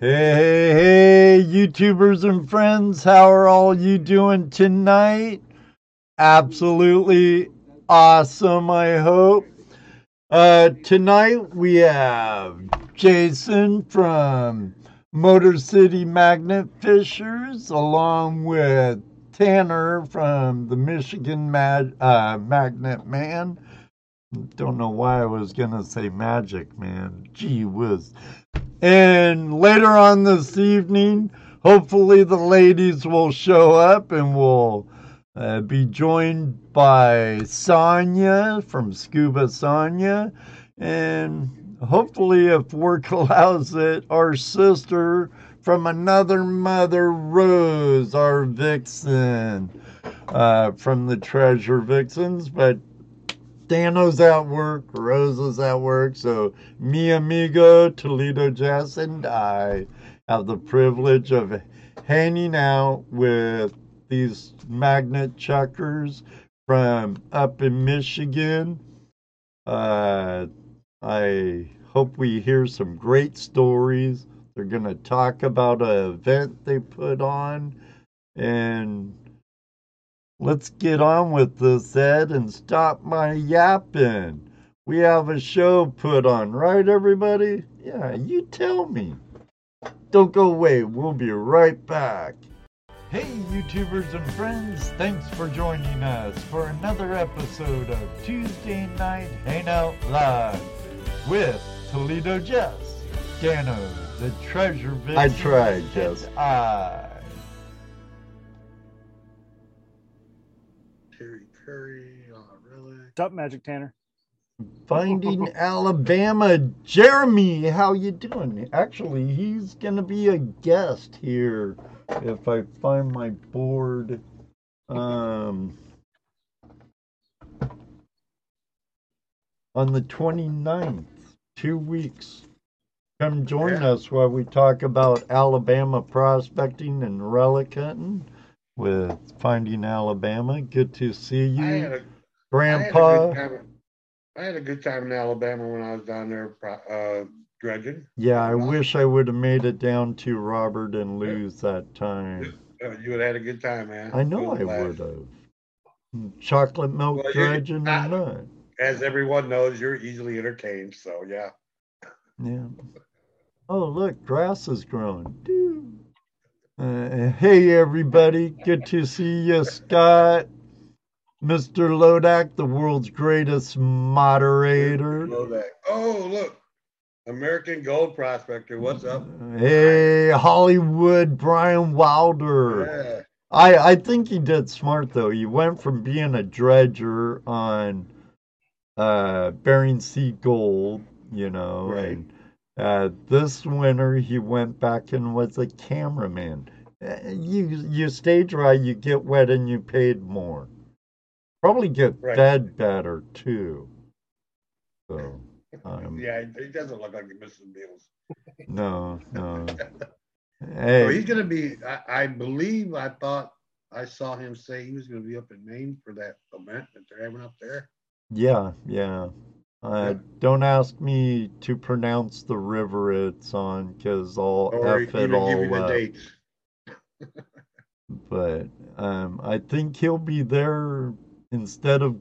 Hey, hey, hey, YouTubers and friends, how are all you doing tonight? Absolutely awesome, I hope. Uh, tonight we have Jason from Motor City Magnet Fishers, along with Tanner from the Michigan Mag- uh, Magnet Man. Don't know why I was gonna say Magic Man. Gee whiz. And later on this evening, hopefully the ladies will show up and we'll uh, be joined by Sonia from Scuba Sonia. And hopefully, if work allows it, our sister from another mother, Rose, our vixen uh, from the Treasure Vixens. But Dano's at work, Rose is at work, so mi amigo Toledo Jess and I have the privilege of hanging out with these magnet chuckers from up in Michigan. Uh, I hope we hear some great stories. They're going to talk about an event they put on and Let's get on with this, Ed, and stop my yapping. We have a show put on, right, everybody? Yeah, you tell me. Don't go away. We'll be right back. Hey, YouTubers and friends, thanks for joining us for another episode of Tuesday Night Hangout Live with Toledo Jess, Dano, the Treasure Vixen. I tried, Jess. I. really? Up, Magic Tanner? Finding Alabama. Jeremy, how you doing? Actually, he's going to be a guest here if I find my board. Um, on the 29th, two weeks. Come join Yeah. us while we talk about Alabama prospecting and relic hunting with Finding Alabama. Good to see you, I had a, I had Grandpa. time. I had a good time in Alabama when I was down there uh, dredging. Yeah, I wish I would have made it down to Robert and Lou's that time. You would have had a good time, man. I know I would have. Chocolate milk Well, dredging or not. As everyone knows, you're easily entertained. So yeah. Yeah. Oh, look, grass is growing. Uh, hey, everybody. Good to see you, Scott. Mr. Lodak, the world's greatest moderator. Lodak. Oh, look. American Gold Prospector. What's up? Hey, Hollywood, Brian Wilder. Yeah. I I think he did smart though. He went from being a dredger on uh Bering Sea Gold, you know, Right. and uh this winter he went back and was a cameraman. Uh, You you stay dry, you get wet, and you paid more. Probably get Right. better too. So um, Yeah, he doesn't look like he misses meals. no no. So he's going to be, I, I believe, I thought I saw him say he was going to be up in Maine for that event that they're having up there. Yeah, yeah. Uh, Don't ask me to pronounce the river it's on because I'll Or F it all up. But um, I think he'll be there instead of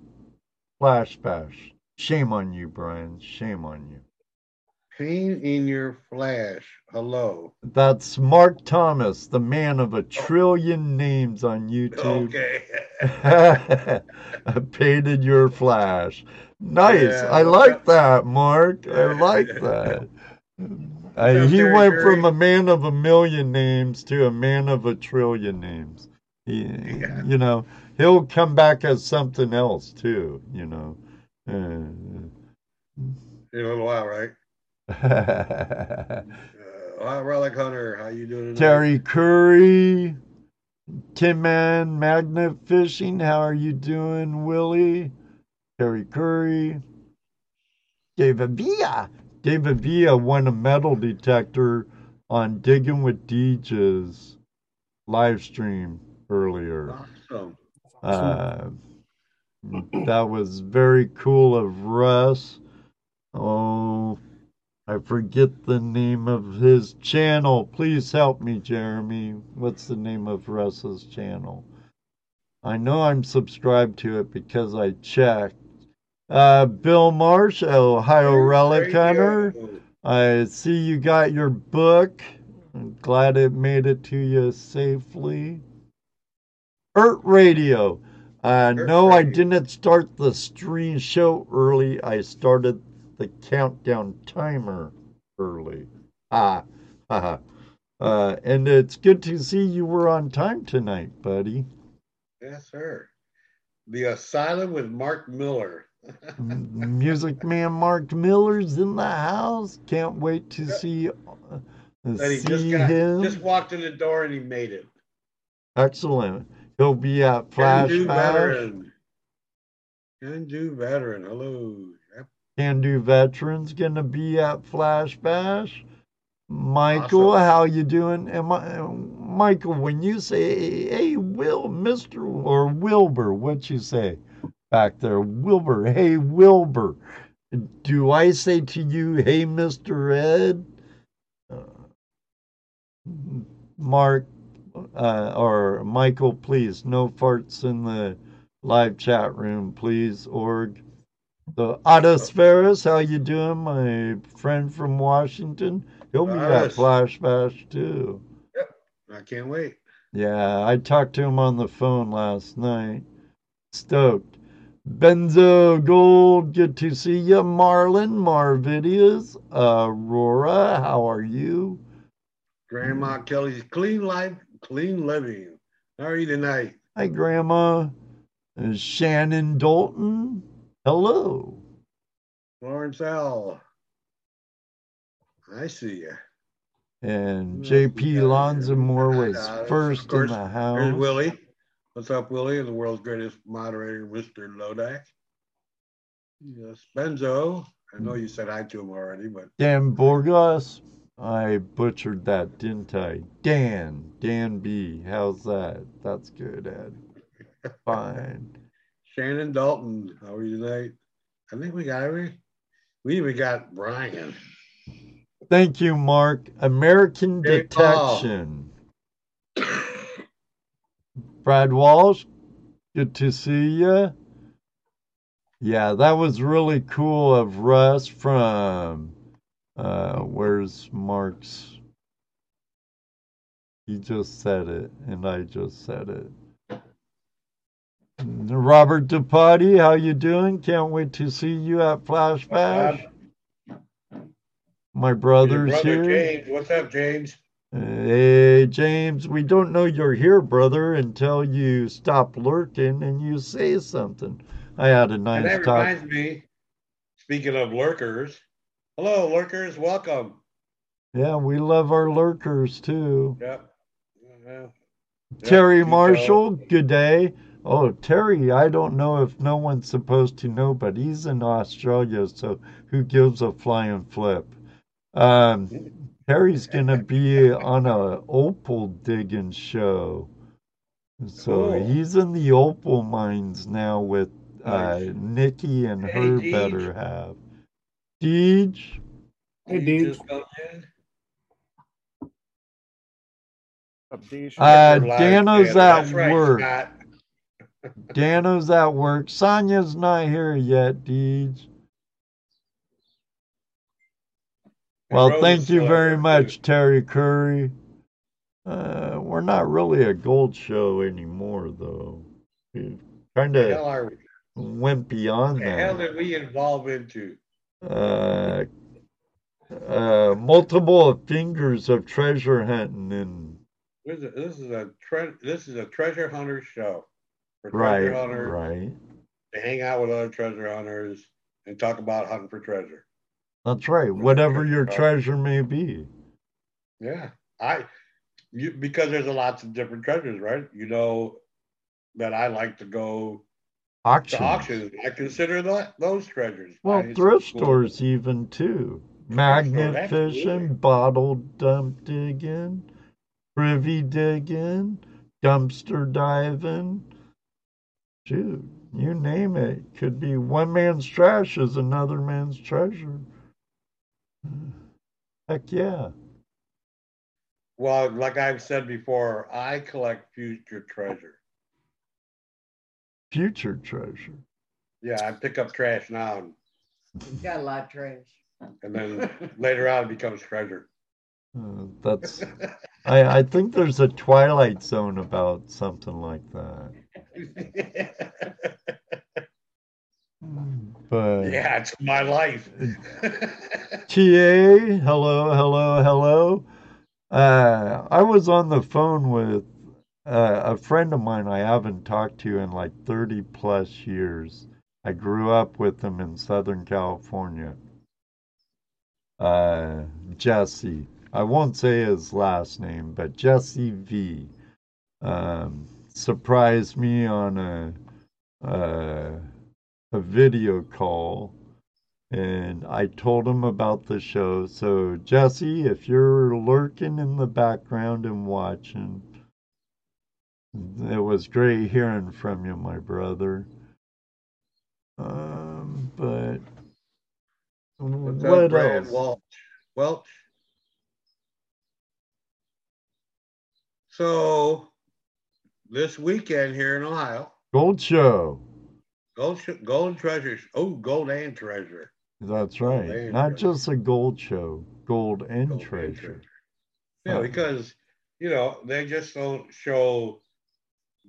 Flash Bash. Shame on you, Brian. Shame on you. Pain in your flash. Hello. That's Mark Thomas, the man of a trillion names on YouTube. Okay. Painted your flash. Nice. Yeah, I like that, Mark. I like that. Uh, he went from a man of a million names to a man of a trillion names. He, Yeah. You know, he'll come back as something else too. You know. in a little while, right? Uh, Relic Hunter, how you doing tonight? Terry Curry, Tim Man, Magnet Fishing. How are you doing, Willie? Terry Curry, David Villa. David Villa won a metal detector on Digging with Deege's live stream earlier. Awesome. Uh, that was very cool of Russ. Oh, I forget the name of his channel. Please help me, Jeremy. What's the name of Russ's channel? I know I'm subscribed to it because I checked. Uh, Bill Marsh, Ohio Relic Hunter. I see you got your book. I'm glad it made it to you safely. Earth Radio. Uh, no, I didn't start the stream show early. I started the countdown timer early. Ah, haha. Uh, and it's good to see you were on time tonight, buddy. Yes, sir. The Asylum with Mark Miller. Music Man Mark Miller's in the house. Can't wait to see uh, he just got him. just walked in the door and he made it. Excellent. He'll be at Can Flash do Bash. veteran. Can do veteran. Hello. Yep. Can do veterans gonna be at Flash Bash. Michael, Awesome. how you doing? Am I, Michael, when you say, "Hey, Will, Mister," or Wilbur, what you say back there, Wilbur? Hey, Wilbur. Do I say to you, "Hey, Mister Ed"? Uh, Mark uh, or Michael, please, no farts in the live chat room, please. Org. So Autosferus, how you doing, my friend from Washington? He'll be at Flash Bash too. I can't wait. Yeah, I talked to him on the phone last night. Stoked. Benzo Gold, good to see you. Marlon, Marvidias, Aurora, how are you? Grandma Kelly's clean life, clean living. How are you tonight? Hi, Grandma. Uh, Shannon Dalton, hello. Lawrence L. I see you. And Who else we JP? Lonzamore was Uh, first in course, the There's house. Willie. What's up, Willie? The world's greatest moderator, Mr. Lodak. Yes, Benzo. I know you said hi to him already, but Dan Burgos. I butchered that, didn't I? Dan, Dan B. How's that? That's good, Ed. Fine. Shannon Dalton, how are you tonight? I think we got every. We even got Brian. Thank you, Mark. American Paul. Detection. Brad Walsh, good to see you. Yeah, that was really cool of Russ from uh where's Mark's he just said it and I just said it. Robert DePotty, how you doing? Can't wait to see you at Flash Bash. My brother's brother here. James. What's up, James? Hey, James, we don't know you're here, brother, until you stop lurking and you say something. I had a And nice that talk. reminds me, speaking of lurkers, hello, lurkers, welcome. Yeah, we love our lurkers too. Yep. Yeah. Terry Marshall, good day. Oh, Terry, I don't know if no one's supposed to know, but he's in Australia, so who gives a flying flip? Um, Terry's gonna be on a opal digging show. So Cool. he's in the opal mines now with uh. Nikki and her Deej. better half. Deej, Hey, You dude. just come in? Up, Deej. Uh, Dano's together. at right, work. Scott. Dano's at work. Sonia's not here yet, Deej. Well, thank you very work, too. much, Terry Curry. Uh, we're not really a gold show anymore, though. We kind of we? went beyond The hell that. did we evolve into? Uh, uh, multiple fingers of treasure hunting and This is a, this is a tre- this is a treasure hunter show for right, hunters right. to hang out with other treasure hunters and talk about hunting for treasure. That's right. With Whatever your treasure may be. Yeah, I you because there's a lots of different treasures, right? You know that I like to go to Auctions. auctions. I consider that those treasures. Well, Finding thrift some cool- stores even too. Magnet absolutely. fishing, bottle dump digging, privy digging, dumpster diving. Shoot, you name it. Could be one man's trash is another man's treasure. Heck yeah. Well, like I've said before, I collect future treasure. Future treasure. Yeah, I pick up trash now, and, He's got a lot of trash. and then later on it becomes treasure. Uh, that's I, I think there's a Twilight Zone about something like that. But yeah, it's my life. TA, hello, hello, hello. Uh, I was on the phone with uh, a friend of mine I haven't talked to in like 30 plus years. I grew up with him in Southern California. Uh, Jesse. I won't say his last name, but Jesse V. Um, surprised me on a, uh, a video call and I told him about the show. So, Jesse, if you're lurking in the background and watching, it was great hearing from you, my brother. Um, but what Brad else? Welch? Welch. So this weekend here in Ohio, Gold show. gold, sh- gold treasures. Oh, gold and treasure. That's right. and Not treasure. just a gold show, gold and Gold and treasure. Yeah, because you know they just don't show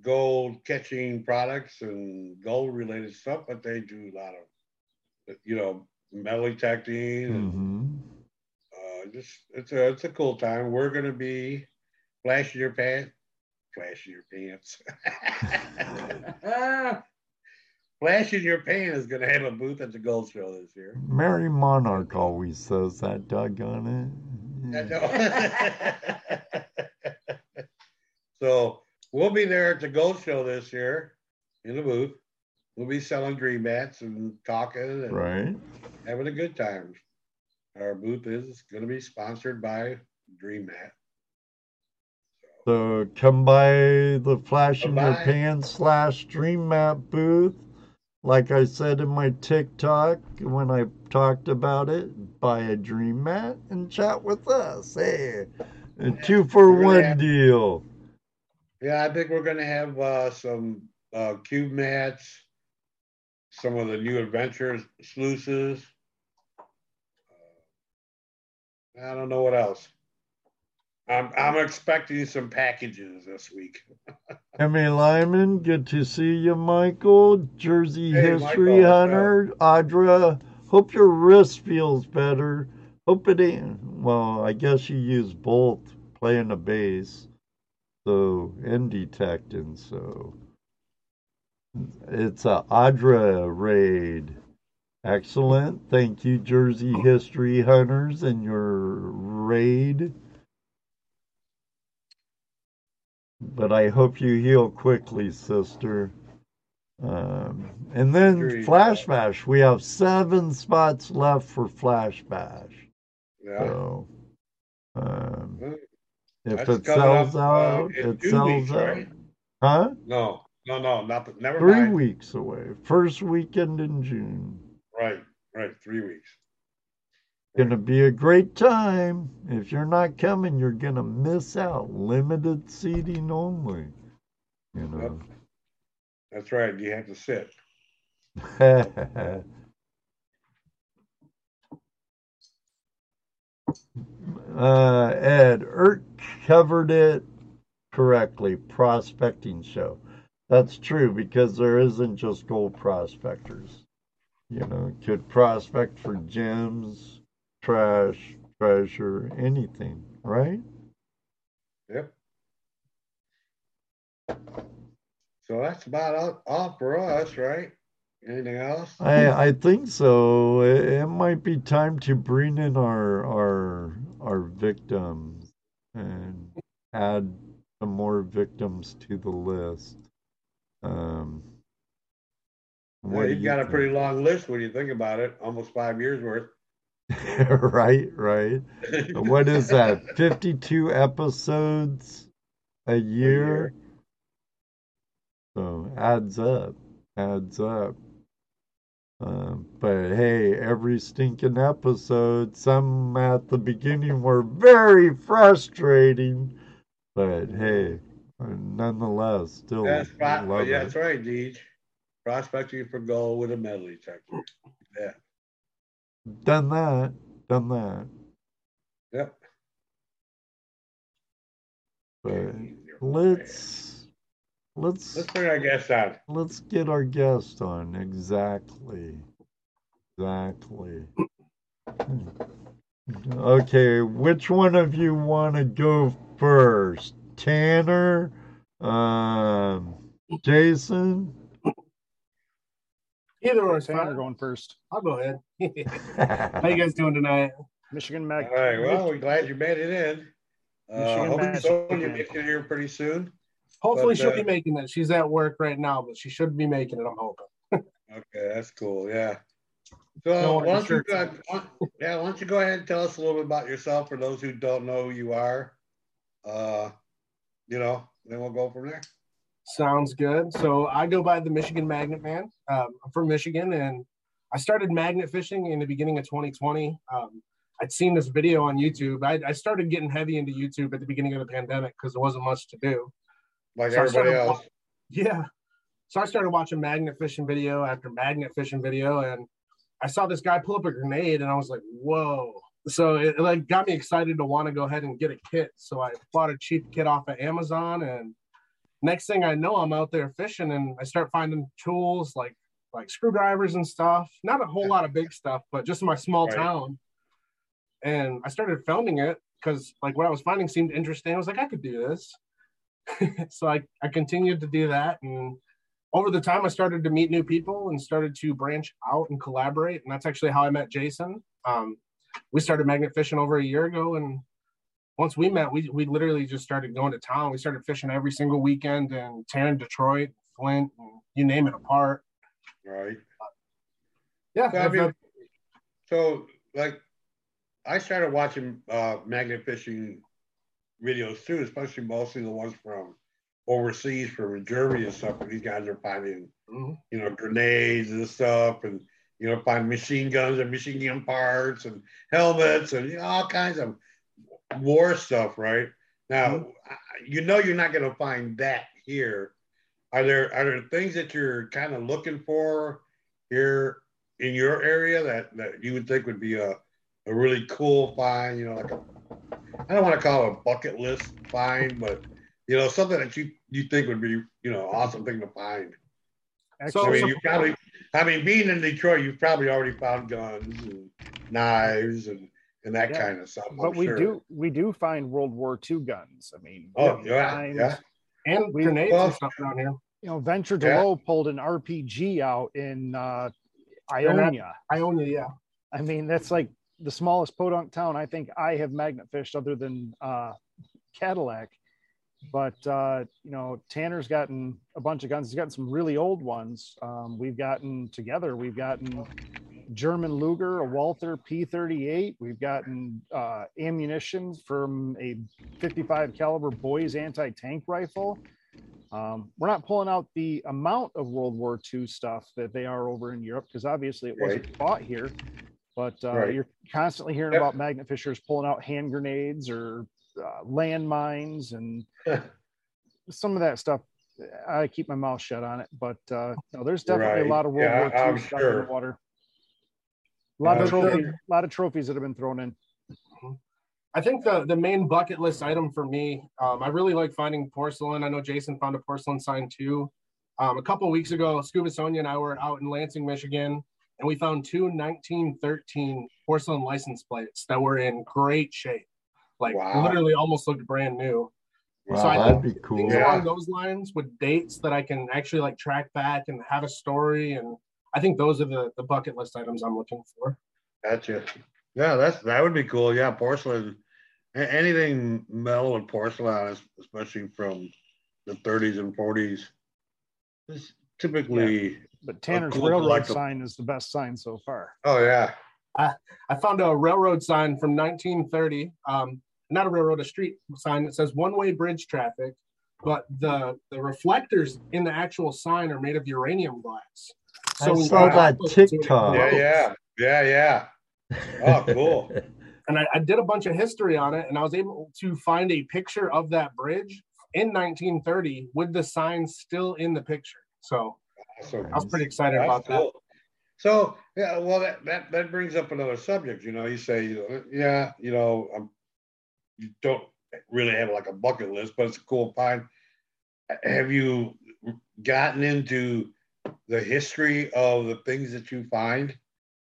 gold catching products and gold related stuff, but they do a lot of you know metal detecting and hmm uh, just it's a it's a cool time. We're gonna be flashing your pants, flashing your pants. Flashing your pants is gonna have a booth at the gold show this year. Mary Monarch always says that, doggone it. know. so we'll be there at the gold show this year in the booth. We'll be selling dream mats and talking and Right? having a good time. Our booth is going to be sponsored by Dream Mat. So come by the Flash in Your. Pants slash Dream Mat booth. Like I said in my TikTok when I talked about it, buy a Dream Mat and chat with us. Hey, a two for one deal. Yeah, I think we're going to have uh, some uh, cube mats, some of the new adventures sluices. Uh, I don't know what else. I'm I'm expecting some packages this week. Emmy Lyman, good to see you, Michael. Jersey Hey, History Michael, Hunter, Audra. Hope your wrist feels better. Hope it ain't. Well, I guess you use both playing the bass, so and detecting. So it's a Audra raid. Excellent. Thank you, Jersey History Hunters, and your raid. But I hope you heal quickly, sister. Um, and then Agreed. Flash Bash. We have seven spots left for Flash Bash. Yeah. So, um, if That's it sells up, uh, out, in it sells weeks, out. right? Huh? No, no, no, not the, never Three mind. weeks away. First weekend in June. Right, right, three weeks. Gonna be a great time. If you're not coming, you're gonna miss out. Limited seating only. You know. That's right. You have to sit. uh, Ed, Ert covered it correctly. Prospecting show. That's true because there isn't just gold prospectors. You know, could prospect for gems, trash, treasure, anything, right? Yep. So that's about all, all for us, right? Anything else? I I think so. It, it might be time to bring in our our our victims and add some more victims to the list. Um, Well, you've you got a pretty long list when you think about it. Almost five years worth. right, right. What is that? Fifty-two episodes a year. year. So adds up, adds up. Uh, but hey, every stinking episode, some at the beginning were very frustrating. But hey, nonetheless, still That's, pro- love yeah, it. that's right, Deej. Prospecting for gold with a metal detector. Yeah. Done that. Done that. Yep. But let's let's Let's bring our guest on. let's get our guest on. Exactly. Exactly. Okay, which one of you want to go first? Tanner, um, Jason. Either or is Tanner going first. I'll go ahead. How you guys doing tonight? Michigan All Mag. right. Well, we're glad you made it in. Uh, Michigan hope Magic. Sonia gets in here pretty soon. Hopefully But, she'll uh, be making it. She's at work right now, but she should be making it. I'm hoping. Okay, that's cool. Yeah. So No, why don't you go, why- yeah, why don't you go ahead and tell us a little bit about yourself for those who don't know who you are? Uh, you know, then we'll go from there. Sounds good. So I go by the Michigan Magnet Man. Um, I'm from Michigan, and I started magnet fishing in the beginning of 2020. Um, I'd seen this video on YouTube. I, I started getting heavy into YouTube at the beginning of the pandemic because there wasn't much to do. Like So everybody else. Yeah. So I started watching magnet fishing video after magnet fishing video, and I saw this guy pull up a grenade, and I was like, "Whoa!" So it, it, like got me excited to want to go ahead and get a kit. So I bought a cheap kit off of Amazon, and next thing I know, I'm out there fishing, and I start finding tools like like screwdrivers and stuff. Not a whole lot of big stuff, but just in my small Right. town. And I started filming it because like what I was finding seemed interesting. I was like, I could do this. so I, I continued to do that. And over the time, I started to meet new people and started to branch out and collaborate. And that's actually how I met Jason. Um, we started magnet fishing over a year ago. And once we met, we, we literally just started going to town. We started fishing every single weekend and tearing Detroit, Flint, and you name it apart. Right. Yeah. So, I mean, so like I started watching uh magnet fishing videos too, especially mostly the ones from overseas from Germany and stuff, where these guys are finding, Mhm. you know, grenades and stuff and you know, find machine guns and machine gun parts and helmets and you know, all kinds of war stuff, right? Now, I- you know, you're not going to find that here. Are there are there things that you're kind of looking for here in your area that that you would think would be a a really cool find? You know, like a I don't want to call it a bucket list find, but you know, something that you you think would be you know awesome thing to find. So- I Actually, mean, you probably, I mean, being in Detroit, you've probably already found guns and knives and, and that Yeah, kind of stuff. but I'm we sure. do we do find World War II guns. I mean, Oh, yeah, times- yeah. and we- grenades well- and stuff down here. You know, Venture Yeah. Delo pulled an RPG out in uh, They're not- Ionia. Ionia, yeah. I mean, that's like the smallest podunk town I think I have magnet fished other than uh, Cadillac. But uh, you know, Tanner's gotten a bunch of guns. He's gotten some really old ones. Um, we've gotten together. We've gotten German Luger, a Walther P38. We've gotten uh, ammunition from a 55 caliber Boys anti-tank rifle. Um, we're not pulling out the amount of World War II stuff that they are over in Europe because obviously it wasn't Right. fought here. But uh, Right. you're constantly hearing Yep. about magnet fishers pulling out hand grenades or uh, landmines and some of that stuff. I keep my mouth shut on it, but uh, no, there's definitely Right. a lot of World Yeah, War II I'm stuff in the water. A lot I'm of sure. trophies, a lot of trophies that have been thrown in. I think the the main bucket list item for me, um, I really like finding porcelain. I know Jason found a porcelain sign too. Um, a couple weeks ago, Scuba Sonia and I were out in Lansing, Michigan, and we found two 1913 porcelain license plates that were in great shape, like Wow. literally almost looked brand new. Wow, So I that'd be cool. Things Yeah. along those lines with dates that I can actually like track back and have a story, and I think those are the the bucket list items I'm looking for. Gotcha. Yeah, that's that would be cool. Yeah, porcelain, anything metal and porcelain, especially from the 30s and 40s, is typically. But Tanner's cool railroad collectible. sign is the best sign so far. Oh yeah, I found a railroad sign from 1930. Um, not a railroad, a street sign that says one-way bridge traffic, but the the reflectors in the actual sign are made of uranium glass. So I when you saw that outputs to it, TikTok. Yeah, yeah, yeah, yeah. Oh, cool. and I, I did a bunch of history on it, and I was able to find a picture of that bridge in 1930 with the sign still in the picture. So Awesome. I was pretty excited That's about that. So yeah, well that, that that brings up another subject. You know, you say, you know, yeah, you know, um, you don't really have like a bucket list, but it's a cool find. Have you gotten into the history of the things that you find?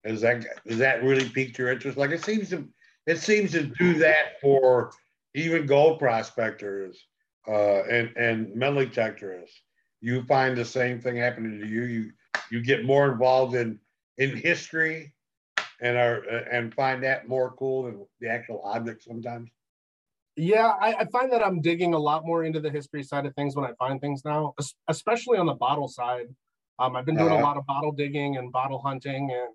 Is that does that really piqued your interest? Like it seems to it seems to do that for even gold prospectors uh, and and metal detectors. You find the same thing happening to you. You you get more involved in in history and are and find that more cool than the actual object sometimes. Yeah, I, I find that I'm digging a lot more into the history side of things when I find things now, especially on the bottle side. Um, I've been doing a Uh-huh. lot of bottle digging and bottle hunting and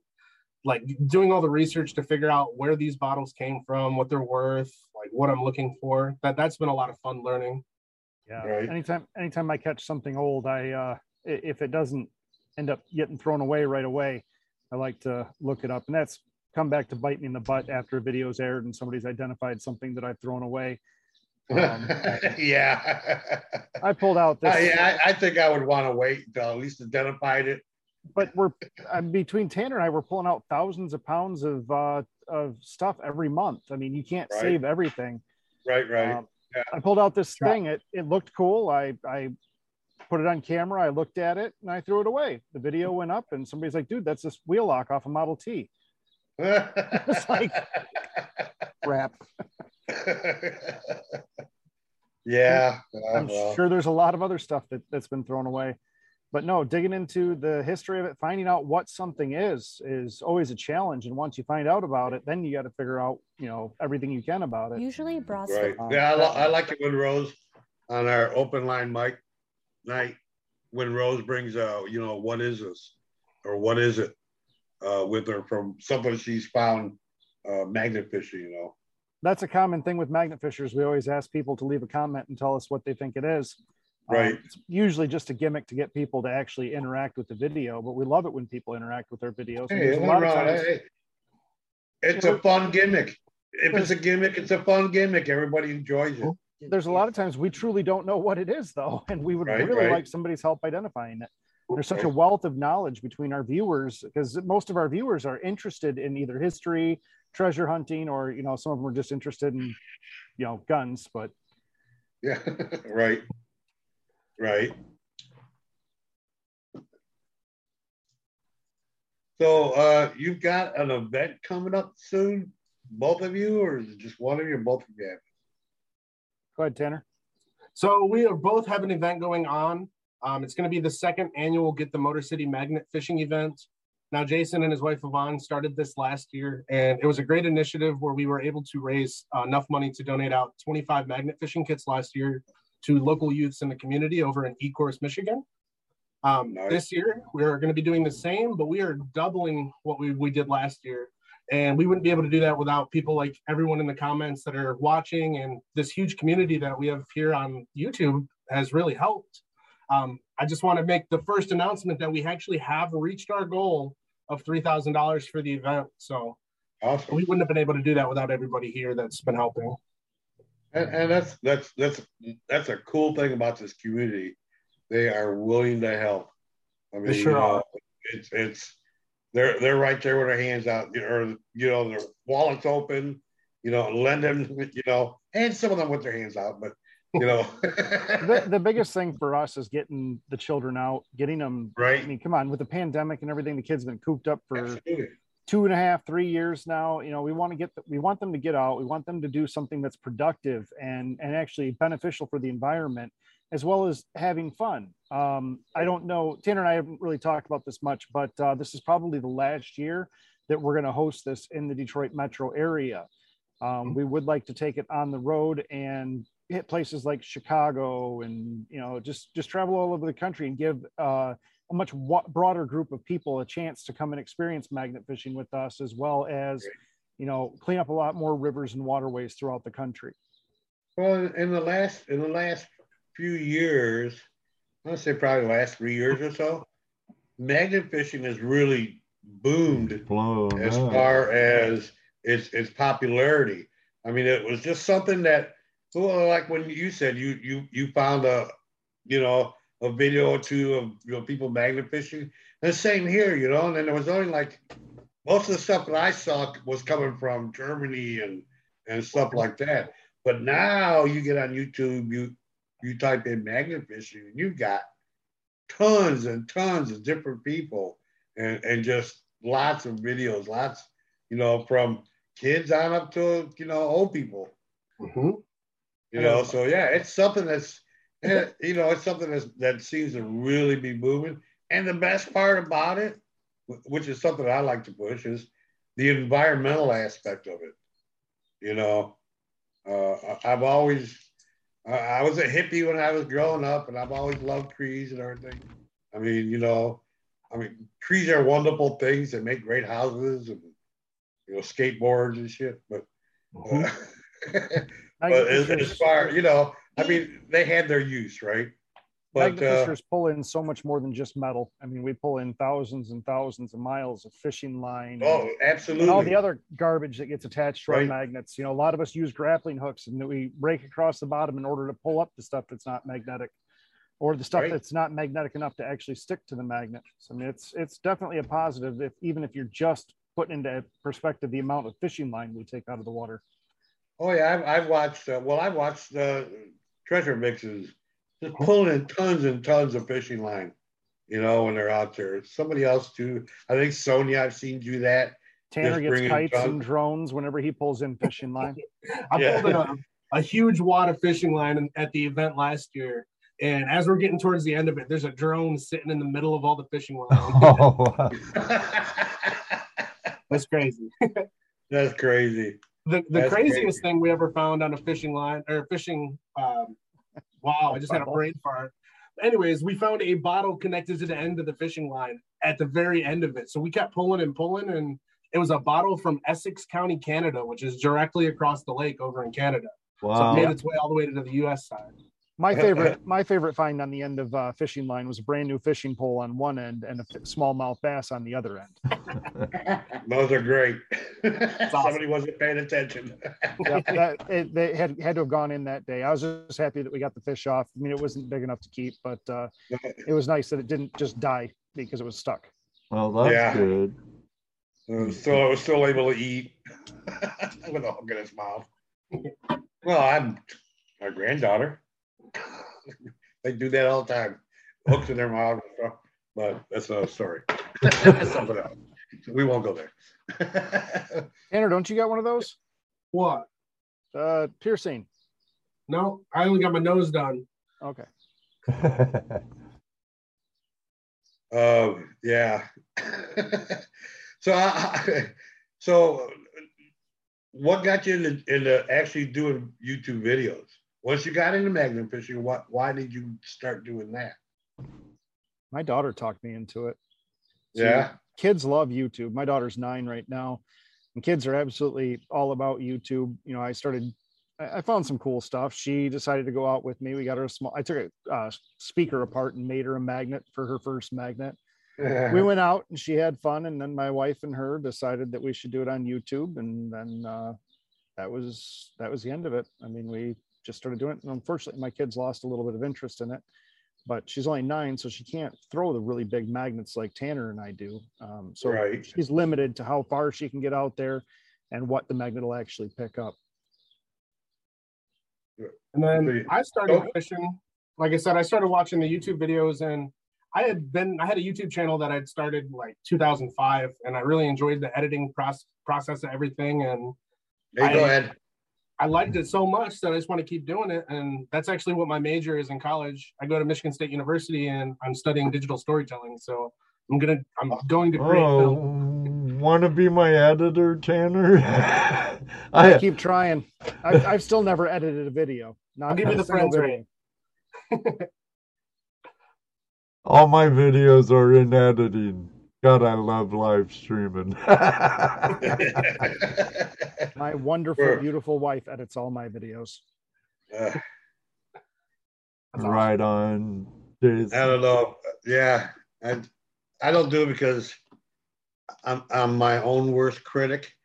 like doing all the research to figure out where these bottles came from, what they're worth, like what I'm looking for. That that's been a lot of fun learning. Yeah. Right. Anytime, anytime I catch something old, I uh, if it doesn't end up getting thrown away right away, I like to look it up, and that's come back to bite me in the butt after a video's aired and somebody's identified something that I've thrown away. Um, yeah. I pulled out this, Uh, yeah, I, I think I would want to wait until at least identified it. but we're between Tanner and I, we're pulling out thousands of pounds of uh, of stuff every month. I mean, you can't Right. save everything. Right, right. Um, Yeah. I pulled out this Sure. thing. It it looked cool. I I put it on camera. I looked at it and I threw it away. The video went up and somebody's like, "Dude, that's this wheel lock off a Model T." it's like- Crap. yeah. I'm well, sure there's a lot of other stuff that that's been thrown away. But no, digging into the history of it, finding out what something is, is always a challenge. And once you find out about it, then you got to figure out, you know, everything you can about it. Usually bras Right. Um, Yeah, I, li- I like it when Rose on our open line mic night when Rose brings uh, you know, what is this or what is it uh, with her from something she's found uh, magnet fishing. You know. That's a common thing with magnet fishers. We always ask people to leave a comment and tell us what they think it is. Um, Right. it's usually just a gimmick to get people to actually interact with the video, but we love it when people interact with our videos. Hey, a lot of times- it's a fun gimmick. If it's a gimmick, it's a fun gimmick. Everybody enjoys it. there's a lot of times we truly don't know what it is though and we would Right, really right. like somebody's help identifying it there's such a wealth of knowledge between our viewers because most of our viewers are interested in either history treasure hunting or you know some of them are just interested in you know guns but Yeah, right. Right. So uh you've got an event coming up soon, both of you, or is it just one of you, both of you? go ahead tanner So we both have an event going on. Um, it's going to be the second annual Get the Motor City Magnet Fishing event. Now, Jason and his wife Yvonne started this last year, and it was a great initiative where we were able to raise uh, enough money to donate out 25 magnet fishing kits last year to local youths in the community over in Ecorse, Michigan. Um, Nice. This year, we're going to be doing the same, but we are doubling what we, we did last year. And we wouldn't be able to do that without people like everyone in the comments that are watching and this huge community that we have here on YouTube has really helped. Um, I just want to make the first announcement that we actually have reached our goal of $3,000 for the event. So Awesome. we wouldn't have been able to do that without everybody here that's been helping. And, and that's that's that's that's a cool thing about this community. They are willing to help. I mean, They sure you know, it's it's they're they're right there with their hands out, you know, or you know, their wallets open, you know, lend them, you know, and some of them with their hands out, but you know, the, the biggest thing for us is getting the children out getting them right i mean come on with the pandemic and everything the kids been cooped up for Absolutely. Two and a half, three years now. You know, we want to get, the, we want them to get out. We want them to do something that's productive and and actually beneficial for the environment, as well as having fun. Um, I don't know, Tanner and I haven't really talked about this much, but uh, this is probably the last year that we're going to host this in the Detroit metro area. Um, we would like to take it on the road and hit places like Chicago and you know just just travel all over the country and give uh, a much broader group of people a chance to come and experience magnet fishing with us, as well as, you know, clean up a lot more rivers and waterways throughout the country. Well, in the last in the last few years, I'd say probably the last three years or so, magnet fishing has really boomed Blown as up. far as its its popularity. I mean, it was just something that, well, like when you said you you you found a, you know, a video or two of you know people magnet fishing. And the same here, you know. And then there was only like most of the stuff that I saw was coming from Germany and and stuff like that. But now you get on YouTube, you you type in magnet fishing, and you've got tons and tons of different people and, and just lots of videos, lots, you know, from kids on up to, you know, old people, Mhm. you know. So yeah, it's something that's, eh, you know, it's something that's, that seems to really be moving. And the best part about it, which is something I like to push, is the environmental aspect of it. You know, uh, I've always, I was a hippie when I was growing up, and I've always loved trees and everything. I mean, you know, I mean, trees are wonderful things. They make great houses and you know skateboards and shit. But Mhm. but as, as far you know, I mean, they had their use, right? But uh, fishers pull in so much more than just metal. I mean, we pull in thousands and thousands of miles of fishing line. oh, and- absolutely. and all the other garbage that gets attached to our magnets. You know, a lot of us use grappling hooks and we break across the bottom in order to pull up the stuff that's not magnetic, or the stuff Right. that's not magnetic enough to actually stick to the magnet. So, I mean, it's it's definitely a positive if even if you're just putting into perspective the amount of fishing line we take out of the water. Oh yeah, I've, I've watched. Uh, well, I've watched uh, Treasure Vixens just pulling in tons and tons of fishing line. You know when they're out there. Somebody else too. I think Sonia. I've seen do that. Tanner gets kites junk. and drones whenever he pulls in fishing line. I Yeah. pulled in a, a huge wad of fishing line at the event last year. And as we're getting towards the end of it, there's a drone sitting in the middle of all the fishing line. Oh, wow. That's crazy. That's crazy. The, the That's craziest crazy. thing we ever found on a fishing line or fishing, um, wow, I just had a brain fart. Anyways, we found a bottle connected to the end of the fishing line at the very end of it. So we kept pulling and pulling, and it was a bottle from Essex County, Canada, which is directly across the lake over in Canada. So it wow. made its way all the way to the US side. My favorite, my favorite find on the end of uh, fishing line was a brand new fishing pole on one end and a f- smallmouth bass on the other end. Those are great. awesome. Somebody wasn't paying attention. Yep, that, it, they had had to have gone in that day. I was just happy that we got the fish off. I mean, it wasn't big enough to keep, but uh, it was nice that it didn't just die because it was stuck. Well, that's Yeah. good. So I was still able to eat with a hook in his mouth. Well, I'm my granddaughter. they do that all the time. Hooks in their mouth and stuff. But that's another story. That's something else. We won't go there. Tanner, don't you got one of those? What? Uh, piercing. No, I only got my nose done. Okay. Um, yeah. so, I, so what got you into, into actually doing YouTube videos? Once you got into magnet fishing, what? Why did you start doing that? My daughter talked me into it. See, Yeah. kids love YouTube. My daughter's nine right now, and kids are absolutely all about YouTube. You know, I started, I I found some cool stuff. She decided to go out with me. We got her a small, I took a uh, speaker apart and made her a magnet for her first magnet. We went out and she had fun. And then my wife and her decided that we should do it on YouTube. And then uh, that was, that was the end of it. I mean, we just started doing it. And unfortunately, my kids lost a little bit of interest in it but she's only nine, so she can't throw the really big magnets like Tanner and I do. Um, so Right. she's limited to how far she can get out there and what the magnet will actually pick up. And then I started Oh. fishing. Like I said, I started watching the YouTube videos and I had been, I had a YouTube channel that I'd started like 2005 and I really enjoyed the editing process, process of everything. And Hey, go ahead. I liked it so much that I just want to keep doing it. And that's actually what my major is in college. I go to Michigan State University and I'm studying digital storytelling. So I'm going to, I'm going to create Oh, want to be my editor, Tanner? I I keep trying. I've, I've still never edited a video. Not, I'll give not you the single friends video. all my videos are in editing. God, I love live streaming. My wonderful, Sure. beautiful wife edits all my videos. Uh, That's awesome. right on, Jason. I don't know. Yeah, I I don't do it because I'm I'm my own worst critic,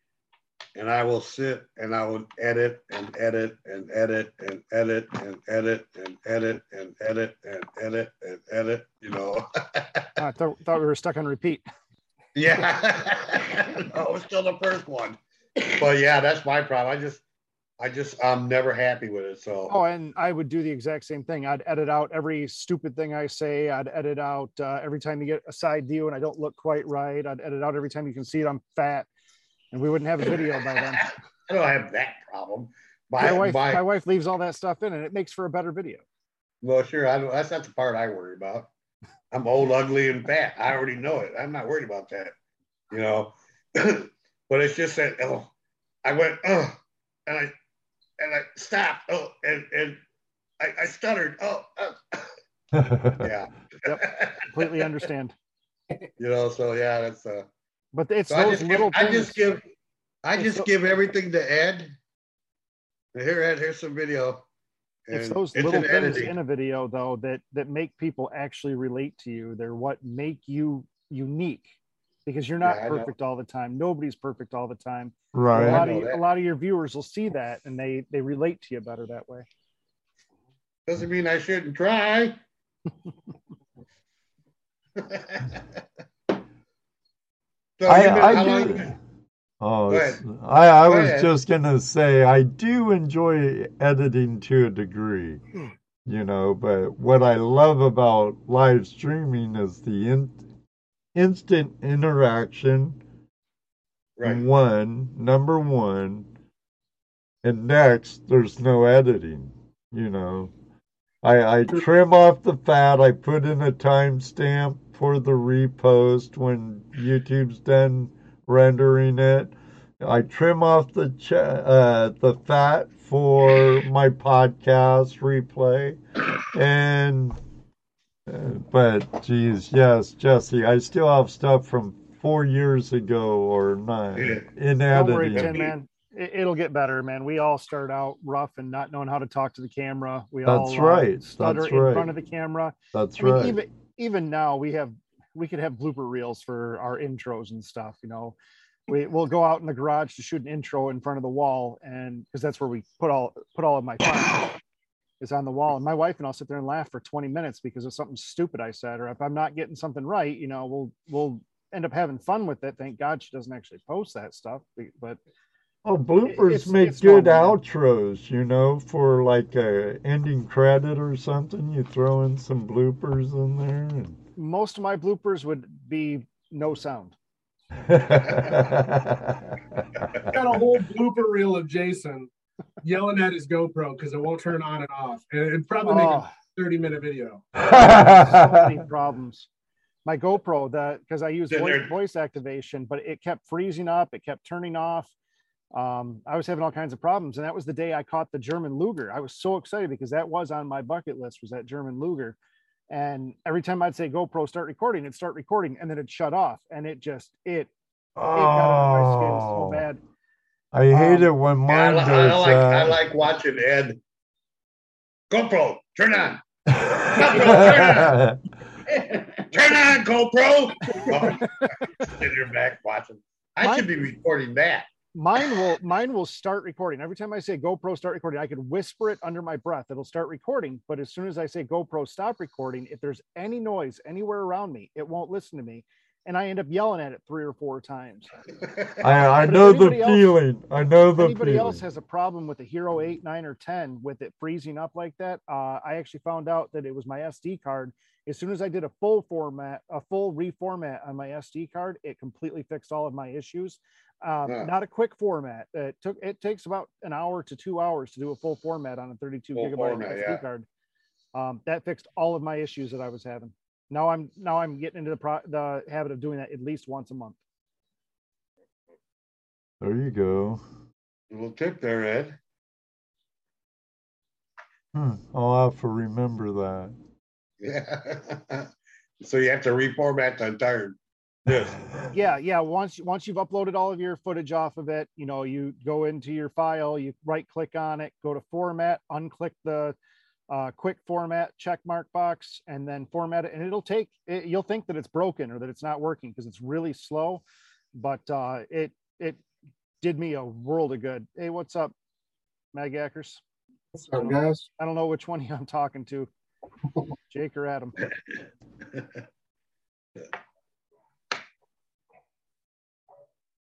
and I will sit and I will edit and edit and edit and edit and edit and edit and edit and edit and edit. You know. I thought, thought we were stuck on repeat. yeah. no, it was still the first one. But yeah, that's my problem. I just I just I'm never happy with it. So Oh, and I would do the exact same thing. I'd edit out every stupid thing I say. I'd edit out uh, every time you get a side view and I don't look quite right. I'd edit out every time you can see it. I'm fat, and we wouldn't have a video by then. I don't have that problem. My, My, wife, my, my wife leaves all that stuff in, and it makes for a better video. well, sure. I don't, that's not the part I worry about. I'm old, ugly, and fat. I already know it. I'm not worried about that. You know, but it's just that oh, I went oh, and I and I stopped oh, and and I, I stuttered oh, oh. yeah. Completely understand. you know, so yeah, that's uh. But it's So I those just, give, little I things. just give, I It's just so- give everything to Ed. Here, Ed, here's some video. it's those it's little things editing. in a video though that that make people actually relate to you they're what make you unique because you're not Yeah, I know. perfect all the time nobody's perfect all the time a right. lot of that. a lot of your viewers will see that and they they relate to you better that way Doesn't mean I shouldn't try. so I, been- I do. long- Oh, I, I Go was ahead. just gonna say I do enjoy editing to a degree, Hmm. you know. But what I love about live streaming is the in, instant interaction. Right. One number one, and next there's no editing. You know, I I trim off the fat. I put in a timestamp for the repost when YouTube's done rendering it. I trim off the ch- uh, the fat for my podcast replay, and uh, but geez, yes, Jesse, I still have stuff from four years ago or nine in don't worry editing. tim man it, it'll get better man we all start out rough and not knowing how to talk to the camera we all That's uh, right, stutter that's in right. front of the camera That's I mean, right. even even now we have we could have blooper reels for our intros and stuff. You know, we we'll go out in the garage to shoot an intro in front of the wall, and because that's where we put all put all of my is on the wall. And my wife and I'll sit there and laugh for 20 minutes because of something stupid I said, or if I'm not getting something right, you know, we'll we'll end up having fun with it. Thank God she doesn't actually post that stuff, but Oh, bloopers it's- make it's good outros, you know, for like a ending credit or something. You throw in some bloopers in there. most of my bloopers would be no sound. Got a whole blooper reel of Jason yelling at his GoPro because it won't turn on and off. And it'd probably make Oh. a ah. 30 minute video. so many problems. My GoPro, that because I use voice, voice activation, but it kept freezing up, it kept turning off. Um, I was having all kinds of problems, and that was the day I caught the German Luger. I was so excited because that was on my bucket list was that German Luger. And every time I'd say GoPro start recording, it'd start recording, and then it'd shut off, and it just it it got under my skin so oh, bad. I hate Um, it when Yeah, I, mine li- I does like I that. like watching Ed. GoPro, turn on. Turn on, GoPro. Oh, sit your back watching. I Mine- should be recording that. Mine will mine will start recording every time i say gopro start recording i could whisper it under my breath it'll start recording but as soon as i say gopro stop recording if there's any noise anywhere around me it won't listen to me and i end up yelling at it three or four times I, I know the else- feeling. I know the anybody feeling. else has a problem with the hero 8 9 or 10 with it freezing up like that uh, i actually found out that it was my sd card as soon as i did a full format a full reformat on my sd card it completely fixed all of my issues um, Yeah. not a quick format it took it takes about an hour to two hours to do a full format on a 32 Full gigabyte format, sd yeah. card um, that fixed all of my issues that i was having now i'm now i'm getting into the pro the habit of doing that at least once a month There you go. little tip there, Ed. Hmm, I'll have to remember that. Yeah. so you have to reformat the entire disc. yeah yeah once once you've uploaded all of your footage off of it you know you go into your file you right click on it go to format unclick the uh, quick format check mark box and then format it and it'll take it, you'll think that it's broken or that it's not working because it's really slow but uh, it it did me a world of good hey what's up mag Ackers? What's up, guys? i don't know which one i'm talking to jake or adam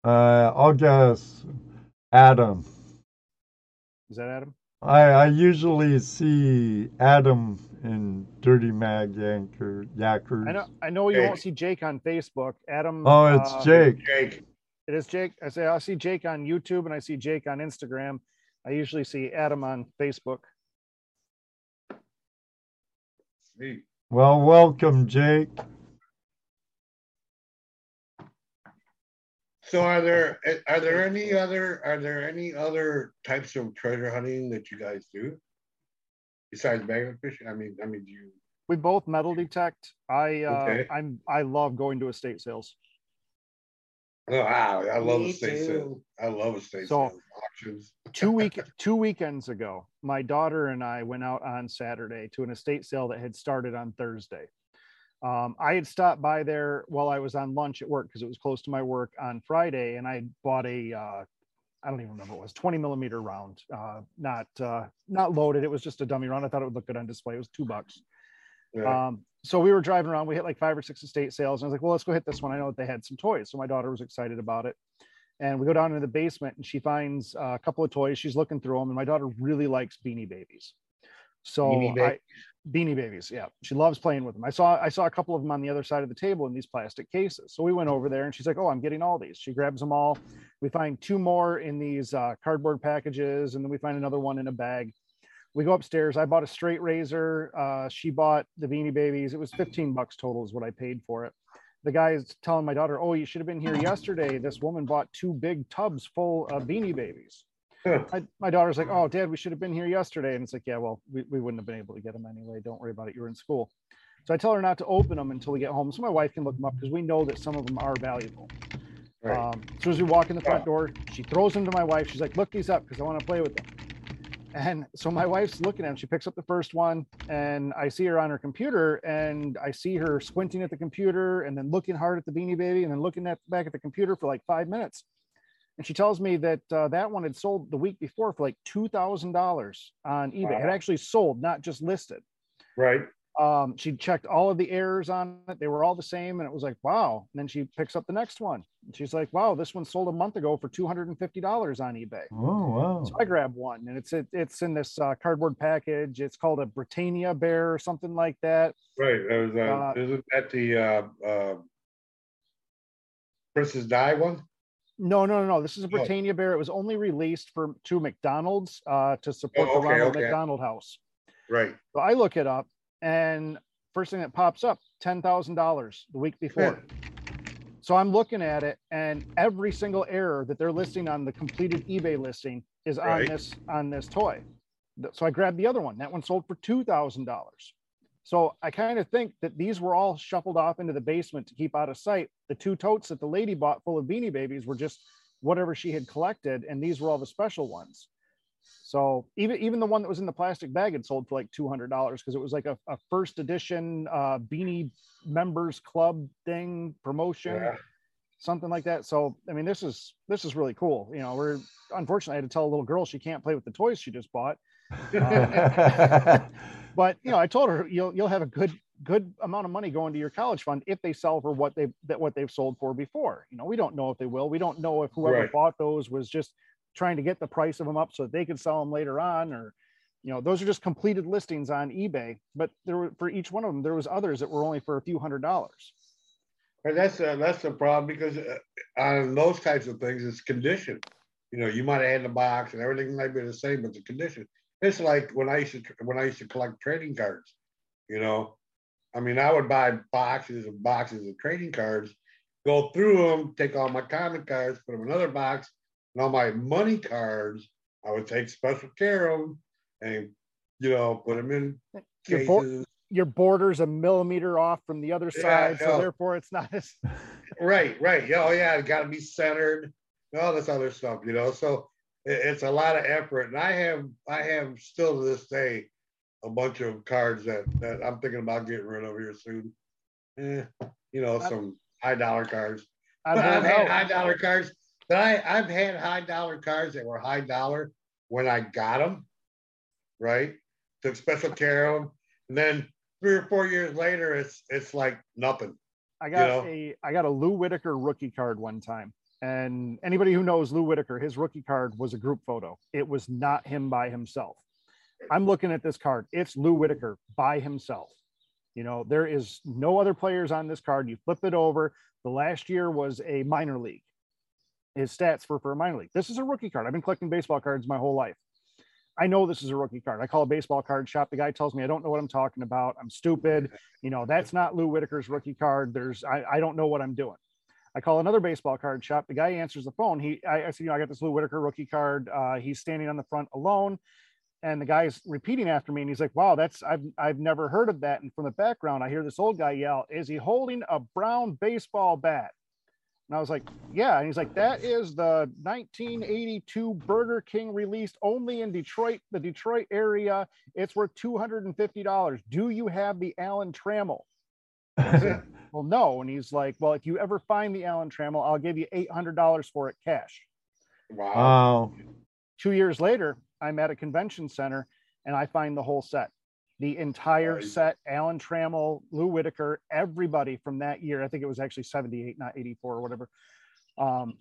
Uh, I'll guess Adam. is that adam I, I usually see Adam in Dirty Mag Yanker Yackers. i know i know you Jake. won't see jake on facebook adam Oh, it's uh, Jake. Jake. It is Jake. I say I see Jake on YouTube and I see Jake on Instagram. I usually see Adam on Facebook. Sweet. Well, welcome, Jake. So are there are there any other are there any other types of treasure hunting that you guys do besides magnet fishing? I mean, I mean, do you We both metal detect. I uh, Okay. I'm I love going to estate sales. Oh, wow, I love Me estate sales. too. I love estate So- sales auctions. Two week two weekends ago, my daughter and I went out on Saturday to an estate sale that had started on Thursday. Um, I had stopped by there while I was on lunch at work because it was close to my work on Friday, and I bought a uh, I don't even remember what it was 20 millimeter round, uh, not uh, not loaded. It was just a dummy round. I thought it would look good on display. It was two bucks. Yeah. Um, so we were driving around. We hit like five or six estate sales, and I was like, "Well, let's go hit this one." I know that they had some toys, so my daughter was excited about it. And we go down into the basement, and she finds uh, a couple of toys. She's looking through them, and my daughter really likes Beanie Babies. So Beanie Ba- I, Beanie Babies, yeah, she loves playing with them. I saw I saw a couple of them on the other side of the table in these plastic cases. So we went over there, and she's like, "Oh, I'm getting all these." She grabs them all. We find two more in these uh, cardboard packages, and then we find another one in a bag we go upstairs. I bought a straight razor. Uh, she bought the Beanie Babies. It was 15 bucks total is what I paid for it. The guy is telling my daughter, "Oh, you should have been here yesterday. This woman bought two big tubs full of Beanie Babies." Huh. My, my daughter's like, "Oh, Dad, we should have been here yesterday." And it's like, "Yeah, well, we, we wouldn't have been able to get them anyway. Don't worry about it. You were in school." So I tell her not to open them until we get home, so my wife can look them up because we know that some of them are valuable. Right. Um, as soon as we walk in the front door, she throws them to my wife. She's like, "Look these up because I want to play with them." And so my wife's looking at them. She picks up the first one, and I see her on her computer, and I see her squinting at the computer, and then looking hard at the Beanie Baby, and then looking at back at the computer for like five minutes. And she tells me that uh, that one had sold the week before for like two thousand dollars on eBay. It had actually sold, not just listed right. Um, she checked all of the errors on it. They were all the same. And it was like, wow. And then she picks up the next one. And she's like, wow, this one sold a month ago for $250 on eBay. Oh, wow. So I grabbed one and it's, it, it's in this uh, cardboard package. It's called a Britannia bear or something like that. Right. That was, uh, Uh, isn't that the uh, uh, Princess Di one? No, no, no, no. This is a Oh. Britannia bear. It was only released for to McDonald's uh, to support Oh, the Ronald okay. McDonald House. Right. So I look it up and first thing that pops up, $10,000 the week before. So I'm looking at it and every single error that they're listing on the completed eBay listing is on this on this toy. So I grabbed the other one. That one sold for $2,000. So I kind of think that these were all shuffled off into the basement to keep out of sight. The two totes that the lady bought full of beanie babies were just whatever she had collected and these were all the special ones. So even even the one that was in the plastic bag had sold for like two hundred dollars because it was like a, a first edition uh, beanie members club thing promotion, Yeah. something like that. So I mean, this is this is really cool. You know, we're unfortunately I had to tell a little girl she can't play with the toys she just bought. But you know, I told her you'll you'll have a good good amount of money going to your college fund if they sell for what they that what they've sold for before. You know, we don't know if they will. We don't know if whoever Right. bought those was just trying to get the price of them up so that they could sell them later on or you know those are just completed listings on ebay but there were for each one of them there was others that were only for a few hundred dollars And that's uh, that's the problem because uh, on those types of things, it's condition. You know, you might have had the box and everything might be the same, but the condition. It's like when I used to when I used to collect trading cards. You know, I mean, I would buy boxes and boxes of trading cards, go through them, take all my common cards, put them in another box, and all my money cards, I would take special care of them and you know put them in Your bo- cases. your border's a millimeter off from the other Yeah, side so yeah. therefore it's not as Right, right. Yeah, oh yeah, it got to be centered. All this other stuff, you know. So it, it's a lot of effort, and I have, I have still to this day, a bunch of cards that that I'm thinking about getting rid of here soon. Eh, you know, some high dollar cards. I've I've had high dollar cards. But I I've had high dollar cards that were high dollar when I got them. Right, took special care of them, and then three or four years later, it's it's like nothing. I got know? a I got a Lou Whitaker rookie card one time. And anybody who knows Lou Whitaker, his rookie card was a group photo. It was not him by himself. I'm looking at this card. It's Lou Whitaker by himself. You know, there is no other players on this card. You flip it over. The last year was a minor league. His stats were for a minor league. This is a rookie card. I've been collecting baseball cards my whole life. I know this is a rookie card. I call a baseball card shop. The guy tells me I don't know what I'm talking about. I'm stupid. You know, that's not Lou Whitaker's rookie card. There's I, I don't know what I'm doing. I call another baseball card shop. The guy answers the phone. He I, I said, you know, I got this Lou Whitaker rookie card. Uh, he's standing on the front alone. And the guy's repeating after me, and he's like, "Wow, that's I've I've never heard of that." And from the background, I hear this old guy yell, "Is he holding a brown baseball bat?" And I was like, "Yeah." And he's like, "That is the 1982 Burger King released only in Detroit, the Detroit area. It's worth $250. Do you have the Alan Trammell?" Said, well, no. And he's like, well, if you ever find the Alan Trammell, I'll give you $800 for it cash. Wow. Wow. Two years later, I'm at a convention center and I find the whole set. The entire Nice. set, Alan Trammell, Lou Whitaker, everybody from that year. I think it was actually 78, not 84 or whatever. Um,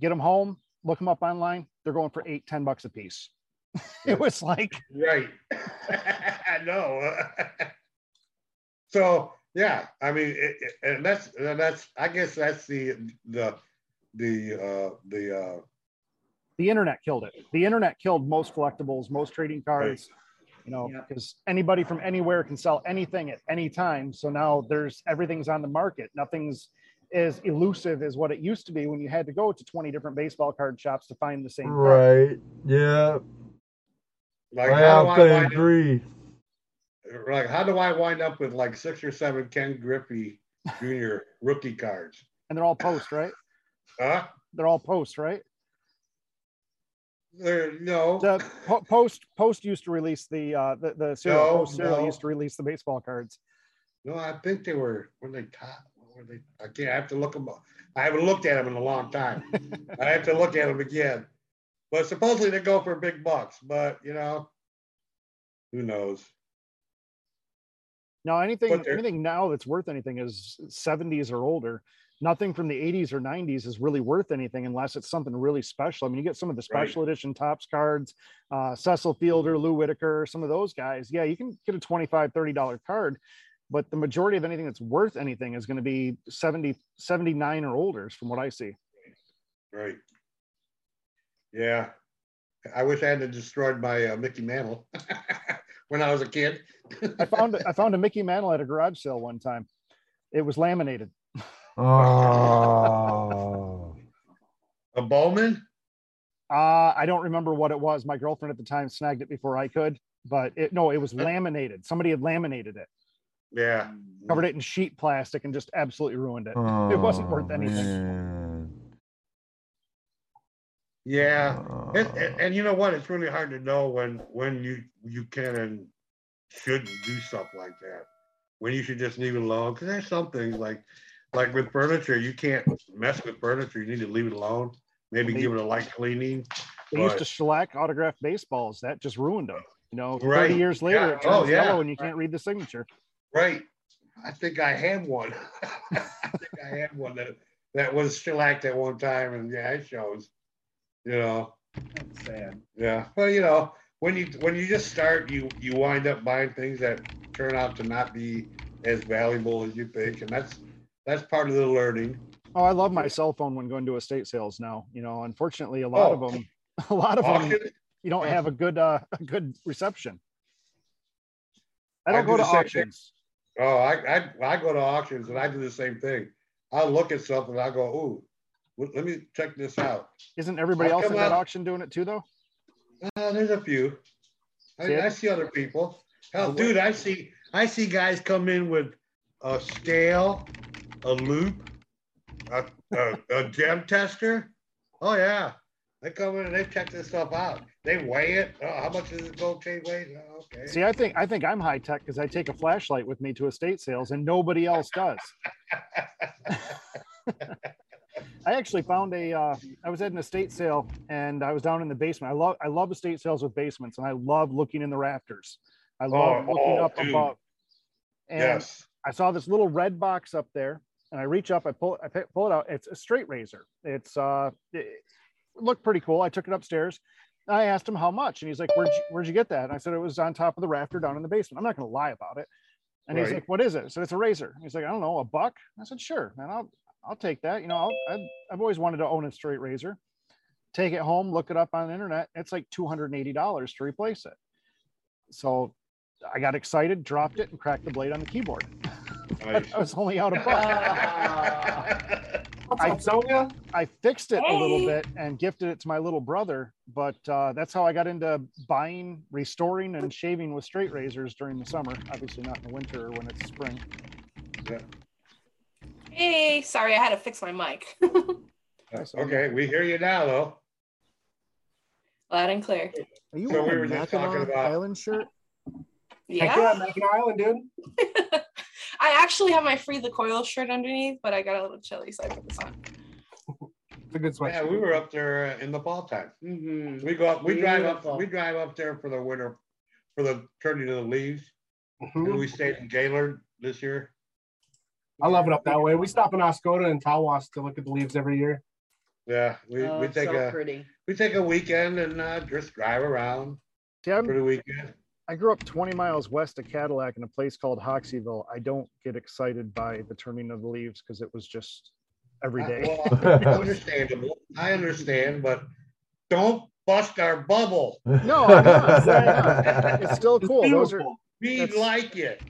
get them home, look them up online. They're going for eight, 10 bucks a piece. it was like, Right. I know. so yeah, I mean, it, it- and that's and that's I guess that's the the the uh the uh the internet killed it. The internet killed most collectibles, most trading cards. You know, Yeah. because anybody from anywhere can sell anything at any time. So now there's everything's on the market. Nothing's as elusive as what it used to be when you had to go to 20 different baseball card shops to find the same card. Right. Yeah. like I how do have I to up, agree. like how do I wind up with like six or seven Ken Griffey Jr. rookie cards? And they're all post, right? Huh? They're all post, right? There no. The po- post post used to release the uh the, the cereal No, post cereal no. used to release the baseball cards. No, I think they were were they top? What were they? I can't. I have to look them up. I haven't looked at them in a long time. I have to look at them again. But supposedly they go for big bucks. But you know, who knows? Now anything anything now that's worth anything is 70s or older. Nothing from the 80s or 90s is really worth anything unless it's something really special. I mean, you get some of the Right. special edition Topps cards, uh, Cecil Fielder, Lou Whitaker, some of those guys. Yeah, you can get a 25 $30 card, but the majority of anything that's worth anything is going to be 70, 79 or older, from what I see. Right. Yeah. I wish I hadn't destroyed my uh, Mickey Mantle when I was a kid. I found I found a Mickey Mantle at a garage sale one time. It was laminated. Oh. a Bowman. Uh, I don't remember what it was. My girlfriend at the time snagged it before I could, but it no, it was laminated. Somebody had laminated it, Yeah. covered it in sheet plastic, and just absolutely ruined it. it wasn't worth anything. Man. Yeah. Oh. And, and, and you know what? It's really hard to know when when you you can and shouldn't do stuff like that. When you should just leave it alone. Because there's some things like like with furniture, you can't mess with furniture. You need to leave it alone. Maybe They- give it a light cleaning. They used to But- shellac autographed baseballs. That just ruined them. You know, Right. 30 years later, Yeah. it turns Oh, yeah. yellow and you can't read the signature. Right. I think I had one. I think I had one that that was shellacked at one time, and yeah, it shows. You know. That's sad. Yeah. Well, you know, when you when you just start, you you wind up buying things that turn out to not be as valuable as you think, and that's that's part of the learning. Oh, I love my cell phone when going to estate sales now. You know, unfortunately, a lot Oh. of them, a lot of them, you don't have a good, uh, a good reception. I I don't do go to same thing. auctions. oh, I, I I go to auctions and I do the same thing. I'll look at something, and I go, ooh, let me check this out. Isn't everybody I'll else at that out- auction doing it too, though? Uh, there's a few. See I, I see other people. Hell, The dude, I see I see guys come in with a scale, a loop, a, a, a gem tester. Oh yeah, They come in and they check this stuff out. They weigh it. Oh, how much does this gold chain weigh? Oh, okay. See, I think I think I'm high tech because I take a flashlight with me to estate sales, and nobody else does. I actually found a. Uh, I was at an estate sale, and I was down in the basement. I love I love estate sales with basements, and I love looking in the rafters. I love Oh, looking oh, up dude. above. And yes. I saw this little red box up there, and I reach up, I pull, I pull it out. It's a straight razor. It's uh, it looked pretty cool. I took it upstairs. I asked him how much, and he's like, "Where'd you, where'd you get that?" And I said, "It was on top of the rafter down in the basement." I'm not going to lie about it. And he's like, "What is it?" So "It's a razor." He's like, "I don't know, a buck." I said, "Sure, man. I'll I'll take that. You know, I'll, I've I've always wanted to own a straight razor. Take it home, look it up on the internet. It's like two hundred and eighty dollars to replace it. So I got excited, dropped it, and cracked the blade on the keyboard. Nice. I was only out a buck. I- Sonia? I fixed it a little bit and gifted it to my little brother, but uh, that's how I got into buying, restoring, and shaving with straight razors during the summer. Obviously, not in the winter or when it's spring. Hey, sorry, I had to fix my mic. okay, we hear you now, though. Loud and clear. Are you So wearing were a just talking Mackinac about- Island shirt? Heck yeah, Yeah. Mackinac Island, dude. I actually have my free the coil shirt underneath, but I got a little chilly, so I put this on. It's a good sweatshirt. Yeah, we were up there uh, in the fall time. Mhm. We go up, we drive up, Beautiful. we drive up there for the winter, for the turning of the leaves. Mhm. And we stayed in Gaylord this year. I love it up that way. We stop in Oscoda and Tawas to look at the leaves every year. Yeah, we, Oh, we take so a, pretty. we take a weekend and uh, just drive around See, I'm, for the weekend. I grew up 20 miles west of Cadillac in a place called Hoxeyville. I don't get excited by the turning of the leaves because it was just every day. Uh, well, Understandable, I understand, but don't bust our bubble. No, I'm not. Why? It's still It's cool. Those are. We That's- like it.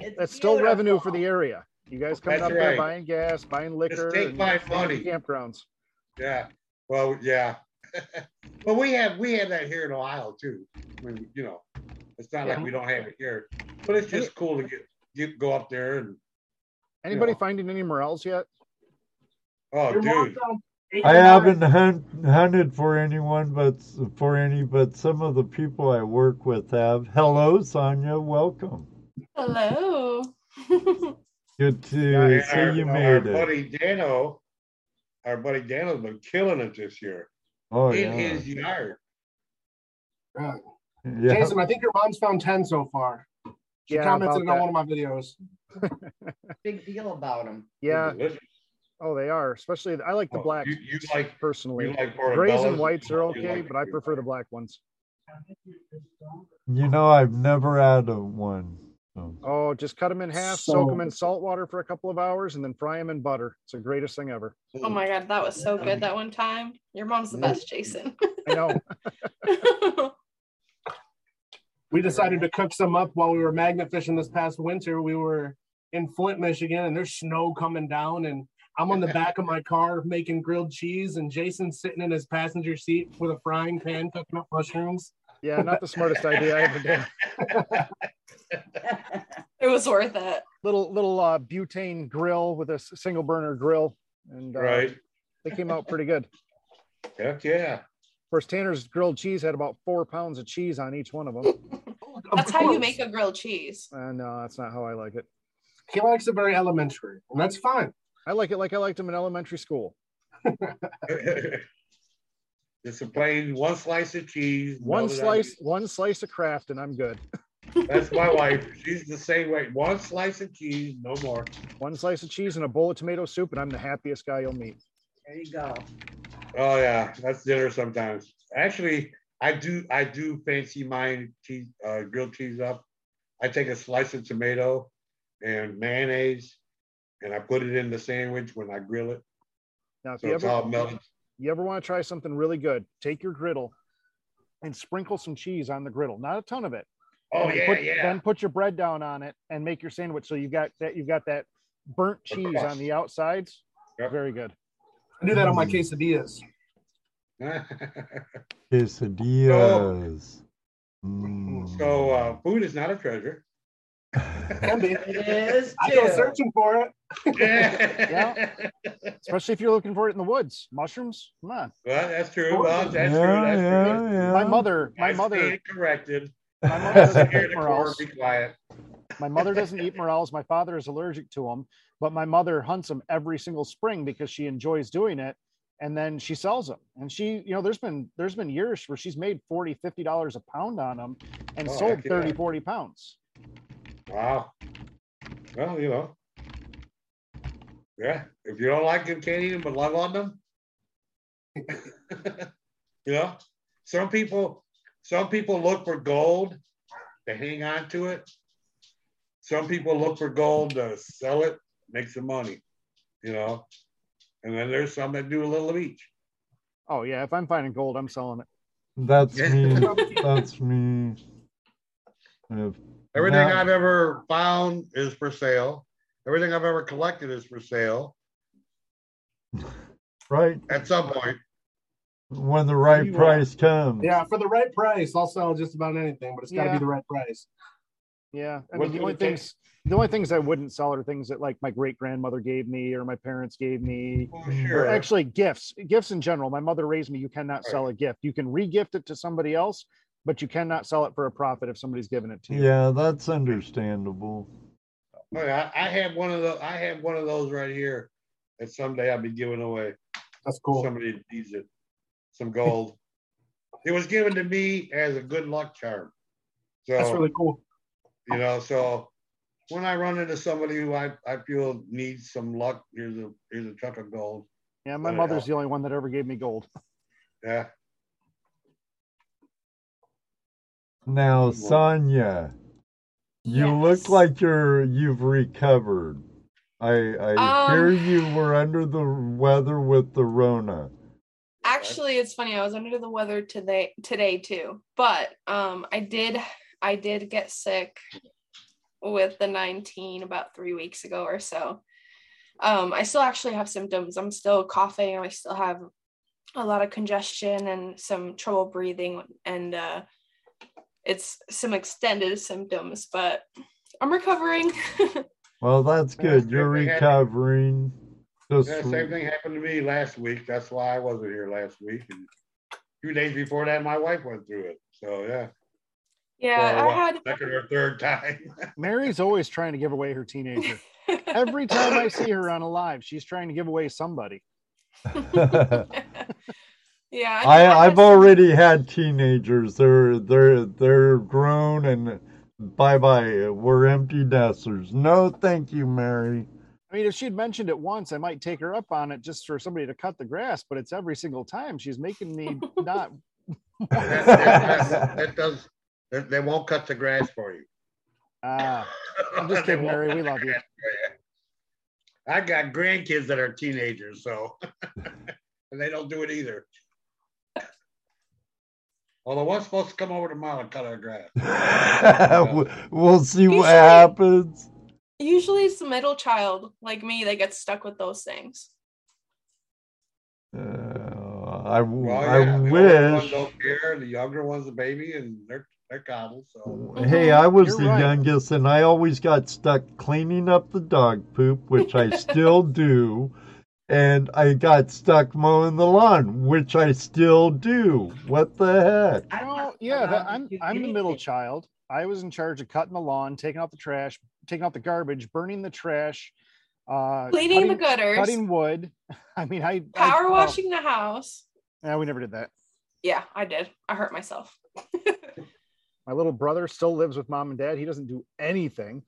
It's that's still revenue for the area. You guys coming That's up there buying gas, buying liquor, take and my money. campgrounds. Yeah, well, yeah. But we have, we have that here in Ohio too. I mean, you know, it's not like we don't have it here, but it's just cool to get, get, go up there and, Anybody Yeah. finding any morels yet? oh, Your dude. I haven't hunt, hunted for anyone, but for any, but some of the people I work with have. Hello, Sonia. Welcome. Hello. Good to Yeah, see our- you our made it. Buddy Dano, our buddy Dano's been killing it this year Oh in yeah, his yard. Uh, yeah. Jason, I think your mom's found 10 so far. She Yeah, commented on that. one of my videos. Big deal about them. Yeah. Oh, they are. Especially, I like the Oh, blacks You, you like, personally. you like Grays and whites are okay, like but I prefer the black ones. You know, I've never had a one. So. Oh, just cut them in half, soak them in salt water for a couple of hours, and then fry them in butter. It's the greatest thing ever. oh my god, that was so good that one time. Your mom's the best, Jason. I know. We decided to cook some up while we were magnet fishing this past winter. We were in Flint, Michigan, and there's snow coming down. And I'm on the back of my car making grilled cheese, and Jason's sitting in his passenger seat with a frying pan cooking up mushrooms. Yeah, not the smartest idea I ever did. it was worth it. Little little uh, butane grill with a single burner grill, and uh, Right, they came out pretty good. heck yeah. Of course, Tanner's grilled cheese had about four pounds of cheese on each one of them. Of That's how you make a grilled cheese. And no, that's not how I like it. He likes it very elementary, and that's fine. I like it like I liked them in elementary school. Just a plain one slice of cheese. One slice, one slice of Kraft, and I'm good. That's my wife. She's the same way. One slice of cheese, no more. One slice of cheese and a bowl of tomato soup, and I'm the happiest guy you'll meet. There you go. Oh yeah, that's dinner sometimes. Actually, I do I do fancy mine cheese uh, grilled cheese up. I take a slice of tomato and mayonnaise, and I put it in the sandwich when I grill it, Now, if so you it's ever all melted. you ever want to try something really good, take your griddle and sprinkle some cheese on the griddle. Not a ton of it. Oh then yeah, put, yeah. Then put your bread down on it and make your sandwich. So you've got that you've got that burnt cheese on the outsides. Yep. Very good. I do that on my quesadillas. Quesadillas. Mm. so uh, food is not a treasure. Can be. It is I go searching for it. yeah. especially if you're looking for it in the woods. Mushrooms, come on. Well, that's true. Well, that's yeah, true. That's yeah, true. yeah. My mother, my I mother, stand corrected. My mother doesn't eat morels. be quiet. My mother doesn't eat morels. My father is allergic to them, but my mother hunts them every single spring because she enjoys doing it. And then she sells them. And she, you know, there's been there's been years where she's made 40, 50 dollars a pound on them and Oh, sold heck yeah. 30, 40 pounds. Wow. Well, you know. Yeah, if you don't like them, can't eat them, but love on them. you know, some people, some people look for gold to hang on to it. Some people look for gold to sell it, make some money. You know, and then there's some that do a little of each. Oh yeah, if I'm finding gold, I'm selling it. That's me. That's me. Everything Now- I've ever found is for sale. Everything I've ever collected is for sale right at some point. When the right You are- price comes. Yeah, for the right price, I'll sell just about anything, but it's got to Yeah. be the right price. Yeah. I What's mean, the only gonna take? things the only things I wouldn't sell are things that like my great grandmother gave me or my parents gave me. Well, Mm. Or sure. actually gifts. Gifts in general. My mother raised me. You cannot sell a gift. You can re-gift it to somebody else, but you cannot sell it for a profit if somebody's given it to you. Yeah, that's understandable. Oh, yeah, I I have one of those. I have one of those right here that someday I'll be giving away. That's cool. Somebody needs it, some gold. It was given to me as a good luck charm. That's really cool. you know, so when I run into somebody who I, I feel needs some luck, here's a, here's a chunk of gold. Yeah, my Let mother's out. the only one that ever gave me gold. Yeah. Now, Well- Sonia, you look like you're you've recovered. I I hear Um, you were under the weather with the Rona. Actually, it's funny. I was under the weather today today too. But um I did I did get sick with the 19 about 3 weeks ago or so. Um I still actually have symptoms. I'm still coughing. I still have a lot of congestion and some trouble breathing and uh it's some extended symptoms, but I'm recovering. Well, that's good. You're same thing happened- recovering. Just Yeah, same thing happened to me last week. That's why I wasn't here last week. And two days before that, my wife went through it. So yeah. yeah, For I what, had second or third time. Mary's always trying to give away her teenager. Every time I see her on a live, she's trying to give away somebody. yeah, I had I've already had teenagers. They're they're they're grown and bye bye. We're empty nesters. No, thank you, Mary. I mean, if she'd mentioned it once, I might take her up on it just for somebody to cut the grass, but it's every single time she's making me not. that, that- that- that does. They, they won't cut the grass for you. Ah, I'm just kidding, won't Mary. We love you. grass for you. I got grandkids that are teenagers, so and they don't do it either. Although one's supposed to come over tomorrow and cut our grass. we'll see what Usually- happens. Usually it's the middle child like me that gets stuck with those things. Uh, I, w- Well, I yeah, the wish. don't care. The younger one's a baby, and they're they're coddled. So Hey, Mhm. I was You're the right. youngest, and I always got stuck cleaning up the dog poop, which I still do. And I got stuck mowing the lawn, which I still do. What the heck? Oh, yeah, that, I'm I'm the middle child. I was in charge of cutting the lawn, taking out the trash, taking out the garbage, burning the trash, uh, Cleaning the gutters, cutting wood. I mean, I I- power oh, washing the house. yeah, we never did that. Yeah, I did. I hurt myself. My little brother still lives with mom and dad. He doesn't do anything.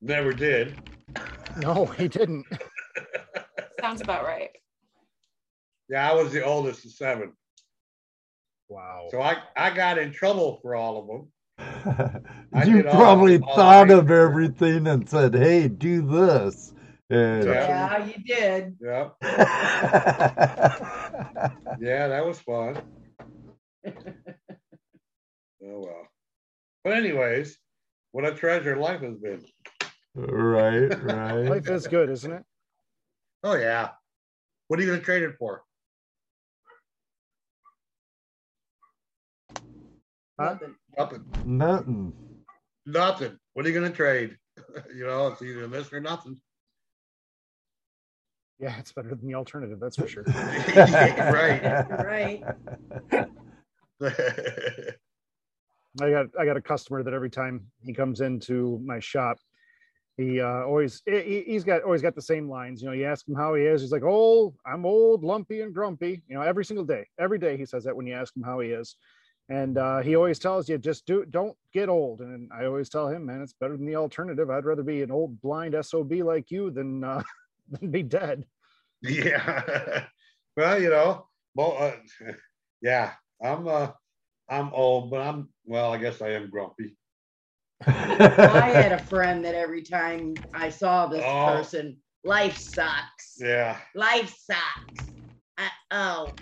never did. No, he didn't. Sounds about right. Yeah, I was the oldest of seven, Wow. so I I got in trouble for all of them. I you did all- probably all thought of everything and said, "Hey, do this." And Yeah. Yeah, you did. Yep. Yeah, that was fun. oh well. But anyways, what a treasure life has been. right, right. Life is good, isn't it? Oh yeah. What are you gonna trade it for? Huh? Nothing. Nothing. Nothing. Nothing. What are you gonna trade? you know, it's either this or nothing. Yeah, it's better than the alternative, that's for sure. right. Right. I got I got a customer that every time he comes into my shop, he uh, always he, he's got always got the same lines. You know, you ask him how he is, he's like, "Oh, I'm old, lumpy, and grumpy." You know, every single day, every day he says that when you ask him how he is, and uh, he always tells you, "Just do, don't get old." And I always tell him, "Man, it's better than the alternative. I'd rather be an old blind sob like you than uh, than be dead." yeah. well, you know, well, uh, yeah, I'm uh, I'm old, but I'm well. I guess I am grumpy. I had a friend that every time I saw this Oh. person, life sucks. Yeah, Life sucks. I, oh,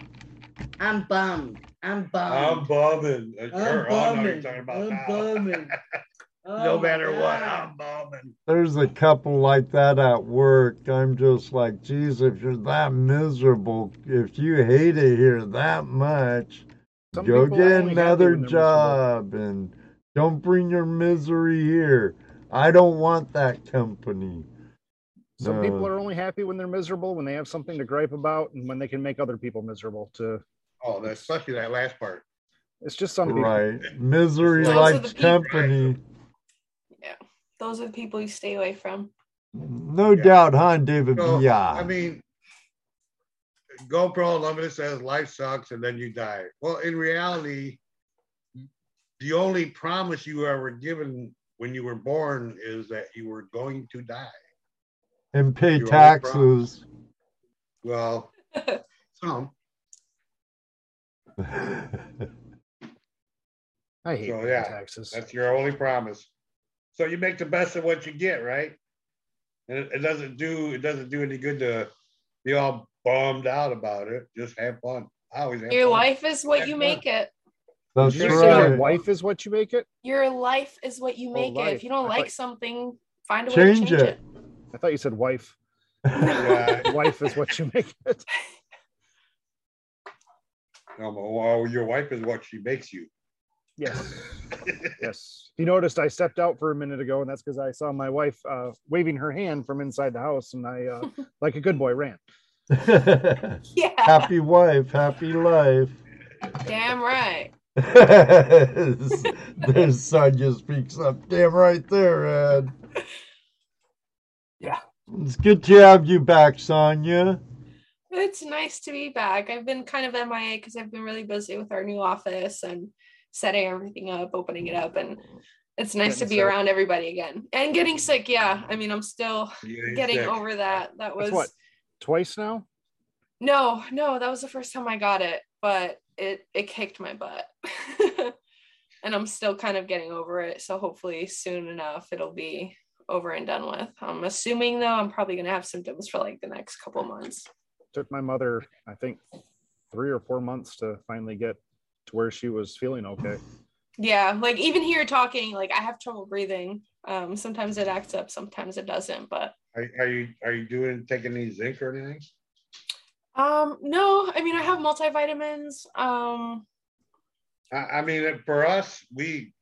I'm bummed. I'm I'm bummed. bumming. Uh, I'm sure, You're bumming. About I'm now. bumming. no Oh my matter what, I'm bumming. There's a couple like that at work. I'm just like, geez, if you're that miserable, if you hate it here that much, Some go get another when they're job and don't bring your misery here. I don't want that company. Some people are only happy when they're miserable, when they have something to gripe about, and when they can make other people miserable. To Oh, that's especially that last part. it's just some people. Right. Misery Those are likes the people- company. Those are the people you stay away from. No Yeah. doubt, huh, David? So, yeah. I mean, GoPro Unlimited says life sucks and then you die. Well, in reality, the only promise you ever given when you were born is that you were going to die. and pay Your taxes. Well, some. I hate So, paying yeah, taxes. That's your only promise. So you make the best of what you get, right? And it, it doesn't do it doesn't do any good to be all bummed out about it. Just have fun. I always have Your fun. life is what Have you fun. make it. That's you say your right. wife is what you make it? Your life is what you Oh, make it. If you don't I like thought- something, find a way Change to change it. it. I thought you said wife. Yeah. wife is what you make it. Um, well, your wife is what she makes you. Yes. Yes. You noticed I stepped out for a minute ago, and that's because I saw my wife uh, waving her hand from inside the house, and I, uh, like a good boy, ran. Yeah. happy wife, happy life. Damn right. There's Sonia speaks up. Damn right there, Ed. Yeah. It's good to have you back, Sonia. It's nice to be back. I've been kind of MIA because I've been really busy with our new office and setting everything up, opening it up, and it's nice to be sick. around everybody again. And getting sick, yeah. I mean, I'm still Getting getting sick. over that. That was That's what twice now. no, no, that was the first time I got it, but it it kicked my butt. and I'm still kind of getting over it. So hopefully soon enough it'll be over and done with. I'm assuming though I'm probably gonna have symptoms for like the next couple months. Took my mother, I think, three or four months to finally get to where she was feeling okay. Yeah, like even here talking, like I have trouble breathing. Um, sometimes it acts up, sometimes it doesn't. But Are, are you are you doing taking any zinc or anything? um, no, I mean I have multivitamins. Um, I, I mean, for us, we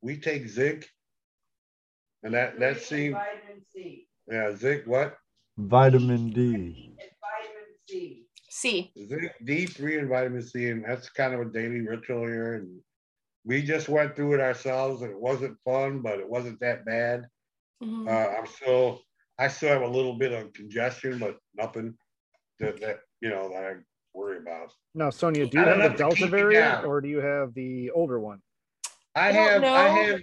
we take zinc, and that that seems Vitamin C. yeah zinc what Vitamin D. It's vitamin C. C. zinc D three and vitamin C, and that's kind of a daily ritual here. And we just went through it ourselves, and it wasn't fun, but it wasn't that bad. Mhm. Uh, I'm still I still have a little bit of congestion, but nothing that, that you know that I worry about. Now, Sonia, do you I have the Delta variant or do you have the older one? I I don't have I have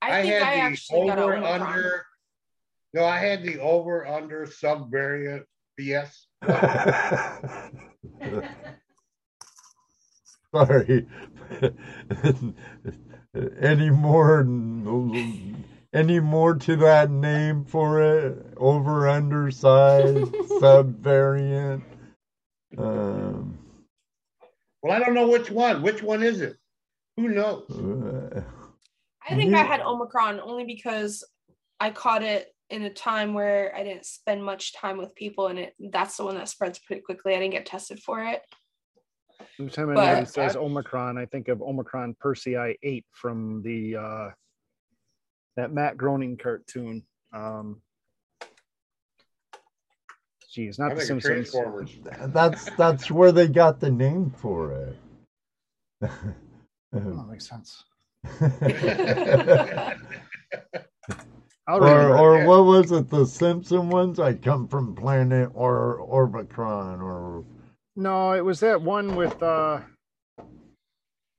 I think I, had the actually over Omicron. under. No, I had the over under subvariant PS. Sorry. any more any more to that name for it? Over under size subvariant. Um Well, I don't know which one. Which one is it? Who knows? uh, I think I had Omicron only because I caught it in a time where I didn't spend much time with people, and it that's the one that spreads pretty quickly. I didn't get tested for it. Every time But- anybody says Omicron, I think of Omicron Persei 8 from the uh, that Matt Groening cartoon. Um, Geez, I not the think Simpsons. That's that's where they got the name for it. Oh, that makes sense. I'll or remember. or what was it? The Simpson ones? I come from planet or Orbicron or No, it was that one with uh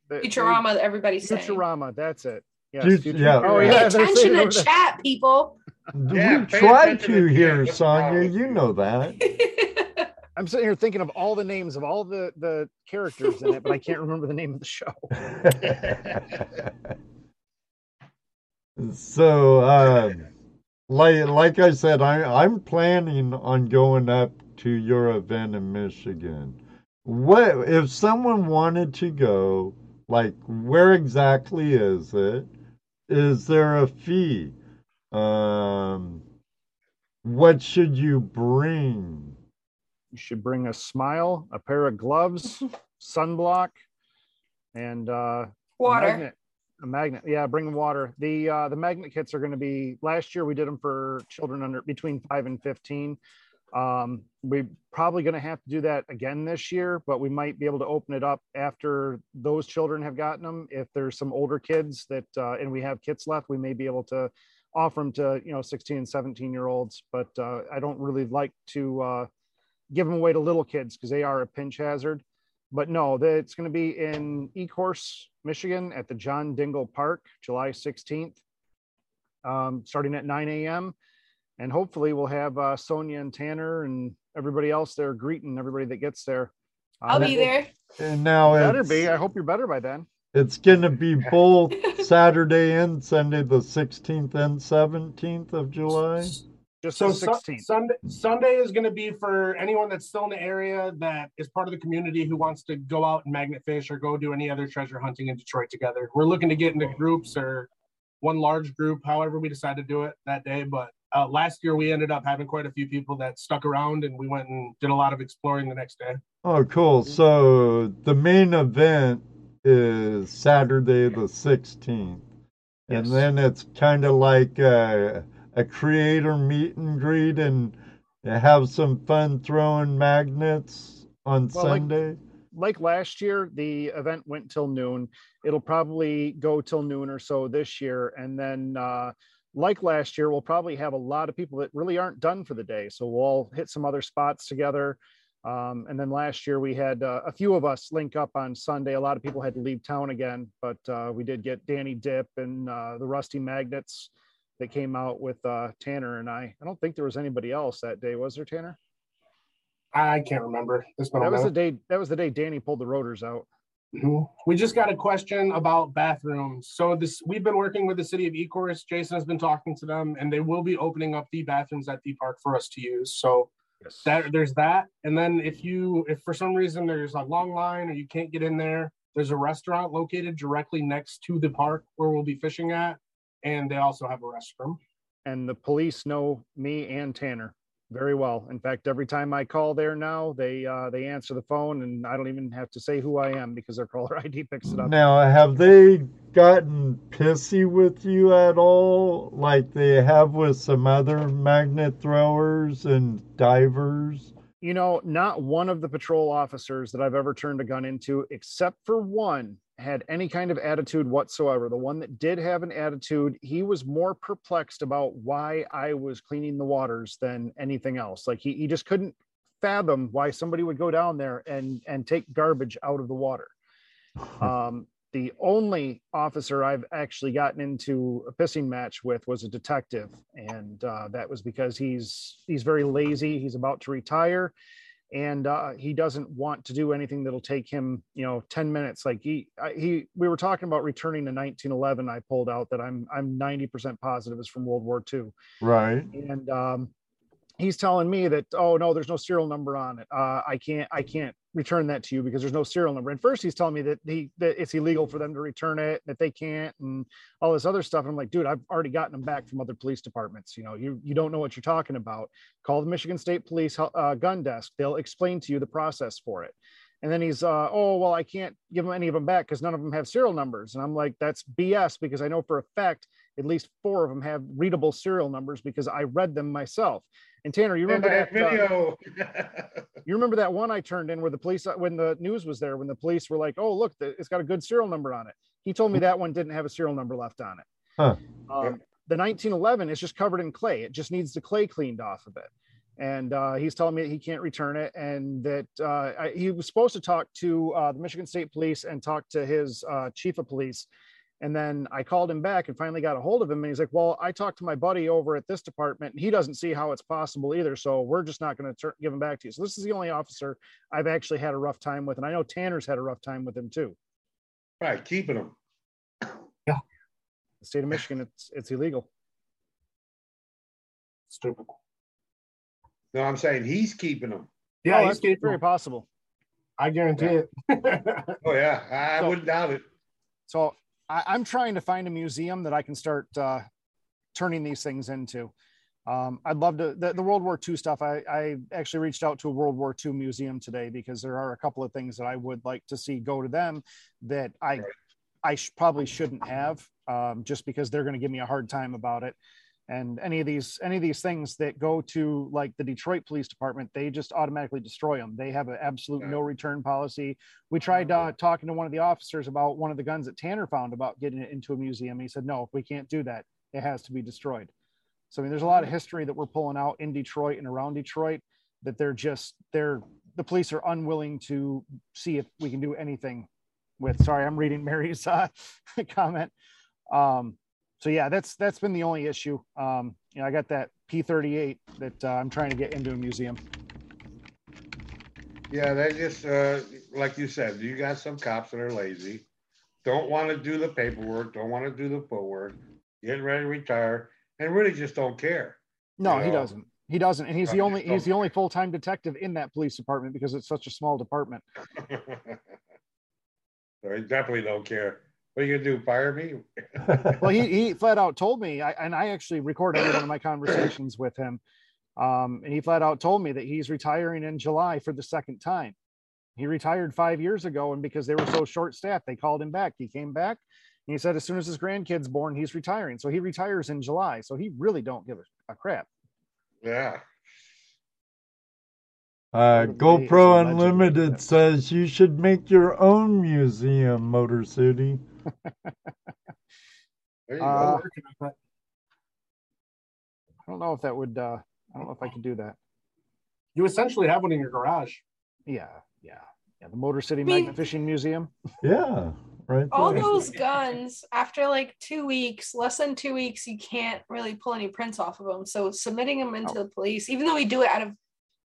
the- Futurama that everybody's saying. Futurama, that's it. Yes, Fut- yeah. Oh yeah, they're attention saying to over chat, people. Yeah, we try to to here, kids. Sonia. wrong with You you? know that. I'm sitting here thinking of all the names of all the the characters in it, but I can't remember the name of the show. so, um, like like I said, I I'm planning on going up to your event in Michigan. What if someone wanted to go? Like, where exactly is it? Is there a fee? Um, what should you bring? You should bring a smile, a pair of gloves, sunblock, and uh, Water. Magnet. A magnet. Yeah, bring water. The uh, the magnet kits are going to be. Last year we did them for children under between five and fifteen. Um, we're probably going to have to do that again this year, but we might be able to open it up after those children have gotten them. If there's some older kids that uh, and we have kits left, we may be able to offer them to you know 16 and 17 year olds. But uh, I don't really like to uh, give them away to little kids because they are a pinch hazard but no, the, it's going to be in Ecorse, Michigan at the John Dingell Park, July 16th, um, starting at 9 a.m. And hopefully we'll have uh, Sonia and Tanner and everybody else there greeting everybody that gets there. I'll Uh, be there. And now Better be. I hope you're better by then. it's going to be both Saturday and Sunday, the 16th and 17th of July. Just So the Su- Sunday Sunday is going to be for anyone that's still in the area that is part of the community who wants to go out and magnet fish or go do any other treasure hunting in Detroit together. We're looking to get into groups or one large group, however we decide to do it that day. But uh, last year we ended up having quite a few people that stuck around and we went and did a lot of exploring the next day. Oh, cool. So the main event is Saturday the 16th. And then it's kind of like a, a creator meet and greet and have some fun throwing magnets on Well, like- Sunday. like last year, the event went till noon. It'll probably go till noon or so this year. And then, uh, like last year, we'll probably have a lot of people that really aren't done for the day. So we'll all hit some other spots together. Um, and then last year, we had uh, a few of us link up on Sunday. A lot of people had to leave town again, but uh, we did get Danny Dip and uh, the Rusty Magnets that came out with uh, Tanner and I. I don't think there was anybody else that day, was there, Tanner? I can't remember. It's been a That was the day. That was the day Danny pulled the rotors out. Mhm. We just got a question about bathrooms. So this we've been working with the city of Ecorse. Jason has been talking to them, and they will be opening up the bathrooms at the park for us to use. So Yes. that there's that. And then if you if for some reason there's a long line or you can't get in there, there's a restaurant located directly next to the park where we'll be fishing at, and they also have a restroom. and the police know me and Tanner very well. In fact, every time I call there now, they uh, they answer the phone, and I don't even have to say who I am because their caller ID picks it up. Now, have they gotten pissy with you at all, like they have with some other magnet throwers and divers? You know, not one of the patrol officers that I've ever turned a gun into, except for one, had any kind of attitude whatsoever. The one that did have an attitude, he was more perplexed about why I was cleaning the waters than anything else. Like he, he just couldn't fathom why somebody would go down there and and take garbage out of the water. Um, the only officer I've actually gotten into a pissing match with was a detective, and uh, that was because he's he's very lazy. He's about to retire, and uh, he doesn't want to do anything that'll take him, you know, ten minutes. Like he I, he, we were talking about returning to 1911. I pulled out that I'm I'm 90 percent positive is from World War II, Right. and um, he's telling me that oh no there's no serial number on it uh, i can't i can't return that to you because there's no serial number. And first he's telling me that he that it's illegal for them to return it that they can't and all this other stuff. And i'm like dude i've already gotten them back from other police departments. You know you you don't know what you're talking about. Call the michigan state police uh, gun desk. They'll explain to you the process for it. And then he's, uh, oh, well, I can't give them any of them back because none of them have serial numbers. And I'm like, that's BS because I know for a fact at least four of them have readable serial numbers because I read them myself. And Tanner, you remember that, that uh, video? you remember that one I turned in where the police, when the news was there, when the police were like, "Oh, look, it's got a good serial number on it." He told me that one didn't have a serial number left on it. Huh. Um, the 1911 is just covered in clay. It just needs the clay cleaned off of it. And uh, he's telling me that he can't return it, and that uh, I, he was supposed to talk to uh, the Michigan State Police and talk to his uh, chief of police and then I called him back and finally got a hold of him. And he's like, Well, I talked to my buddy over at this department and he doesn't see how it's possible either. So we're just not going to give him back to you. So this is the only officer I've actually had a rough time with. And I know Tanner's had a rough time with him too. Right, keeping them. Yeah. The state of Michigan, it's it's illegal. Stupid. No, I'm saying he's keeping them. Yeah, oh, he's that's very possible. I guarantee Yeah. it. Oh yeah, I So- wouldn't doubt it. So I, I'm trying to find a museum that I can start uh, turning these things into. Um, I'd love to the, the World War II stuff. I, I actually reached out to a World War II museum today because there are a couple of things that I would like to see go to them that I I sh- probably shouldn't have um, just because they're going to give me a hard time about it. And any of these any of these things that go to like the Detroit Police Department, they just automatically destroy them. They have an absolute Yeah. no return policy. We tried uh, talking to one of the officers about one of the guns that Tanner found about getting it into a museum. He said, no, we can't do that. It has to be destroyed. So I mean, there's a lot of history that we're pulling out in Detroit and around Detroit that they're just they're the police are unwilling to see if we can do anything with. Sorry, I'm reading Mary's uh, comment. Um, so yeah, that's that's been the only issue. Um, you know, I got that P38 that uh, I'm trying to get into a museum. Yeah, they just uh, like you said, you got some cops that are lazy, don't want to do the paperwork, don't want to do the footwork, getting ready to retire, and really just don't care. No, he know, doesn't. He doesn't, and he's the only he's the only full time detective in that police department because it's such a small department. so he definitely don't care. What are you gonna do? Fire me? well, he, he flat out told me, I, and I actually recorded one of my conversations with him. Um, and he flat out told me that he's retiring in July for the second time. He retired five years ago, and because they were so short staffed, they called him back. He came back. And he said as soon as his grandkid's born, he's retiring. So he retires in July. So he really don't give a, a crap. Yeah. Uh, What a- it's a GoPro. Unlimited says you should make your own museum, Motor City. There you Uh, go. I don't know if that would. Uh, I don't know if I could do that. you essentially have one in your garage. Yeah, yeah, yeah. The Motor City mean- Magnet Fishing Museum. Yeah, right. all there. those guns after like two weeks less than two weeks you can't really pull any prints off of them so submitting them into Oh. the police even though we do it out of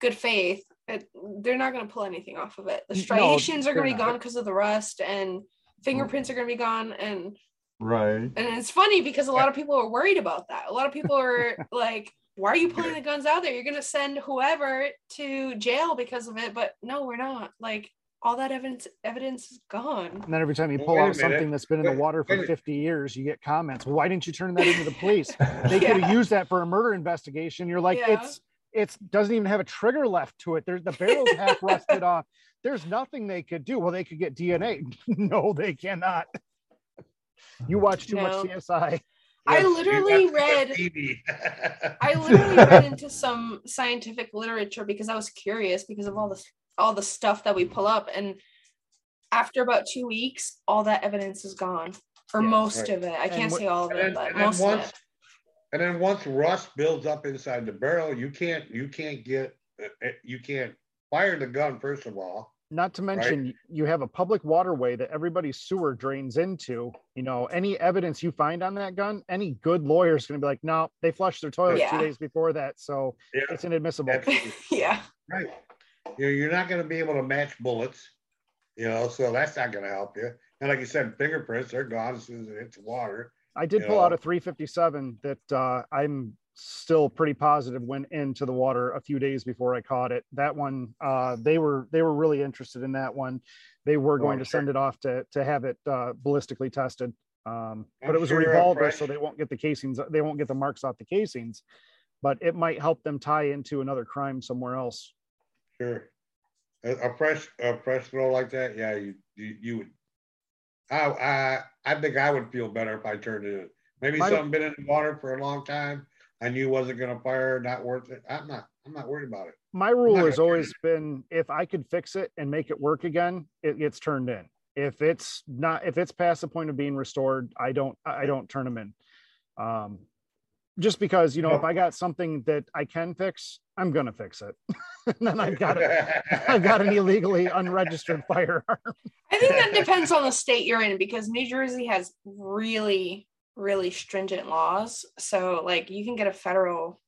good faith it, they're not going to pull anything off of it the No, striations are going to be not. gone because of the rust and fingerprints are going to be gone and Right. and it's funny because a lot of people are worried about that a lot of people are like why are you pulling the guns out there you're going to send whoever to jail because of it but no we're not like all that evidence evidence is gone And then every time you pull out minute. something that's been in the water for 50 years, you get comments. Why didn't you turn that into the police? They Yeah. could have used that for a murder investigation. You're like, Yeah. it's it's doesn't even have a trigger left to it. There's the barrel's half rusted off. There's nothing they could do. Well, they could get DNA. no, they cannot. You watch too No. much CSI. I Yes, you literally read- I literally read into some scientific literature because I was curious because of all this all the stuff that we pull up and after about two weeks all that evidence is gone or Yeah, most right. of it I And can't what- say all of it then, but and then most of once it and then once rust builds up inside the barrel, you can't you can't get uh, uh, you can't fire the gun first of all. Not to mention, you have a public waterway that everybody's sewer drains into. You know, any evidence you find on that gun, any good lawyer is going to be like, no, they flushed their toilet Yeah. two days before that, so Yeah. it's inadmissible. Yeah Right. You're, you're not going to be able to match bullets, you know, so that's not going to help you. And like you said, fingerprints, they're gone as soon as it hits water. I did you pull out a 357 that uh, I'm still pretty positive went into the water a few days before I caught it. That one, uh, they were they were really interested in that one. They were Oh, going I'm to sure. send it off to to have it uh, ballistically tested. Um, but it was sure a a revolver, so they won't get the casings. They won't get the marks off the casings. But it might help them tie into another crime somewhere else. Sure. a, a fresh a fresh throw like that, yeah, you you, you would. I I I think I would feel better if I turned it in. Maybe My- something been in the water for a long time. I knew wasn't gonna fire, not worth it. I'm not. I'm not worried about it. my rule has gonna always been if I could fix it and make it work again, it gets turned in. If it's not, if it's past the point of being restored, I don't, I don't turn them in. Um, just because, you know, if I got something that I can fix, I'm gonna fix it. and then I've got it. I've got an illegally unregistered firearm. I think that depends on the state you're in because New Jersey has really, really stringent laws. So, like, you can get a federal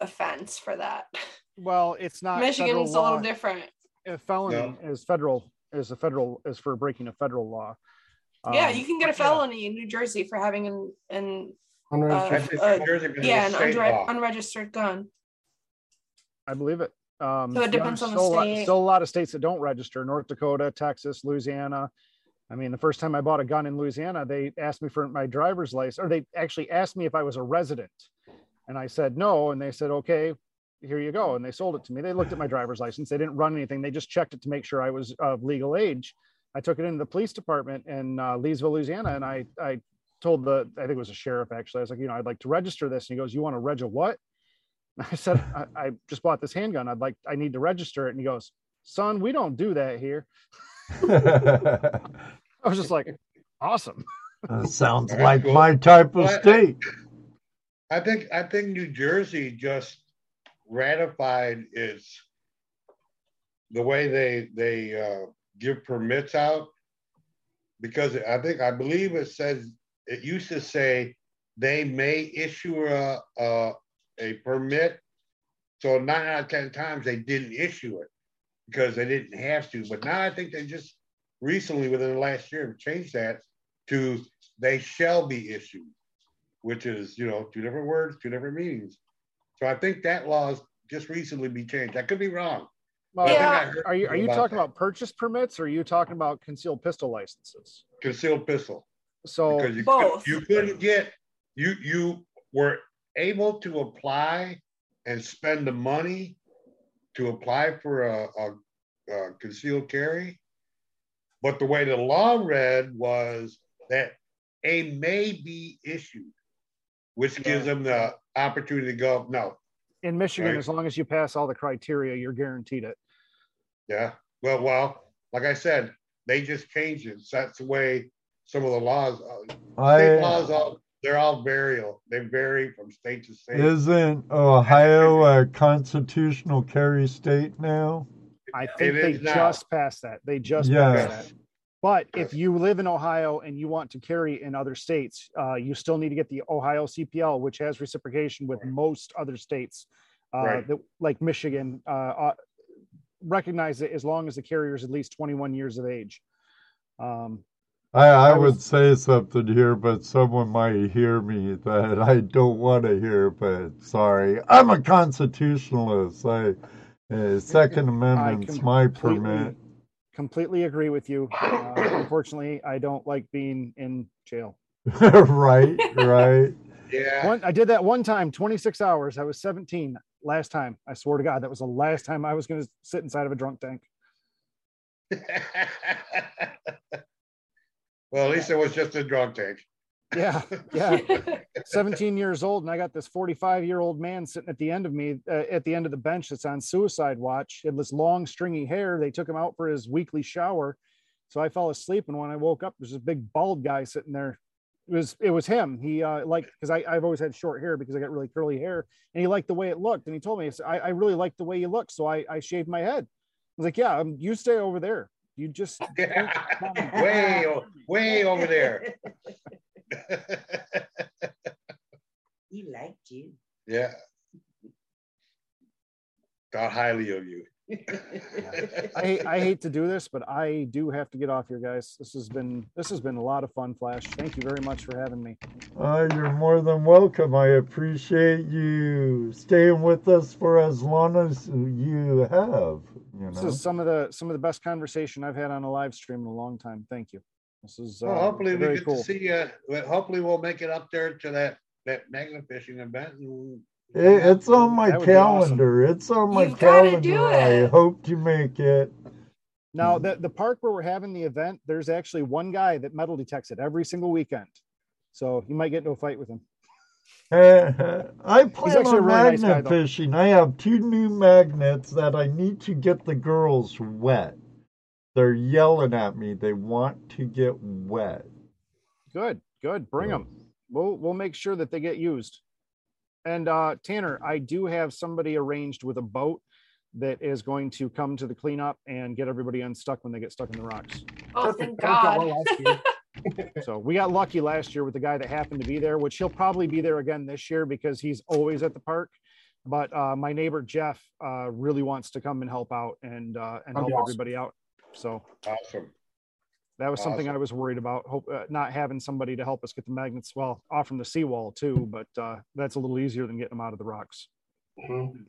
offense for that. Well, it's not Michigan federal is a little different. A felony is federal, is a federal, is for breaking a federal law. yeah, Um, you can get a felony in New Jersey for having an, an Unregistered. think Uh, Jersey yeah, an unre- unregistered gun. I believe it. Um, So it you know, depends on the still a lot- state. Still a lot of states that don't register, North Dakota, Texas, Louisiana. I mean, the first time I bought a gun in Louisiana, they asked me for my driver's license, or they actually asked me if I was a resident. And I said no, and they said, okay, here you go. And they sold it to me. They looked at my driver's license. They didn't run anything. They just checked it to make sure I was of legal age. I took it into the police department in uh, Leesville, Louisiana, and I I told the I think it was a sheriff actually. I was like, you know, I'd like to register this. And he goes, you want to reg a what? I said, I, I just bought this handgun. I'd like, I need to register it. And he goes, son, we don't do that here. I was just like, awesome. That sounds Very like cool. my type of Well, state. I think I think New Jersey just ratified its the way they they uh, give permits out because I think I believe it says it used to say they may issue a a, a permit. So nine out of ten times they didn't issue it because they didn't have to. But now I think they just recently within the last year have changed that to they shall be issued which is you know two different words, two different meanings. So I think that law has just recently be changed. I could be wrong. Well, Yeah. I heard Are you are you about talking that. about purchase permits or are you talking about concealed pistol licenses? concealed pistol? So Because you Both. Could, you couldn't get you you were able to apply and spend the money to apply for a, a, a concealed carry, but the way the law read was that a may be issued, which gives them the opportunity to go no, in Michigan, Right. as long as you pass all the criteria, you're guaranteed it. Yeah, well, well, like I said, they just changed it. So that's the way some of the laws, uh, state laws, I all they're all vary. They vary from state to state. isn't Ohio a constitutional carry state now? I think It they is now. just passed that. They just Yeah. passed that. But if you live in Ohio and you want to carry in other states, uh, you still need to get the Ohio CPL, which has reciprocation with Right. most other states, uh, Right. that, like Michigan. Uh, uh, recognize it as long as the carrier is at least 21 years of age. Um, I, I I would say something here, but someone might hear me that I don't want to hear. But sorry, I'm a constitutionalist. I uh, Second Amendment's my permit. completely agree with you. Uh, unfortunately, I don't like being in jail. right, right. yeah, One, I did that one time, 26 hours. I was 17 last time. I swear to God, that was the last time I was going to sit inside of a drunk tank. well, at least it was just a drug tank. Yeah, yeah. 17 years old, and I got this 45 year old man sitting at the end of me, uh, at the end of the bench that's on suicide watch. He had this long, stringy hair. They took him out for his weekly shower. So I fell asleep, and when I woke up, there's this big bald guy sitting there. It was it was him. He uh, like because I I've always had short hair because I got really curly hair, and he liked the way it looked. And he told me, I, I really like the way you look, so I I shaved my head. I was like, yeah, um, you stay over there. You just way, way over there. He liked you. yeah. Thought highly of you. I hate, I hate to do this, but I do have to get off here, guys. This has been this has been a lot of fun, Flash. Thank you very much for having me. Uh, you're more than welcome. I appreciate you staying with us for as long as you have. You know? This know, is some of the some of the best conversation I've had on a live stream in a long time. Thank you. This is uh, Well, hopefully we very get cool. to see you. Hopefully we'll make it up there to that that magnet fishing event and It, it's on my That would be awesome. calendar. It's on my You've calendar. do I it. hope to make it. Now, the, the park where we're having the event, there's actually one guy that metal detects it every single weekend. So you might get into a fight with him. Uh, I plan actually a on really nice guy, magnet fishing. I have two new magnets that I need to get the girls wet. They're yelling at me. They want to get wet. Good, good. Bring them. We'll we'll make sure that they get used. And uh, Tanner, I do have somebody arranged with a boat that is going to come to the cleanup and get everybody unstuck when they get stuck in the rocks. Oh, Perfect. thank That worked out God. well last year. So we got lucky last year with the guy that happened to be there, which he'll probably be there again this year because he's always at the park. But uh, my neighbor Jeff uh, really wants to come and help out and uh, and That'd help awesome. everybody out. So Awesome. That was something I was worried about, hope, uh, not having somebody to help us get the magnets well off from the seawall too. But uh, that's a little easier than getting them out of the rocks. Mhm.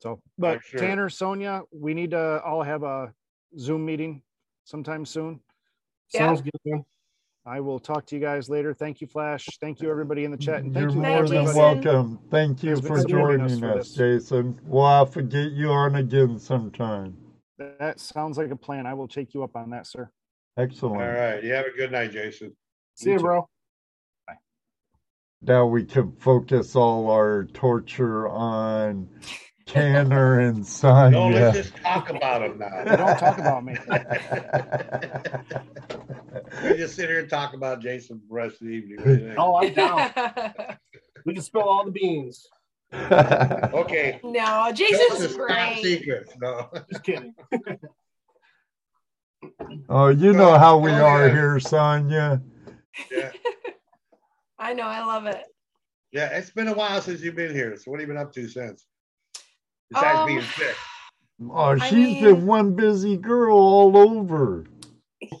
So, but sure. Tanner, Sonia, we need to all have a Zoom meeting sometime soon. Yeah. Sounds good. Man. I will talk to you guys later. Thank you, Flash. Thank you, everybody in the chat. And You're you, more than Jason. welcome. Thank you for supporting us joining for us, this. Jason. We'll have to get you on again sometime. That sounds like a plan. I will take you up on that, sir. Excellent. All right. You have a good night, Jason. See you, too. bro. Now we can focus all our torture on Tanner and Sonia. No, let's just talk about him now. Don't talk about me. we just sit here and talk about Jason for the rest of the evening. What do you think? Oh, I'm down. we can spill all the beans. Okay. no, Jason's is top great. secret. No. Just kidding. oh, you know how we Oh, are yeah. here, Sonia. Yeah. I know, I love it. Yeah. It's been a while since you've been here. So what have you been up to since? Besides Um, being sick. Oh, I she's mean- been one busy girl all over.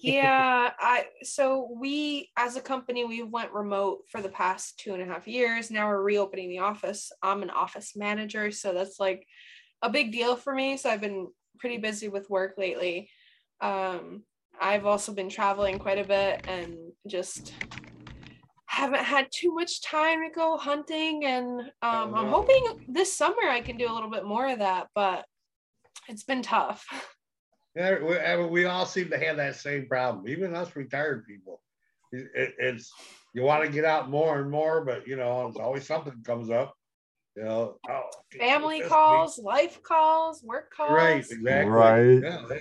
yeah i so we as a company we went remote for the past two and a half years now we're reopening the office i'm an office manager so that's like a big deal for me so i've been pretty busy with work lately um i've also been traveling quite a bit and just haven't had too much time to go hunting and um, i'm hoping this summer i can do a little bit more of that but it's been tough Yeah, we, I mean, we all seem to have that same problem. Even us retired people. It, it- it's you want to get out more and more, but you know, it's always something comes up. You know, oh, family this calls, life calls, work calls. Right, exactly. Right. Yeah, yeah.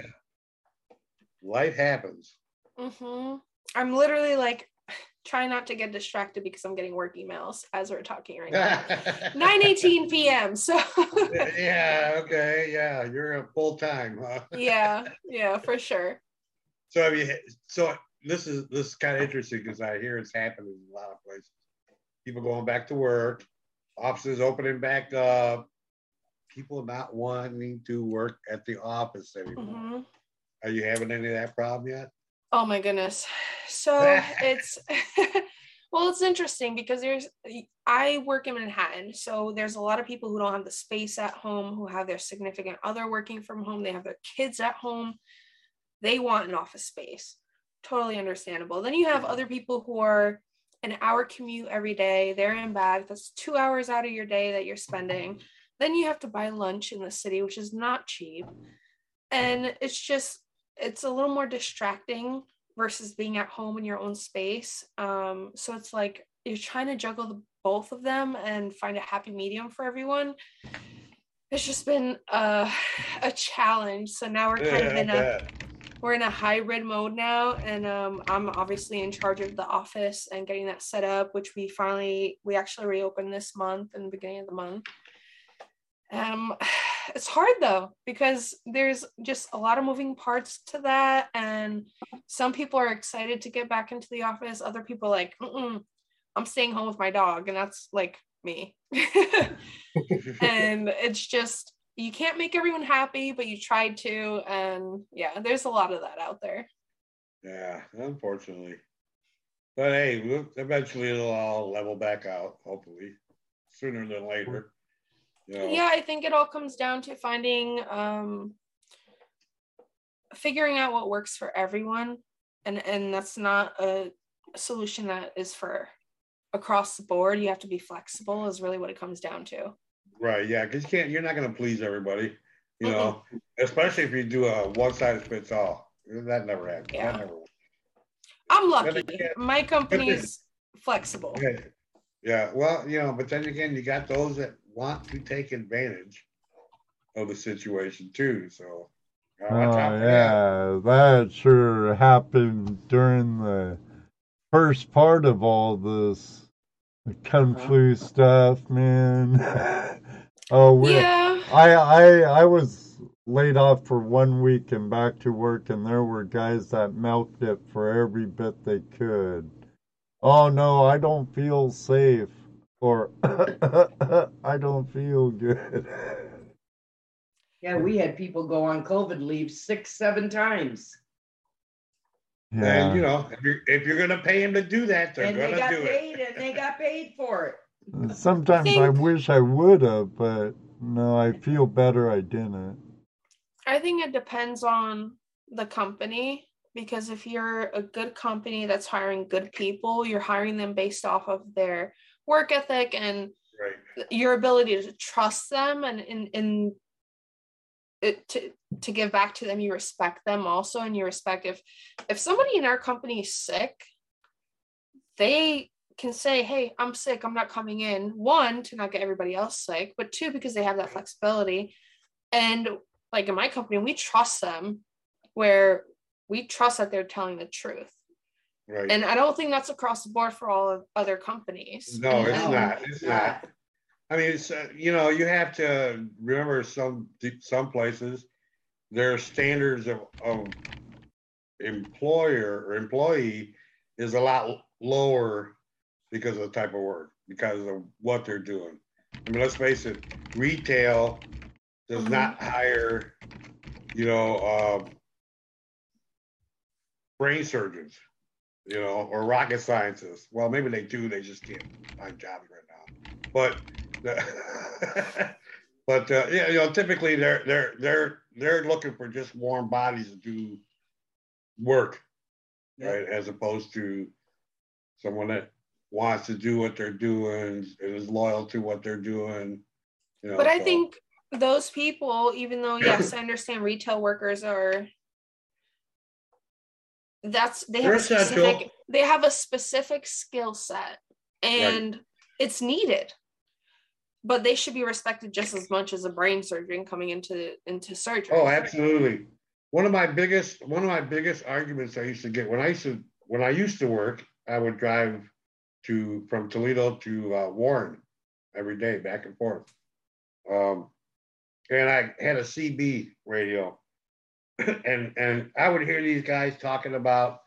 Life happens. hmm I'm literally like trying not to get distracted because I'm getting work emails as we're talking right now. 9:18 p.m. So yeah, okay, yeah, you're a full time, huh? yeah, yeah, for sure. So have you so this is this is kind of interesting because I hear it's happening in a lot of places. People going back to work, offices opening back up, people not wanting to work at the office anymore. hmm Are you having any of that problem yet? Oh my goodness. So it's well, it's interesting because there's I work in Manhattan, so there's a lot of people who don't have the space at home, who have their significant other working from home, they have their kids at home. They want an office space. Totally understandable. Then you have other people who are an hour commute every day. They're in back. That's two hours out of your day that you're spending. Then you have to buy lunch in the city, which is not cheap. And it's just it's a little more distracting versus being at home in your own space. Um, so it's like you're trying to juggle the both of them and find a happy medium for everyone. It's just been uh, a challenge. So now we're kind of in a we're in a hybrid mode now, and um, I'm obviously in charge of the office and getting that set up, which we finally we actually reopened this month in the beginning of the month. Um, it's hard though because there's just a lot of moving parts to that, and some people are excited to get back into the office. Other people like, I'm staying home with my dog, and that's like me. and it's just you can't make everyone happy, but you try to, and yeah, there's a lot of that out there. Yeah, unfortunately. But hey, eventually it'll all level back out, hopefully, sooner than later. You know, Yeah, I think it all comes down to finding um figuring out what works for everyone and and that's not a solution that is for across the board you have to be flexible is really what it comes down to Right, yeah, because you can't, you're not going to please everybody, you know, especially if you do a one size fits all. That never happens. Yeah. That never i'm lucky again- my company's flexible Okay. Yeah, well, you know, but then again, you got those that want to take advantage of the situation too. So, uh, Oh top of that, yeah, that sure happened during the first part of all this the kung flu stuff, man. oh, we, yeah I I I was laid off for one week and back to work, and there were guys that milked it for every bit they could. Oh no, I don't feel safe, or I don't feel good. Yeah, we had people go on COVID leave six, seven times. and you know, if you're if you're gonna pay them to do that, they're And they gonna got do paid it. and they got paid for it. Sometimes I think- wish I would have, but no, I feel better I didn't. I think it depends on the company because if you're a good company that's hiring good people, you're hiring them based off of their work ethic and Right. your ability to trust them and in in it to to give back to them you respect them also and you respect if if somebody in our company is sick they can say hey i'm sick i'm not coming in. One to not get everybody else sick but two because they have that flexibility. And like in my company we trust them where we trust that they're telling the truth Right. and i don't think that's across the board for all of other companies no, it's No, not. It's not. I mean, it's uh, you know, you have to remember some some places their standards of, of employer or employee is a lot lower because of the type of work, because of what they're doing. I mean, let's face it, retail does Mhm. not hire, you know, uh, brain surgeons, you know, or rocket scientists. Well, maybe they do, they just can't find jobs right now. But the, but uh, yeah, you know, typically they're they're they're they're looking for just warm bodies to do work, Yeah. right? As opposed to someone that wants to do what they're doing and is loyal to what they're doing. You know, but I so- think those people, even though yes, I understand retail workers are that's they have a specific they have a specific skill set and it's needed. But they should be respected just as much as a brain surgeon coming into into surgery. Oh, absolutely. One of my biggest one of my biggest arguments I used to get when I used to when I used to work, I would drive to from Toledo to uh, Warren every day, back and forth. Um, and I had a CB radio, and and I would hear these guys talking about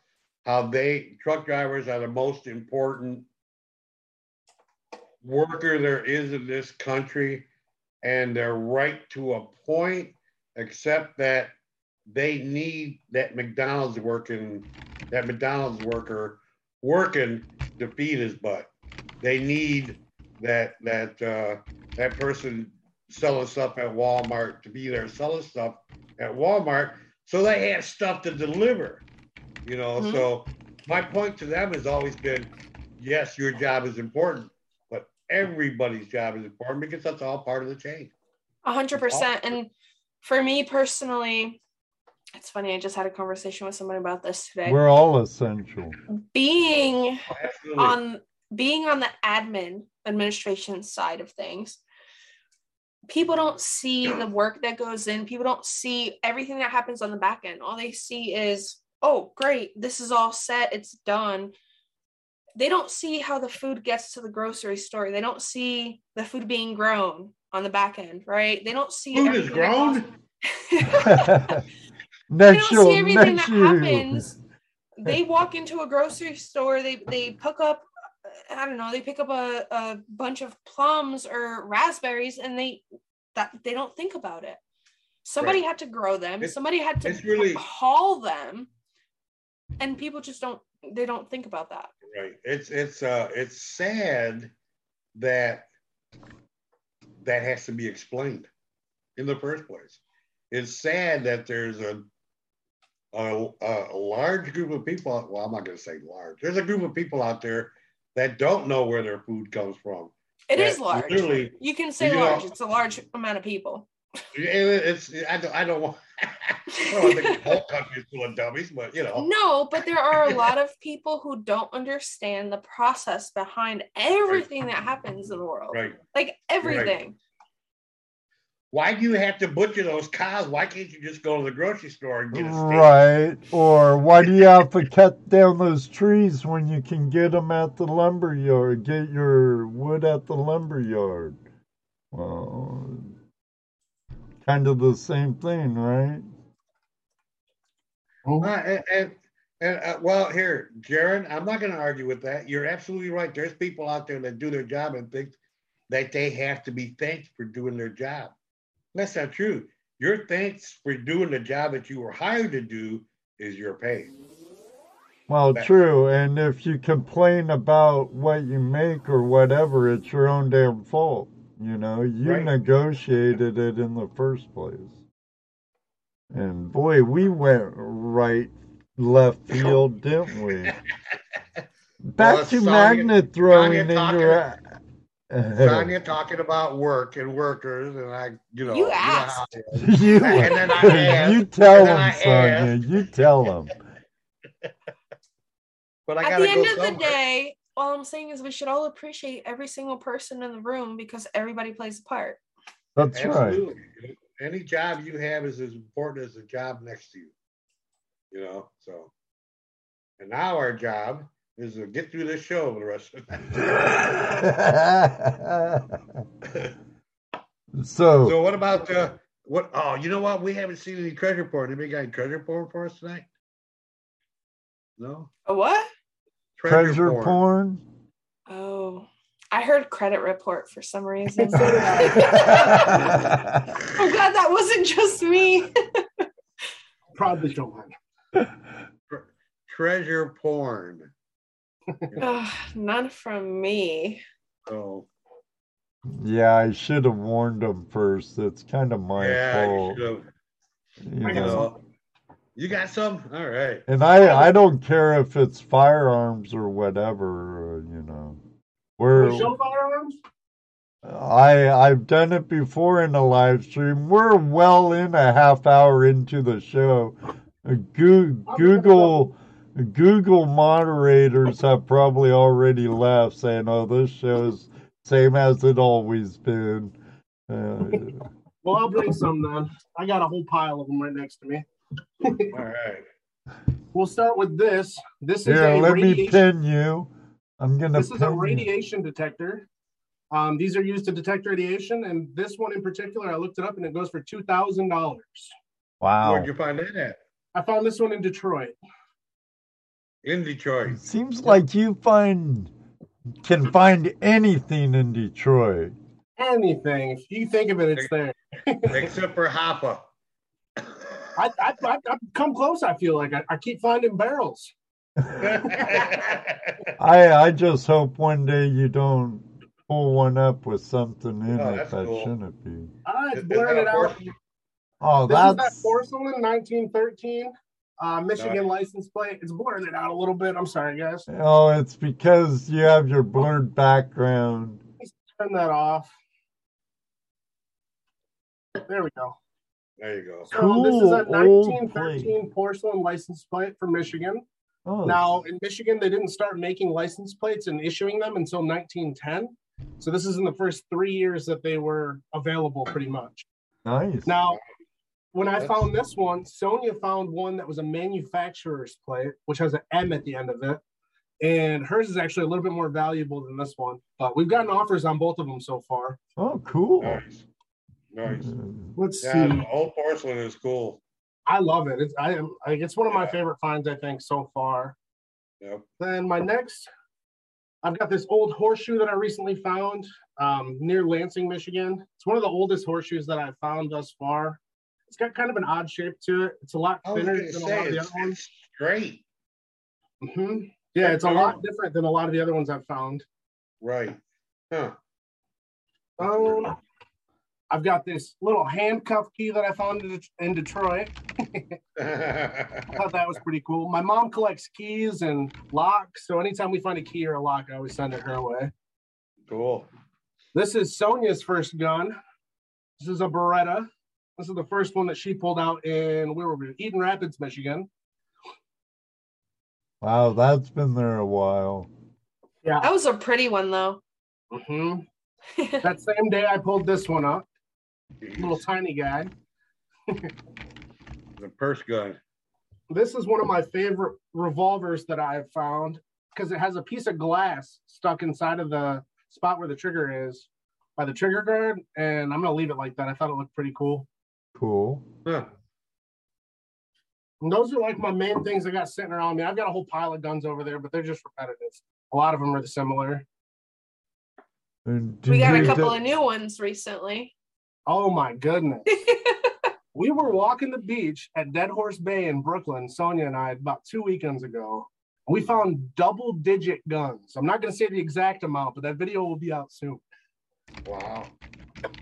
how they truck drivers are the most important worker there is in this country, and they're right to a point, except that they need that McDonald's working, that McDonald's worker working to feed his butt. They need that that uh, that person selling stuff at Walmart to be there selling stuff at Walmart, so they have stuff to deliver. You know, Mhm. so my point to them has always been, yes, your job is important, but everybody's job is important because that's all part of the chain. A hundred percent. And for me personally, it's funny, I just had a conversation with someone about this today. We're all essential. Being Absolutely. on being on the admin administration side of things people don't see the work that goes in people don't see everything that happens on the back end all they see is oh great this is all set it's done they don't see how the food gets to the grocery store they don't see the food being grown on the back end right they don't see Food is everything that grown. they next don't see everything next that year. happens. They walk into a grocery store, they they pick up I don't know, they pick up a, a bunch of plums or raspberries and they that they don't think about it. Somebody Right. had to grow them, It's- somebody had to really- haul them, and people just don't they don't think about that. Right. It's it's uh it's sad that that has to be explained in the first place. It's sad that there's a a, a large group of people. Well, I'm not going to say large. There's a group of people out there that don't know where their food comes from. It is large. Literally, You can say you know- large. It's a large amount of people. it- it's I don't I don't want. I don't think the whole country is full of dummies, but you know. No, but there are a lot of people who don't understand the process behind everything that happens in the world. Right. Like everything. Why do you have to butcher those cows? Why can't you just go to the grocery store and get a steak? Right. Or why do you have to cut down those trees when you can get them at the lumber yard? Get your wood at the lumber yard. Well, kind of the same thing, right? Uh, and, and, and, uh, well, here, Jaron, I'm not going to argue with that. You're absolutely right. There's people out there that do their job and think that they have to be thanked for doing their job. That's not true. Your thanks for doing the job that you were hired to do is your pay. Well, That- true. And if you complain about what you make or whatever, it's your own damn fault. You know, you Right. negotiated it in the first place. And boy, we went right left field, didn't we? Back Well, to magnet throwing in your. Sonia talking about work and workers, and I, you know, You asked. it is. you, And then I asked- you tell and then I them, Sonia. asked- You tell them. But I At gotta the end go of the day, all I'm saying is we should all appreciate every single person in the room because everybody plays a part. That's right. Any job you have is as important as the job next to you. You know, so. And now our job is to get through this show for the rest of the night. so, So what about uh what oh you know what? We haven't seen any treasure porn. Anybody got any treasure porn for us tonight? No? A what? treasure porn. Oh, I heard credit report for some reason. oh, I'm glad that wasn't just me. Proudly show mine. Treasure porn. Ugh, none from me. So yeah, I should have warned them first. It's kind of my yeah, fault. should have. You got know. know. You got some? All right. And I, I don't care if it's firearms or whatever, uh, you know. We're, Wanna show firearms? I, I've done it before in a live stream. We're well in a half hour into the show. Uh, Goo- Google, Google moderators have probably already left, saying, "Oh, this show's same as it always been." Uh, Well, I'll bring some then. I got a whole pile of them right next to me. All right. We'll start with this. This is here, a let me pin you. I'm gonna. This is a pin you. radiation detector. Um, these are used to detect radiation, and this one in particular, I looked it up, and it goes for two thousand dollars. Wow. Where'd you find that at? I found this one in Detroit. In Detroit. It seems like you find can find anything in Detroit. Anything, if you think of it, it's there. Except for Hoffa. I, I, I, I've come close. I feel like I, I keep finding barrels. I I just hope one day you don't pull one up with something in Oh, it that cool. shouldn't be. Ah, it's Is- is blurring that it out. Oh, This is that porcelain 1913 uh, Michigan Nice. license plate. It's blurring it out a little bit. I'm sorry, guys. oh, it's because you have your blurred background. Turn that off. There we go. There you go. So this is a Cool old 1913 porcelain license plate from Michigan. Oh, Now, in Michigan, they didn't start making license plates and issuing them until 1910. So this is in the first three years that they were available, pretty much. nice. Now, when I found this one, Sonia found one that was a manufacturer's plate, which has an M at the end of it. And hers is actually a little bit more valuable than this one. But we've gotten offers on both of them so far. Oh, cool. Nice. Nice. Let's Yeah, see. old porcelain is cool. I love it. It's I am it's one of my favorite finds I think so far. Yep. Then my next, I've got this old horseshoe that I recently found um, near Lansing, Michigan. It's one of the oldest horseshoes that I've found thus far. It's got kind of an odd shape to it. It's a lot thinner than a lot of the other ones. it's straight. hmm Yeah, it's a lot different than a lot of the other ones I've found. Right. Huh. Um, I've got this little handcuff key that I found in, in Detroit. I thought that was pretty cool. My mom collects keys and locks, so anytime we find a key or a lock, I always send it her way. cool. This is Sonia's first gun. This is a Beretta. This is the first one that she pulled out in where were we? Eaton Rapids, Michigan. Wow, that's been there a while. Yeah. That was a pretty one though. Mm-hmm. That same day I pulled this one up. Little tiny guy. The purse gun. This is one of my favorite revolvers that I've found because it has a piece of glass stuck inside of the spot where the trigger is by the trigger guard. And I'm gonna leave it like that. I thought it looked pretty cool. Cool. Yeah. And those are like my main things I got sitting around me. I've got a whole pile of guns over there, but they're just repetitive. A lot of them are similar. We got a couple do- of new ones recently. Oh my goodness. we were walking the beach at Dead Horse Bay in Brooklyn, Sonia and I, about two weekends ago. We found double digit guns. I'm not going to say the exact amount, but that video will be out soon. Wow.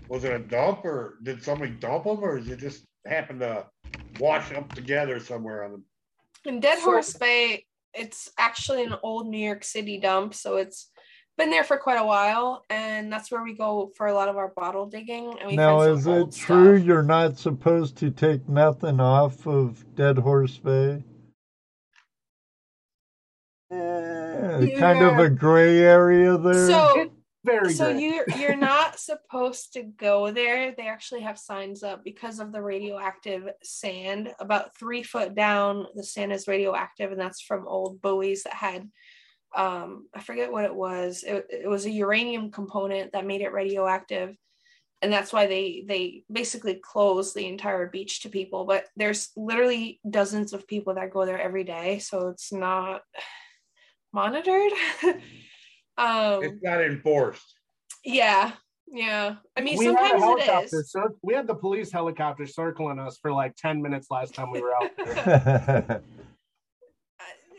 Was it a dump or did somebody dump them or did it just happen to wash up together somewhere on them? In Dead Horse Bay, it's actually an old New York City dump, so it's been there for quite a while, and that's where we go for a lot of our bottle digging. And we Now, is it true stuff. you're not supposed to take nothing off of Dead Horse Bay? Yeah, kind of a gray area there. So, Very so good. you're you're not supposed to go there. They actually have signs up because of the radioactive sand. About three foot down, the sand is radioactive, and that's from old buoys that had um I forget what it was. It, it was a uranium component that made it radioactive. And that's why they they basically close the entire beach to people. But there's literally dozens of people that go there every day, so it's not monitored. um It's not enforced. yeah, yeah. I mean, we had a sometimes it helicopter. Cir- we had the police helicopter circling us for like 10 minutes last time we were out there.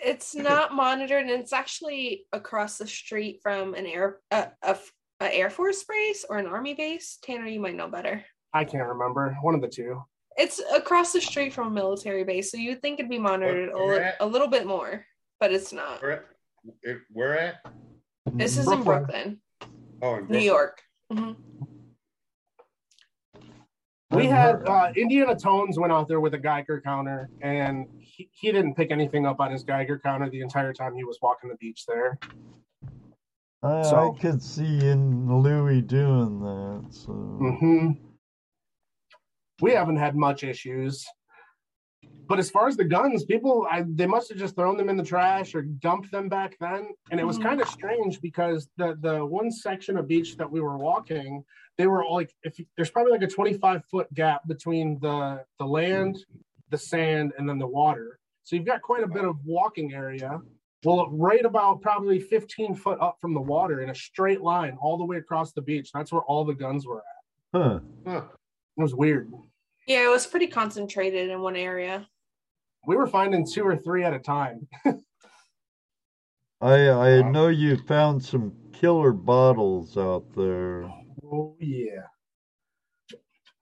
It's not monitored, and it's actually across the street from an air a, a, a air force base or an army base. Tanner, you might know better. I can't remember. One of the two. It's across the street from a military base, so you'd think it'd be monitored a, li- a little bit more, but it's not. Where, it, where at? This is in Brooklyn. Brooklyn, Oh, in New Brooklyn. York. Mhm. We had uh, Indiana Tones went out there with a Geiger counter, and he, he didn't pick anything up on his Geiger counter the entire time he was walking the beach there. I, So- I could see in Louis doing that. So hmm We haven't had much issues. But as far as the guns, people I, they must have just thrown them in the trash or dumped them back then. And it was Mhm. kind of strange because the the one section of beach that we were walking, they were all like if you, there's probably like a 25 foot gap between the the land, the sand, and then the water. So you've got quite a bit of walking area. Well, right about probably 15 foot up from the water in a straight line all the way across the beach. That's where all the guns were at. huh. Huh. It was weird. Yeah, it was pretty concentrated in one area. We were finding two or three at a time. I I Wow. know you found some killer bottles out there. Oh yeah.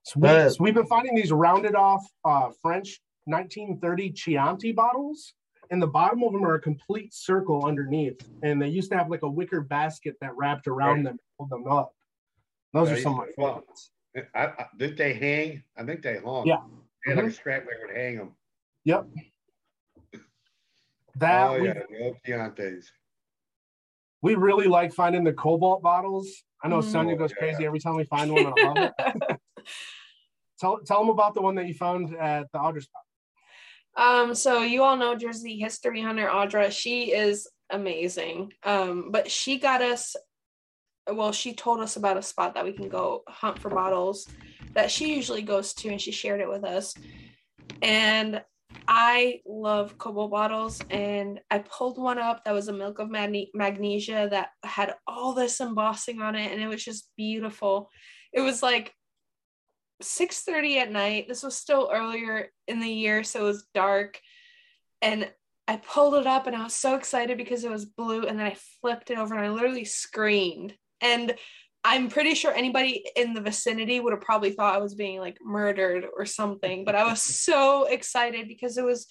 So, we, That- so we've been finding these rounded off uh, French 1930 Chianti bottles, and the bottom of them are a complete circle underneath. And they used to have like a wicker basket that wrapped around Right. them, hold them up. Those Yeah, are some of my used to- well, favorites. I, I, did they hang? I think they hung. Yeah. They had like Mhm. a strap that would hang them. Yep. That oh we, yeah, the old Chiantis. we really like finding the cobalt bottles. I know Mhm. Sonia Oh, goes yeah. crazy every time we find one. and I love it. Tell tell them about the one that you found at the Otter Spot. Um, so you all know Jersey history hunter Audra. She is amazing. Um, but she got us well, she told us about a spot that we can go hunt for bottles that she usually goes to and she shared it with us. And I love cobalt bottles and I pulled one up that was a milk of magne- magnesia that had all this embossing on it and it was just beautiful. It was like 6:30 at night. This was still earlier in the year, so it was dark. And I pulled it up and I was so excited because it was blue. And then I flipped it over and I literally screamed. And I'm pretty sure anybody in the vicinity would have probably thought I was being like murdered or something. But I was so excited because it was,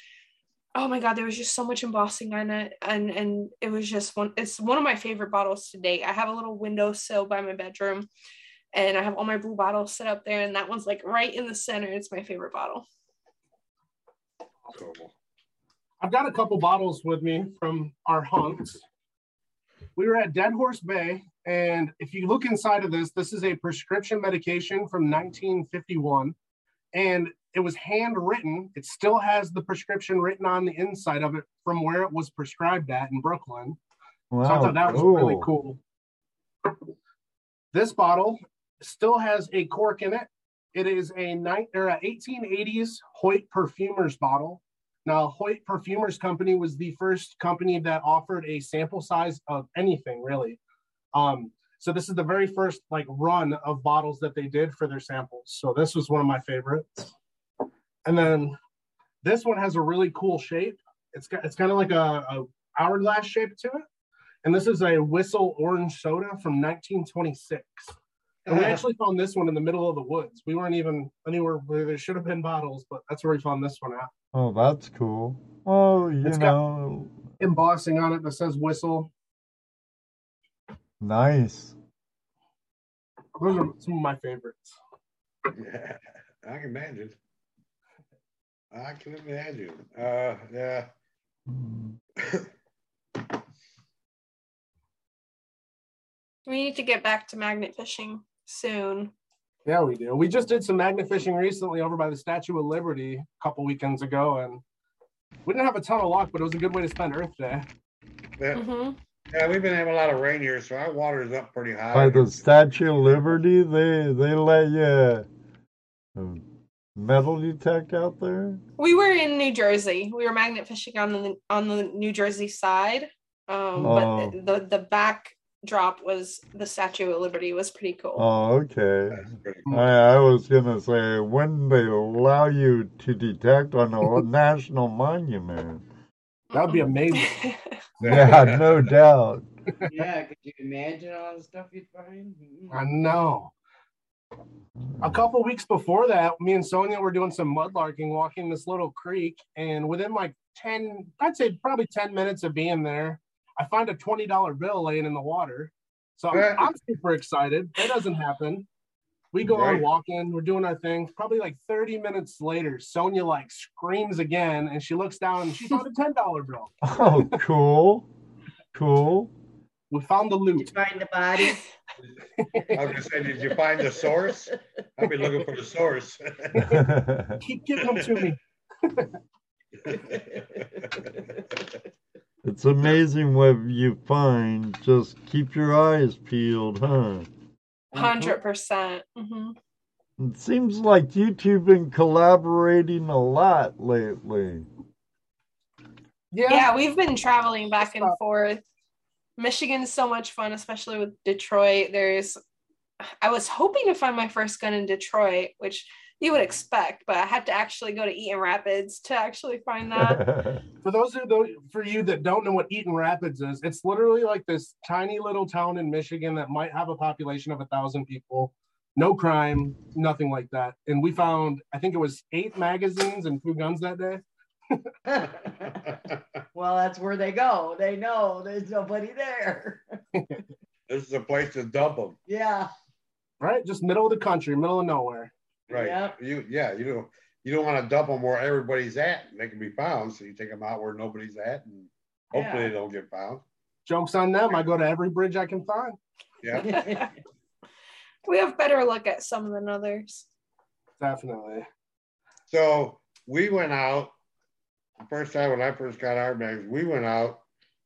oh my god, there was just so much embossing on it, and and it was just one. It's one of my favorite bottles to date. I have a little windowsill by my bedroom, and I have all my blue bottles set up there, and that one's like right in the center. It's my favorite bottle. Cool. I've got a couple bottles with me from our hunts. We were at Dead Horse Bay, and if you look inside of this, this is a prescription medication from 1951, and it was handwritten. It still has the prescription written on the inside of it from where it was prescribed at in Brooklyn. So I Wow, thought that was really cool. This bottle still has a cork in it. It is a nine or a 1880s Hoyt Perfumers bottle. Now, Hoyt Perfumers Company was the first company that offered a sample size of anything, really. Um, so this is the very first like run of bottles that they did for their samples. So this was one of my favorites. And then this one has a really cool shape. It's got it's kind of like a, a hourglass shape to it. And this is a whistle orange soda from 1926. And we actually found this one in the middle of the woods. We weren't even anywhere where there should have been bottles, but that's where we found this one at. Oh, that's cool. Oh, you It's got- know, Embossing on it that says whistle. Nice. Those are some of my favorites. Yeah, I can imagine. I can imagine. Uh, yeah. We need to get back to magnet fishing soon. Yeah, we do. We just did some magnet fishing recently over by the Statue of Liberty a couple weekends ago, and we didn't have a ton of luck, but it was a good way to spend Earth Day. Yeah, hmm yeah, we've been having a lot of rain here, so our water is up pretty high. By the Statue of Liberty, they they let you uh, metal detect out there. We were in New Jersey. We were magnet fishing on the on the New Jersey side. Um, Oh. but the the backdrop was the Statue of Liberty was pretty cool. Oh, okay. Cool. I, I was gonna say when they allow you to detect on a national monument. That would be amazing. Yeah, no doubt. yeah, could you imagine all the stuff you'd find? I know. A couple weeks before that, me and Sonia were doing some mudlarking, walking this little creek, and within like 10, I'd say probably 10 minutes of being there, I find a $20 bill laying in the water. So I'm, I'm super excited. That doesn't happen. We go on Right. walking, we're doing our thing. Probably like 30 minutes later, Sonia like screams again and she looks down and she found a $10 bill. Oh, cool, cool. We found the Did you loot. find the body? I was gonna say, did you find the source? I've been looking for the source. Keep giving them to me. it's amazing what you find. Just keep your eyes peeled, huh? Hundred percent. Mm-hmm. It seems like you two been collaborating a lot lately. Yeah. Yeah, we've been traveling back and forth. Michigan's so much fun, especially with Detroit. There's, I was hoping to find my first gun in Detroit, which you would expect, but I had to actually go to Eaton Rapids to actually find that. For those of those for you that don't know what Eaton Rapids is, it's literally like this tiny little town in Michigan that might have a population of a thousand people. No crime, nothing like that. And we found, I think it was eight magazines and two guns that day. well, that's where they go. They know there's nobody there. This is a place to dump them, yeah. Right? Just middle of the country, middle of nowhere. Right? Yep. You, yeah, you don't, you don't want to dump them where everybody's at and they can be found. So you take them out where nobody's at and hopefully Yeah. they don't get found. Jokes on them. I go to every bridge I can find. Yeah. we have better luck at some than others. Definitely. So we went out the first time when I first got our bags, we went out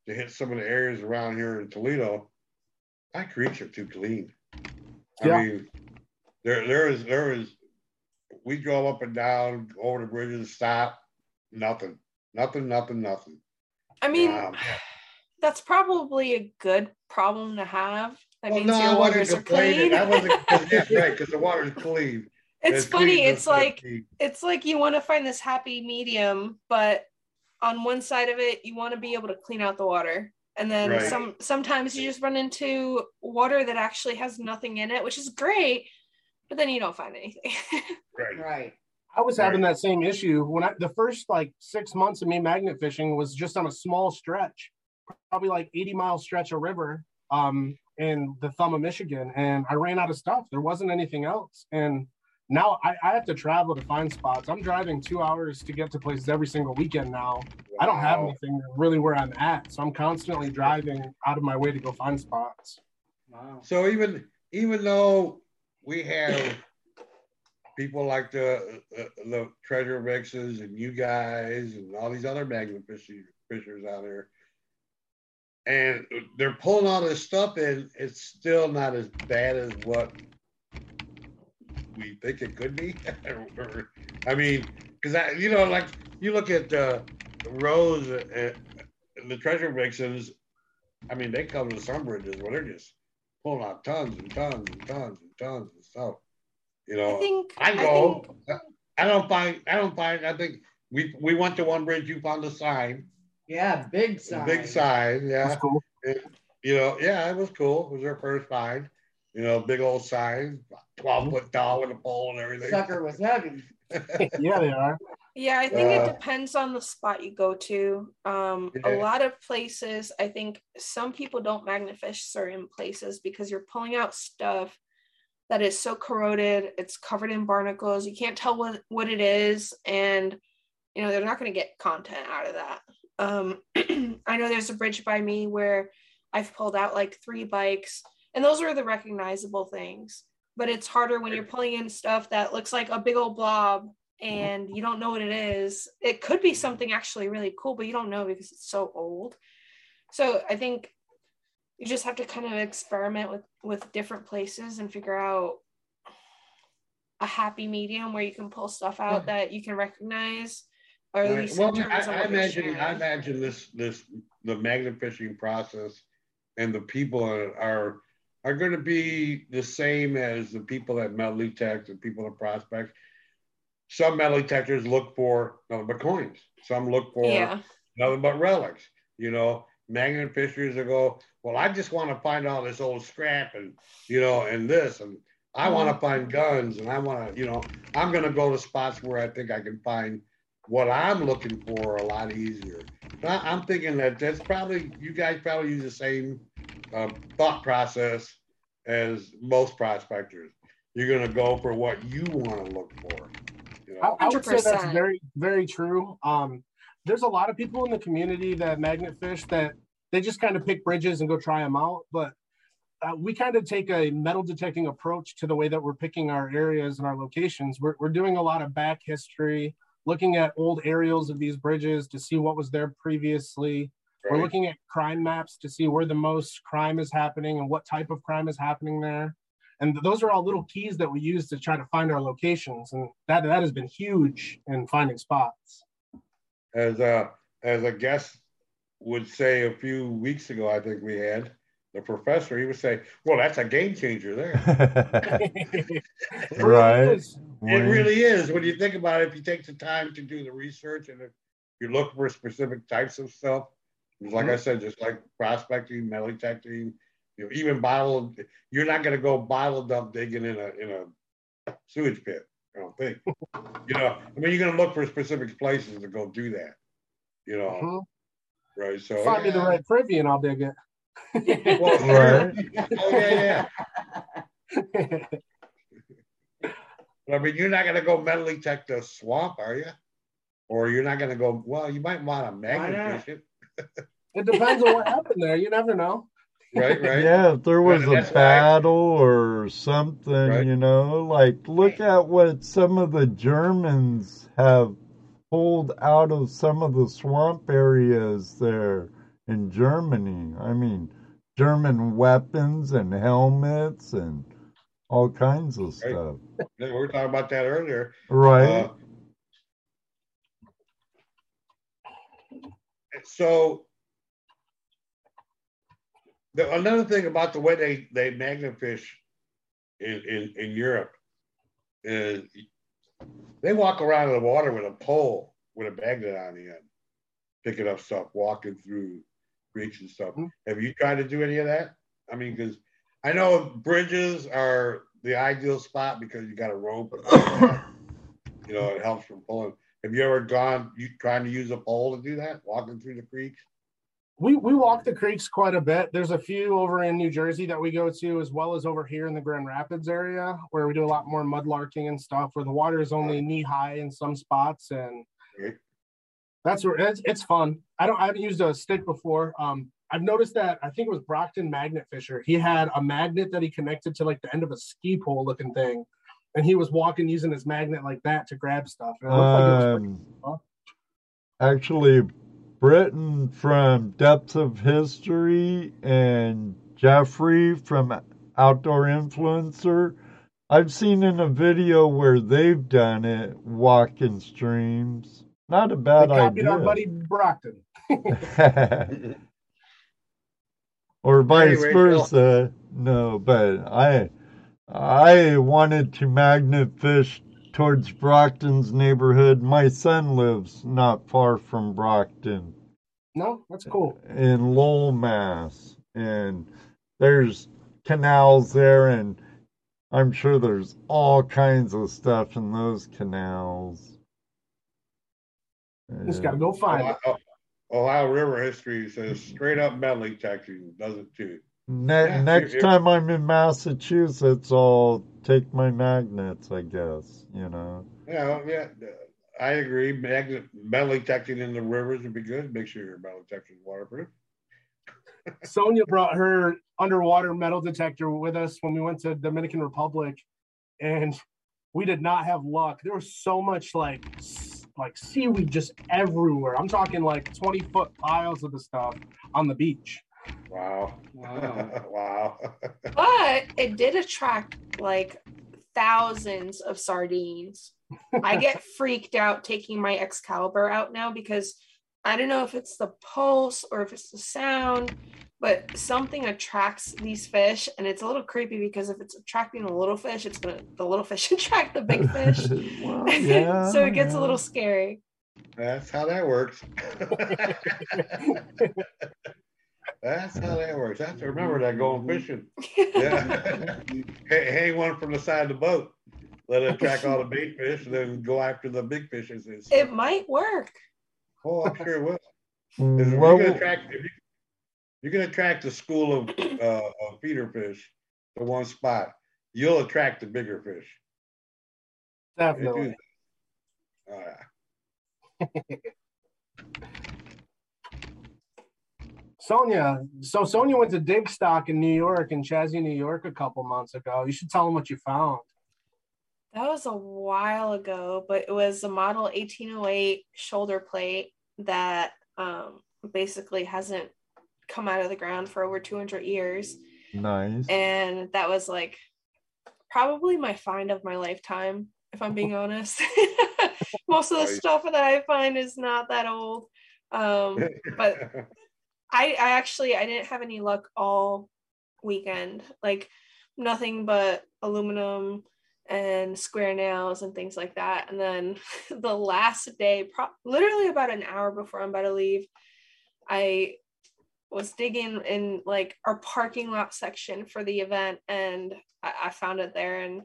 to hit some of the areas around here in Toledo. My creeks are too clean. I Yeah. mean, there there is there is we drove up and down over the bridges, stop, nothing, nothing, nothing, nothing. I mean, Um, that's probably a good problem to have. That well, means no, I your waters are clean. I wasn't, yeah, right, because the water's clean. it's As funny. clean It's like clean. it's like you want to find this happy medium, but on one side of it, you want to be able to clean out the water. And then Right. some sometimes you just run into water that actually has nothing in it, which is great, but then you don't find anything. Right. Right. I was having that same issue when I the first like six months of me magnet fishing was just on a small stretch, probably like 80 mile stretch of river um in the thumb of Michigan. And I ran out of stuff. There wasn't anything else. And now I, I have to travel to find spots. I'm driving two hours to get to places every single weekend now. I don't have anything really where I'm at. So I'm constantly driving out of my way to go find spots. Wow. So even even though we have people like the uh, the Treasure Vixens and you guys and all these other magnet fishers, fishers out there, and they're pulling all this stuff in, it's still not as bad as what we think it could be. I mean, because I, you know, like you look at uh, Rose and the treasure vixens I mean, they come to some bridges where they're just pulling out tons and tons and tons and tons of stuff. You know, I think I I go. think I don't find. I don't find. I think we we went to one bridge. You found a sign, Yeah, big sign. big sign. Yeah, That's cool. you know. Yeah, it was cool. It was our first find. You know, big old sign, twelve mm-hmm. foot tall with a pole and everything. Sucker was heavy. yeah, they are. Yeah, I think Uh, it depends on the spot you go to. Um, a lot of places, I think some people don't magnet fish certain places because you're pulling out stuff that is so corroded, it's covered in barnacles, you can't tell what, what it is, and you know, they're not going to get content out of that. Um, I know there's a bridge by me where I've pulled out like three bikes, and those are the recognizable things. But it's harder when you're pulling in stuff that looks like a big old blob and you don't know what it is. It could be something actually really cool, but you don't know because it's so old. So I think you just have to kind of experiment with with different places and figure out a happy medium where you can pull stuff out that you can recognize or at least Well, I, I imagine. I imagine this this the magnet fishing process and the people are are, are going to be the same as the people that metal detect and people that prospect. Some metal detectors look for nothing but coins. Some look for yeah nothing but relics. You know, magnet fishers will go, well, I just want to find all this old scrap and you know, and this, and I want to find guns, and I want to, you know, I'm going to go to spots where I think I can find what I'm looking for a lot easier. I, I'm thinking that that's probably you guys probably use the same um, thought process as most prospectors. You're going to go for what you want to look for. You I. I would say that's very, very true. Um, there's a lot of people in the community that magnet fish that they just kind of pick bridges and go try them out. But uh, we kind of take a metal detecting approach to the way that we're picking our areas and our locations. We're, we're doing a lot of back history, looking at old aerials of these bridges to see what was there previously. We're looking at crime maps to see where the most crime is happening and what type of crime is happening there. And those are all little keys that we use to try to find our locations. And that, that has been huge in finding spots. as a as a guest would say a few weeks ago, I think we had the professor. He would say, "Well, that's a game changer there." It Right. is. it really is when you think about it. If you take the time to do the research and if you look for specific types of stuff, like mm-hmm. I said, just like prospecting, metal detecting, you know, even bottle. You're not going to go bottle dump digging in a in a sewage pit. I don't think. you know, I mean, you're going to look for specific places to go do that. You know, Mhm. right? So Find me the yeah. right privy and I'll dig it. Well, Right. Oh yeah, yeah. I mean, you're not gonna go metal detect the swamp, are you? Or you're not gonna go. Well, you might want to magnet fish it, it depends on what happened there. You never know. Right? Right. Yeah, if there was a battle or something, Right. you know, like look at what some of the Germans have pulled out of some of the swamp areas there in Germany. I mean, German weapons and helmets and all kinds of Right. stuff. We were talking about that earlier. Right. Uh, so the, another thing about the way they they magnet fish in, in in Europe is they walk around in the water with a pole with a magnet on the end, picking up stuff, walking through. creeks and stuff. Mhm. Have you tried to do any of that? I mean, because I know bridges are the ideal spot because you got a rope. you know, it helps from pulling. Have you ever gone you trying to use a pole to do that, walking through the creeks? We we walk the creeks quite a bit. There's a few over in New Jersey that we go to, as well as over here in the Grand Rapids area, where we do a lot more mudlarking and stuff, where the water is only knee high in some spots, and that's where it's, it's fun. I don't I haven't used a stick before. Um, I've noticed that I think it was Brockton Magnet Fisher. He had a magnet that he connected to like the end of a ski pole looking thing, and he was walking using his magnet like that to grab stuff. And it looked like it was pretty Um, actually, Britain from Depths of History and Jeffrey from Outdoor Influencer. I've seen in a video where they've done it walking streams. Not a bad They bad copied our buddy Brockton. or vice Rachel. versa. No, but I I wanted to magnet fish towards Brockton's neighborhood. My son lives not far from Brockton No, that's cool. in Lowell, Mass. And there's canals there and I'm sure there's all kinds of stuff in those canals. Just got to And go find it. Ohio, Ohio River history says straight up metal detecting does it too. Ne- Yeah, next if- if- time I'm in Massachusetts, I'll take my magnets, I guess, you know. Yeah, yeah, I agree. Magnet metal detecting in the rivers would be good. Make sure your metal detector is waterproof. Sonia brought her underwater metal detector with us when we went to Dominican Republic, and we did not have luck. There was so much like like seaweed just everywhere. I'm talking like 20 foot piles of the stuff on the beach. Wow. Wow. wow. But it did attract like thousands of sardines. I get freaked out taking my Excalibur out now because I don't know if it's the pulse or if it's the sound, but something attracts these fish, and it's a little creepy because if it's attracting the little fish, it's gonna the little fish attract the big fish. well, yeah, so it gets yeah. a little scary. That's how that works. That's how that works. I have to remember that going fishing. Yeah. Hang one from the side of the boat. Let it attract all the bait fish and then go after the big fishes. It's- it might work. oh, I'm sure it will. if Well, you can attract, if you, you can attract a school of, uh, of feeder fish to one spot, you'll attract the bigger fish. They do Definitely. that. Oh, yeah. Sonia, so Sonia went to Dig Stock in New York in Chazy, New York a couple months ago. You should tell them what you found. That was a while ago, but it was a model 1808 shoulder plate that um, basically hasn't come out of the ground for over 200 years. nice. And that was like probably my find of my lifetime, if I'm being honest. Most of the Nice. stuff that I find is not that old. Um, but I, I actually I didn't have any luck all weekend. Like nothing but aluminum and square nails and things like that. And then the last day, pro- literally about an hour before I'm about to leave, I was digging in like our parking lot section for the event and I, I found it there and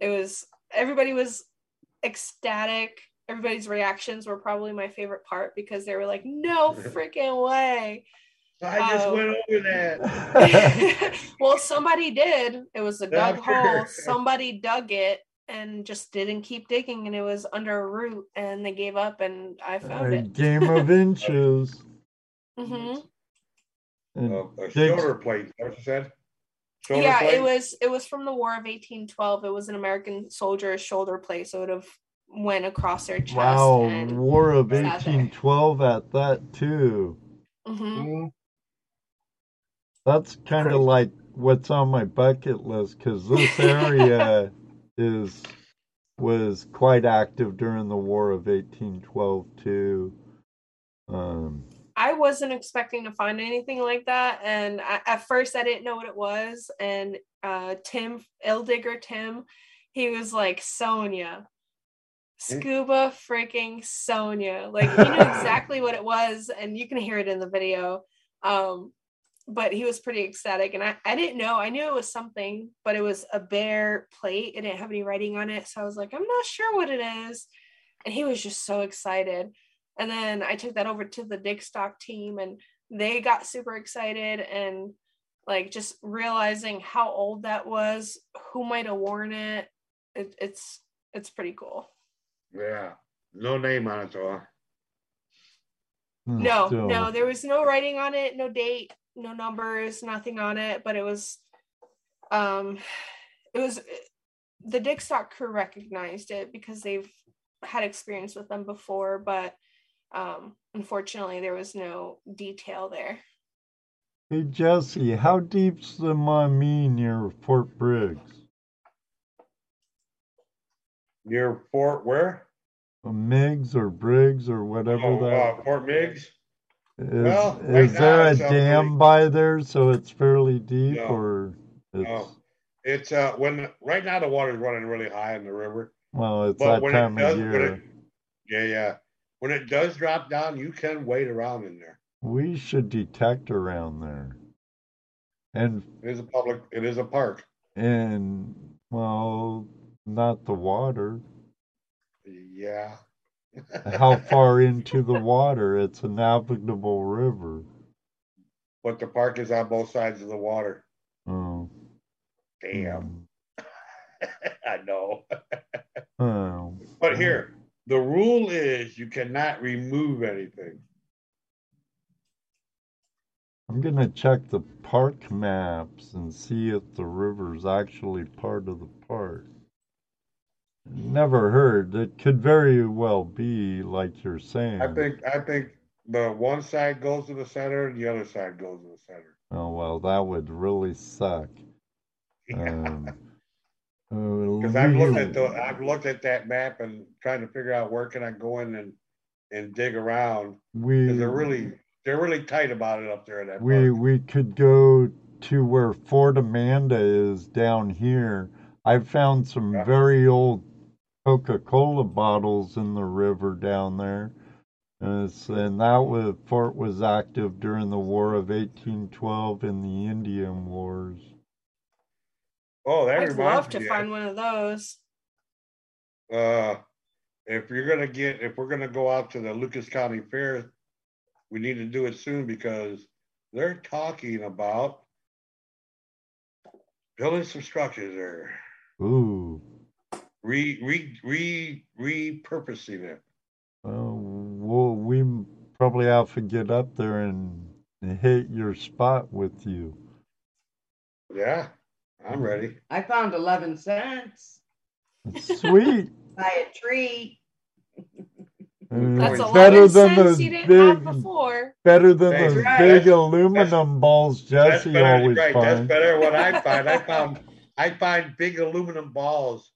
it was everybody was ecstatic everybody's reactions were probably my favorite part because they were like no freaking way I just Oh. went over that. well somebody did it was a Yeah, dug I'm hole somebody dug it and just didn't keep digging and it was under a root and they gave up and i found A it game of inches. mm-hmm. And Uh, a Diggs- shoulder plate. is What you said? Shoulder yeah plate? it was it was from the war of 1812 it was an american soldier's shoulder plate so it would have went across their chest wow, and War of 1812 at that too. Mhm. Mm, That's kind of like what's on my bucket list because this area is was quite active during the War of 1812 too. Um, I wasn't expecting to find anything like that, and I, at first I didn't know what it was. And uh, Tim, Ill Digger Tim, he was like Sonia, scuba freaking Sonia. Like he knew exactly what it was, and you can hear it in the video. Um, but he was pretty ecstatic, and I I didn't know. I knew it was something, but it was a bare plate. It didn't have any writing on it, so I was like, I'm not sure what it is. And he was just so excited. And then I took that over to the Dig Stock team, and they got super excited and like just realizing how old that was, who might have worn it. it it's it's pretty cool. Yeah. No name on it though. Hmm, No, still. no, there was no writing on it, no date, no numbers, nothing on it, but it was um it was the Dig Stock crew recognized it because they've had experience with them before, but um unfortunately there was no detail there. Hey Jesse, how deep's the Maumee near Fort Briggs? Near Fort where? Uh, Miggs or Briggs or whatever Oh, that uh, Fort Meigs. is. well, right is there a dam pretty- by there so it's fairly deep No. or it's No. It's uh when right now the water's running really high in the river. well it's But that time it does, of year. it, yeah, yeah. When it does drop down, you can wade around in there. We should detect around there. And It is a public. It is a park. and well not the water. Yeah. How far into the water? It's a navigable river. But the park is on both sides of the water. Oh. Damn. Hmm. I know. Oh. But hmm. here, the rule is you cannot remove anything. I'm gonna check the park maps and see if the river's actually part of the park. Never heard. It could very well be like you're saying. I think I think the one side goes to the center and the other side goes to the center. Oh well, that would really suck. Um, Because uh, I've looked at the I've looked at that map and trying to figure out where can I go in and and dig around we they're really they're really tight about it up there that we park. we could go to where Fort Amanda is down here. I've found some Yeah. very old Coca-Cola bottles in the river down there. And, and that was, fort was active during the War of 1812 and the Indian Wars. Oh, that I'd reminds love to find one of those. uh, if you're gonna get, if we're gonna go out to the Lucas County Fair, we need to do it soon because they're talking about building some structures there, Ooh, re re re repurposing it. well, we'll, we probably have to get up there and hit your spot with you. Yeah, I'm ready. I found 11 cents. Sweet. Buy a tree. Uh, That's It's better 11 than cents those you didn't have big, before. better than That's those right. big That's- aluminum balls That's Jesse better, always right? That's finds. better. What I find, I found, I find big aluminum balls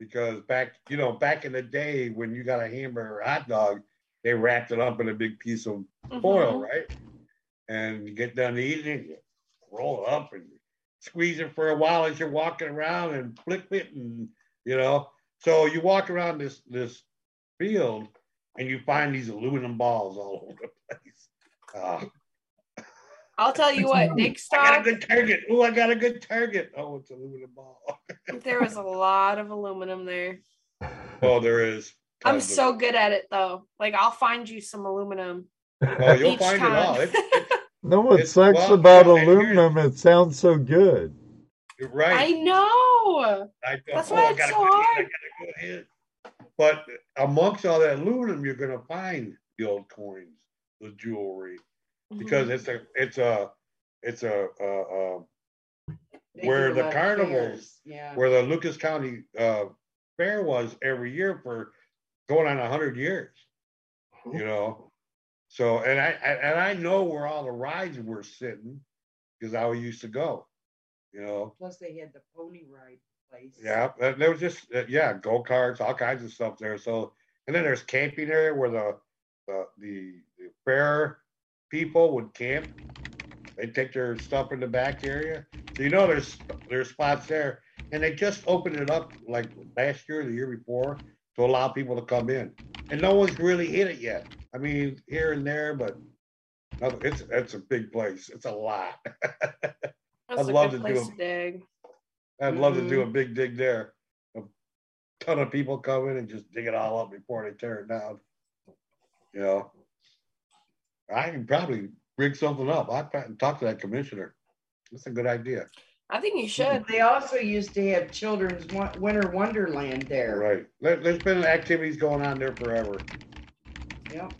because back, you know, back in the day when you got a hamburger or hot dog, they wrapped it up in a big piece of foil, Mhm. right? And you get done eating it, you roll it up and squeeze it for a while as you're walking around and flip it, and you know. So you walk around this this field and you find these aluminum balls all over the place. Ah, I'll tell you what, Dick I got a good target. Oh, I got a good target. Oh, it's aluminum ball. there was a lot of aluminum there. oh, there is. I'm of- so good at it though. Like I'll find you some aluminum Oh, you'll each find time. it all. It's, it's No, what It's- sucks well, about yeah, aluminum, it sounds so good. you're right. I know. I go, That's oh, why I so go hit, I hard. gotta go hit. But amongst all that aluminum, you're gonna find the old coins, the jewelry, because Mhm. it's a, it's a, it's a, uh, uh, They Where the carnivals Yeah. where the Lucas County uh, Fair was every year for going on a hundred years. You know, so and I, I and I know where all the rides were sitting because I used to go. You know, Plus they had the pony ride place. Yeah, there was just uh, yeah, go karts, all kinds of stuff there. So and then there's camping area where the the the, the fair people would camp. They take their stuff in the back area. So you know there's there's spots there, and they just opened it up like last year, the year before, to allow people to come in. And no one's really hit it yet. I mean, here and there, but No, it's it's a big place. It's a lot. A love to do a- dig. I'd love to do mm-hmm. a big dig there. A ton of people come in and just dig it all up before they tear it down. You know, I can probably rig something up. I can talk to that commissioner. That's a good idea. I think you should. They also used to have children's winter wonderland there. Right. There, there's been activities going on there forever. Yep.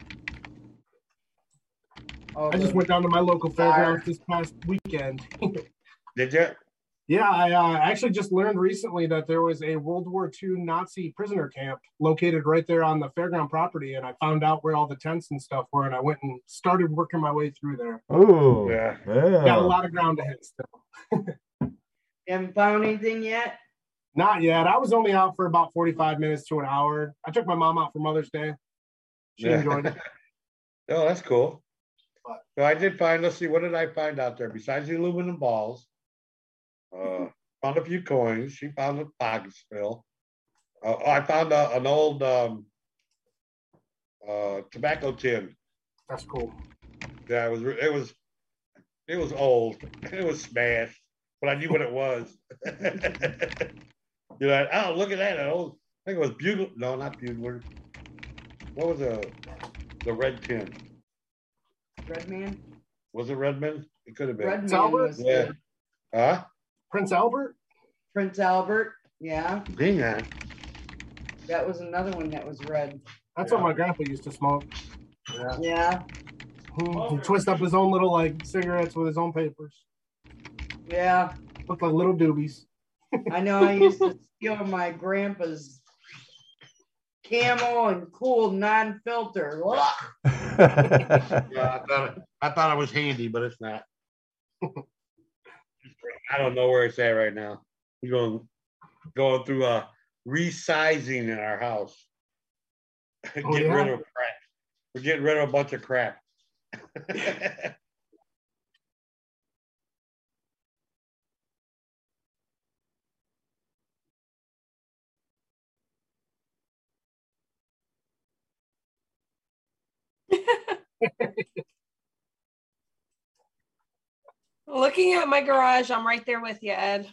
Oh, I just went down to my local fairgrounds this past weekend. Did you? Yeah, I uh, actually just learned recently that there was a World War II Nazi prisoner camp located right there on the fairground property, and I found out where all the tents and stuff were, and I went and started working my way through there. Oh, Yeah. yeah. Got a lot of ground to hit still. You haven't found anything yet? Not yet. I was only out for about 45 minutes to an hour. I took my mom out for Mother's Day. She Yeah. enjoyed it. Oh, that's cool. But- So I did find, let's see, what did I find out there besides the aluminum balls? Uh, found a few coins. She found a pocket spill. Uh, oh, I found a, an old um, uh, tobacco tin. That's cool. Yeah, it was, it was, it was old. It was smashed, but I knew what it was. you know, oh, look at that. An old, I think it was bugle. No, not bugler. What was the, the red tin? Redman? Was it Redmond? It could have been. Redman Albert? was Yeah. good. Huh? Prince Albert? Prince Albert, yeah. Hang on. That was another one that was red. That's what my grandpa used to smoke. Yeah, Hmm, He twist up his own little like cigarettes with his own papers. yeah. Looked like little doobies. I know I used to steal my grandpa's camel and Kool non-filter. Ugh. Yeah, I thought it, I thought it was handy, but it's not. I don't know where it's at right now. We're going going through a resizing in our house. Oh, getting yeah? rid of crap. We're getting rid of a bunch of crap. Looking at my garage, I'm right there with you, Ed.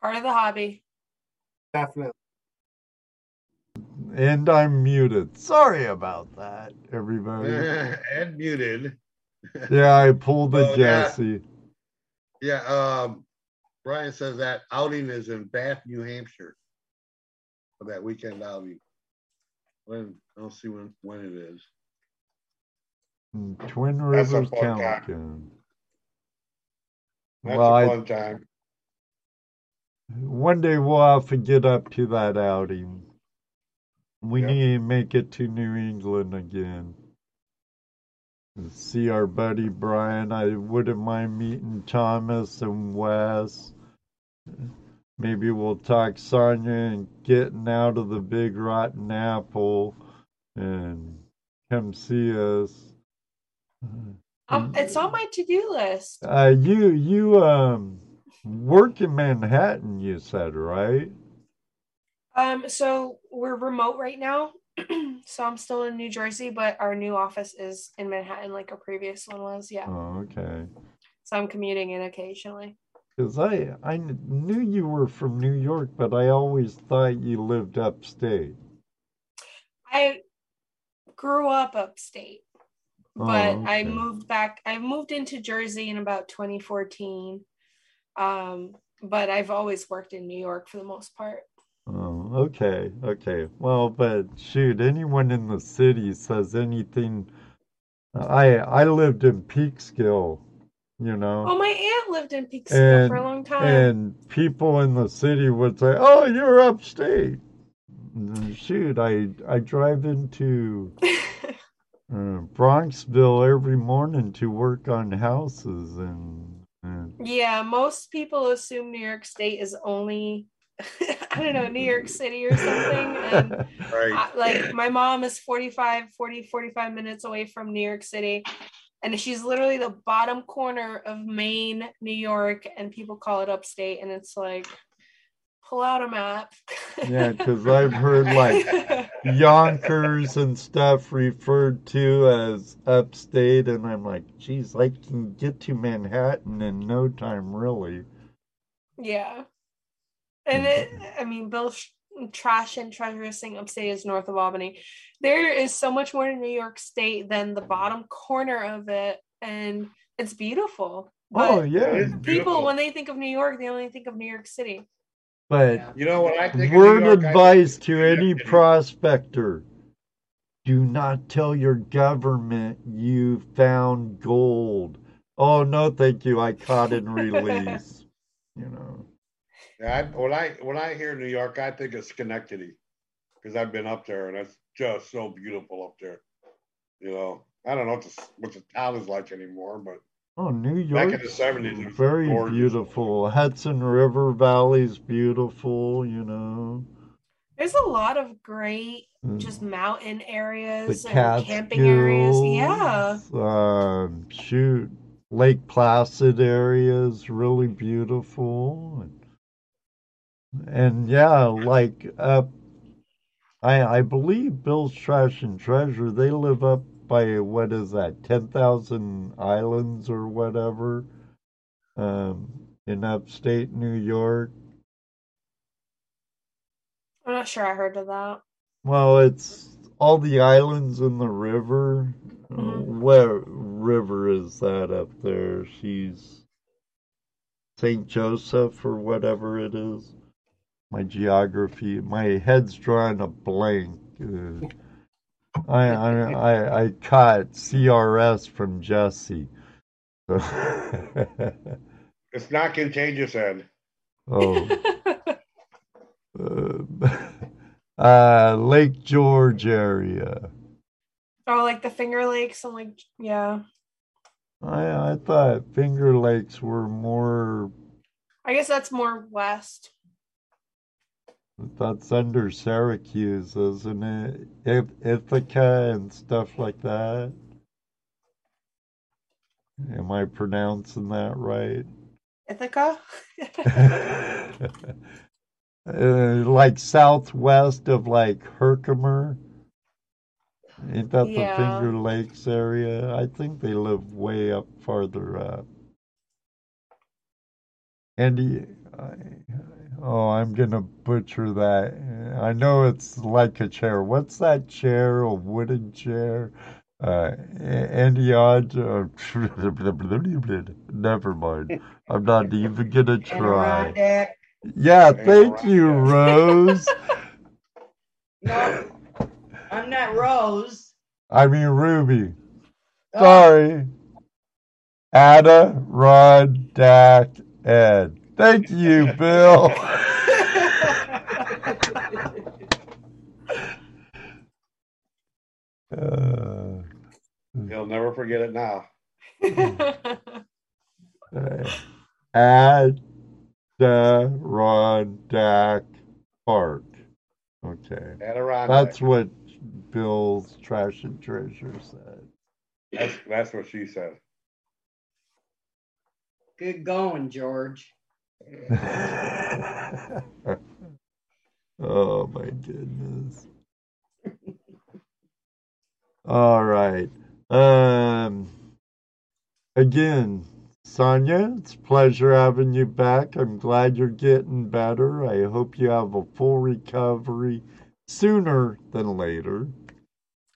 Part of the hobby. Definitely. and I'm muted. Sorry about that, everybody. and muted. Yeah, I pulled the Oh, yeah. Jesse. Yeah, um, Brian says that outing is in Bath, New Hampshire. For that weekend outing. When, I don't see when, when it is. Twin That's a Rivers fun time. That's Well, a I- fun time. One day we'll have to get up to that outing. We Yeah. need to make it to New England again. See our buddy Brian. I wouldn't mind meeting Thomas and Wes. Maybe we'll talk Sonia and getting out of the big rotten apple and come see us. Um, it's on my to-do list. Uh, you you um work in Manhattan, you said, right? Um, so we're remote right now. so I'm still in New Jersey, but our new office is in Manhattan, like our previous one was. Yeah. Oh, okay. So I'm commuting in occasionally. Because I I knew you were from New York, but I always thought you lived upstate. I grew up upstate, Oh, but I moved back. I moved into Jersey in about 2014. Um, but I've always worked in New York for the most part. Oh, okay, okay. Well, but shoot, anyone in the city says anything. I I lived in Peekskill, you know. Oh, my aunt lived in Peekskill for a long time. And people in the city would say, "Oh, you're upstate." Shoot, I I drive into uh, Bronxville every morning to work on houses, and, and Yeah, most people assume New York State is only. I don't know, New York City or something. And Right. I- like my mom is 45, 40, 45 minutes away from New York City. And she's literally the bottom corner of Maine, New York, and people call it upstate. And it's like, pull out a map. Yeah, because I've heard like Yonkers and stuff referred to as upstate, and I'm like, geez, I can get to Manhattan in no time, really. Yeah. And it, I mean, Bill Sh- Trash and Treasure saying upstate is north of Albany. There is so much more to New York State than the bottom corner of it. And it's beautiful. Oh, but oh yeah, It is people, beautiful. when they think of New York, they only think of New York City. but You know what I think? of word York, I think advice to any City. prospector: do not tell your government you found gold. Oh no, thank you. I caught and release. You know. Yeah, I, when I when I hear New York, I think of Schenectady because I've been up there and it's just so beautiful up there. You know, I don't know what the, what the town is like anymore, but Oh, New York back in the seventies, it Very gorgeous. beautiful. Hudson River Valley's beautiful, you know. There's a lot of great Mm. just mountain The areas and camping areas. Yeah. Catskills, um, shoot, Lake Placid area is really beautiful. And, and yeah, like up, I I believe Bill's Trash and Treasure, they live up by, what is that, 10,000 islands or whatever, um, in upstate New York. I'm not sure I heard of that. Well, it's all the islands in the river. Uh, Mhm. Where river is that up there? She's St. Joseph or whatever it is. My geography, my head's drawing a blank. Uh, I, I I I caught CRS from Jesse. It's not contagious, Ed. oh. Uh, uh, Lake George area. oh, like the Finger Lakes and like yeah. I I thought Finger Lakes were more. I guess that's more west. That's under Syracuse, isn't it? Ith- Ithaca and stuff like that. Am I pronouncing that right? Ithaca? uh, like southwest of like Herkimer. Ain't that Yeah. the Finger Lakes area? I think they live way up farther up. Andy, I, oh, I'm gonna butcher that. I know it's like a chair. What's that chair? A wooden chair? Uh, Andy Odd. Uh, never mind. I'm not even gonna try. Yeah, thank you, Rose. No, I'm not Rose. I mean Ruby. Oh, Sorry. Ada, Rod, Dak, Ed. Thank you, Bill. Uh, He'll never forget it now. uh, Adirondack Park. Okay. Adirondack. That's what Bill's Trash and Treasure said. That's that's what she said. Good going, George. oh my goodness. All right. Um again, Sonia, it's a pleasure having you back. I'm glad you're getting better. I hope you have a full recovery sooner than later.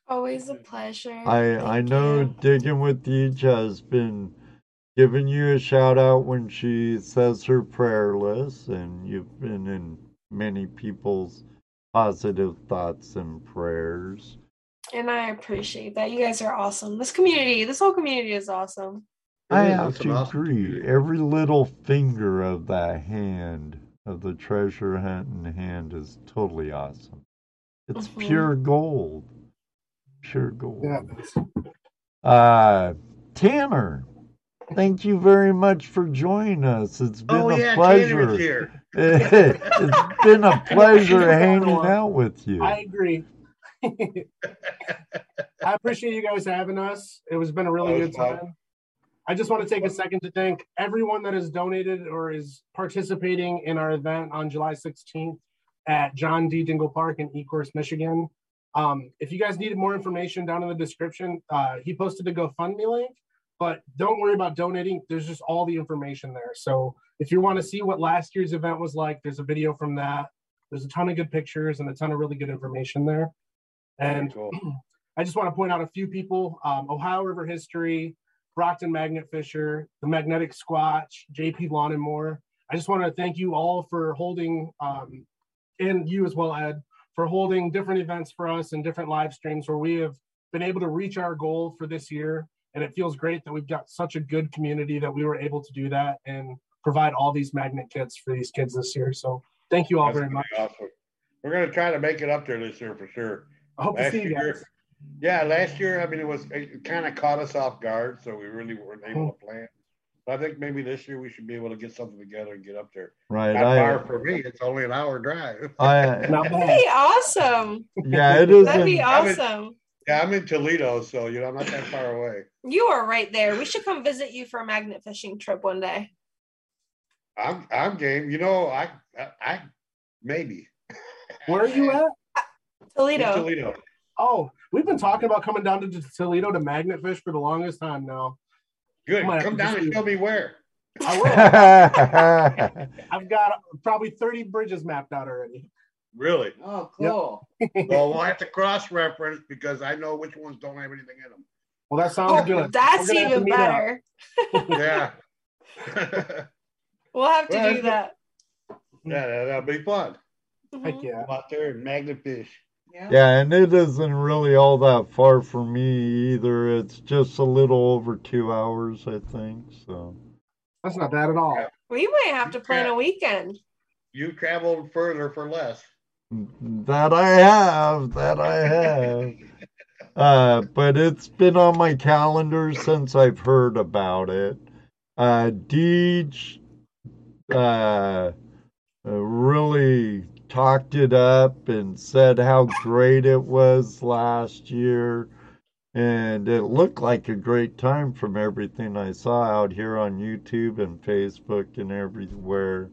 Always a pleasure. I I know you. digging with you has been giving you a shout out when she says her prayer list, and you've been in many people's positive thoughts and prayers. And I appreciate that. You guys are awesome. This community, this whole community is awesome. I have to agree. Every little finger of that hand of the treasure hunting hand is totally awesome. It's Mhm. pure gold. Pure gold. Yeah. Uh, Tanner, thank you very much for joining us. It's been Oh a yeah, pleasure. Here. it's been a pleasure hanging out with you. I agree. I appreciate you guys having us. It was been a really That was good fun. time. I just want to take a second to thank everyone that has donated or is participating in our event on July 16th at John D. Dingell Park in Ecorse, Michigan. Um, if you guys needed more information down in the description, uh, he posted a GoFundMe link, but don't worry about donating. There's just all the information there. So if you want to see what last year's event was like, there's a video from that. There's a ton of good pictures and a ton of really good information there. And Cool. I just want to point out a few people um, Ohio River History, Brockton Magnet Fisher, the Magnetic Squatch, JP Lawn and more. I just want to thank you all for holding, um, and you as well, Ed, for holding different events for us and different live streams where we have been able to reach our goal for this year. And it feels great that we've got such a good community that we were able to do that and provide all these magnet kits for these kids this year. So thank you all That's very much. awesome. We're gonna try to make it up there this year for sure. I hope to see you year- guys. Yeah, last year, I mean, it was, it kind of caught us off guard, so we really weren't able to mm. plan. But I think maybe this year we should be able to get something together and get up there. right. Not far for me, it's only an hour drive. I, That'd be awesome. yeah, it is. That'd be in- I mean- awesome. Yeah, I'm in Toledo, so you know, I'm not that far away. You are right there. We should come visit you for a magnet fishing trip one day. I'm, I'm game. You know, I, I, I maybe. Where are you at? Uh, in Toledo. Toledo. Oh, we've been talking about coming down to Toledo to magnet fish for the longest time now. Good. Come on, Come down and show me where. I will. I've got probably 30 bridges mapped out already. Really? Oh, cool. Well, we'll have to cross reference because I know which ones don't have anything in them. Well, that sounds Oh, good. that's We're gonna have to even better. Yeah. We'll have to Well, do that. yeah, that- that'll be fun. Heck Mhm. yeah. Go out there and magnet fish. Yeah. yeah, and it isn't really all that far from me either. It's just a little over two hours, I think. So That's not bad at all. We might have to plan a weekend. You traveled further for less. That I have, that I have. Uh, but it's been on my calendar since I've heard about it. Uh, Deej uh, uh, really talked it up and said how great it was last year. And it looked like a great time from everything I saw out here on YouTube and Facebook and everywhere.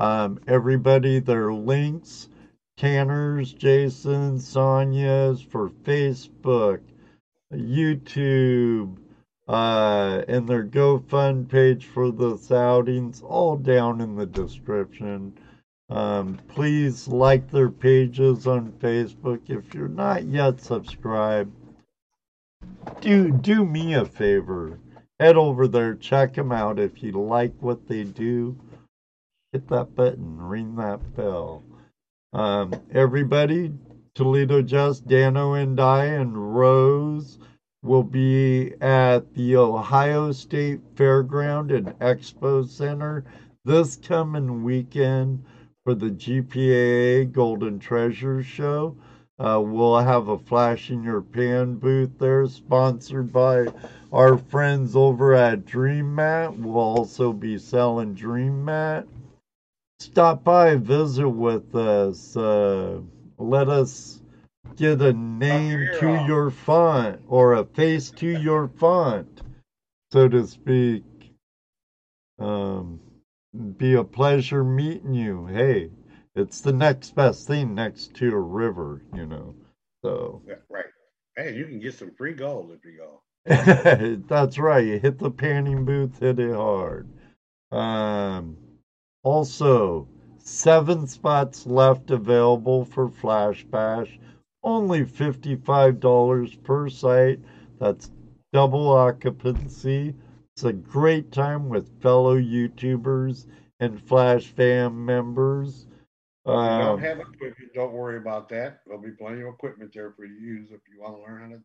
Um, everybody, their links, Tanner's, Jason, Sonia's for Facebook, YouTube, uh, and their GoFund page for the outings, all down in the description. Um, please like their pages on Facebook. If you're not yet subscribed, do do me a favor. Head over there, check them out. If you like what they do, hit that button, ring that bell. Um, everybody, Toledo Jess, Dano and I, and Rose will be at the Ohio State Fairground and Expo Center this coming weekend for the GPAA Golden Treasure Show. Uh, we'll have a flash in your pan booth there, sponsored by our friends over at Dream Mat. We'll also be selling Dream Mat stop by, visit with us. Uh, let us get a name to off. your font or a face to your font, so to speak. Um, be a pleasure meeting you. Hey, it's the next best thing next to a river, you know. So Yeah, right. Hey, you can get some free gold if you go. that's right. You hit the panning booth, hit it hard. Um, also, seven spots left available for Flash Bash. Only $55 per site. That's double occupancy. It's a great time with fellow YouTubers and Flash fam members. If you don't Um, have equipment, don't worry about that. There'll be plenty of equipment there for you to use if you want to learn how to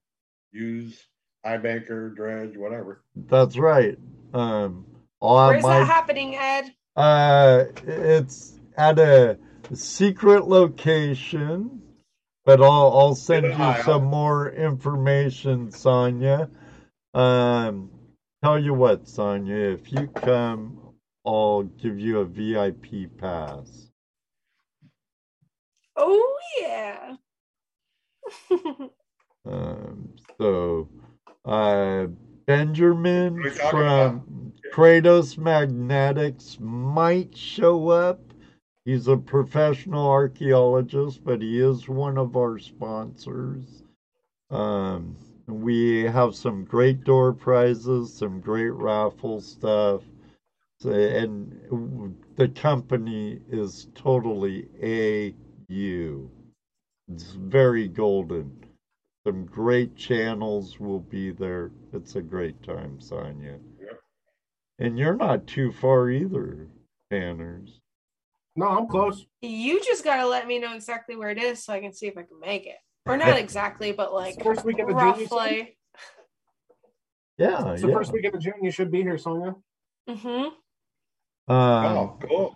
use highbanker, Dredge, whatever. that's right. Um, Where's my that happening, Ed? Uh, it's at a secret location, but I'll I'll send you some more information, Sonia. Um, tell you what, Sonia, if you come I'll give you a VIP pass. Oh yeah. Um, so, uh, Benjamin We're from Kratos Magnetics might show up. He's a professional archaeologist, but he is one of our sponsors. Um, we have some great door prizes, some great raffle stuff. And the company is totally AU. It's very golden. Some great channels will be there. It's a great time, Sonia. Yep. And you're not too far either, Tanners. No, I'm close. you just gotta let me know exactly where it is so I can see if I can make it. Or not exactly, but like First weekend of June, you said? roughly. Yeah, It's the yeah. first weekend of June. You should be here, Sonia. Mm-hmm. Um, oh, cool.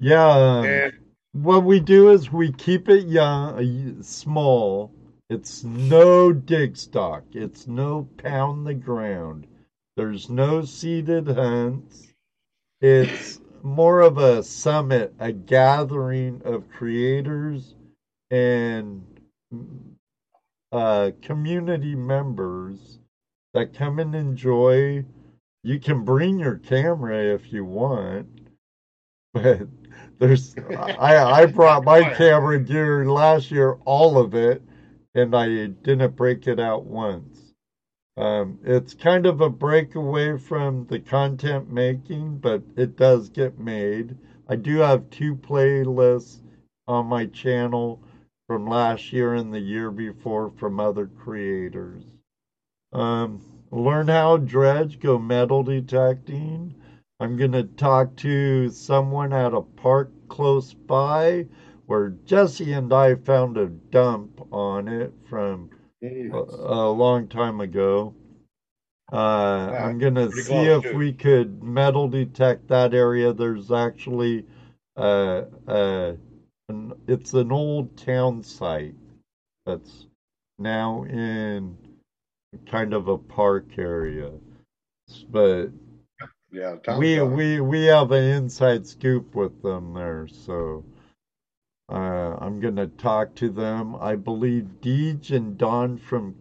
yeah. um, And what we do is we keep it young, uh, small. It's no dig stock. It's no pound the ground. There's no seated hunts. It's more of a summit, a gathering of creators and uh, community members that come and enjoy. You can bring your camera if you want, but there's I I brought my camera gear last year, all of it, and I didn't break it out once. Um, it's kind of a breakaway from the content making, but it does get made. I do have two playlists on my channel from last year and the year before from other creators. Um, learn how dredge, go metal detecting. I'm going to talk to someone at a park close by where Jesse and I found a dump on it from a, a long time ago. Uh, I'm going to see if too. we could metal detect that area. There's actually uh, uh, an, it's an old town site that's now in kind of a park area. But yeah, we we we have an inside scoop with them there, so uh, I'm gonna talk to them. I believe Deej and Don from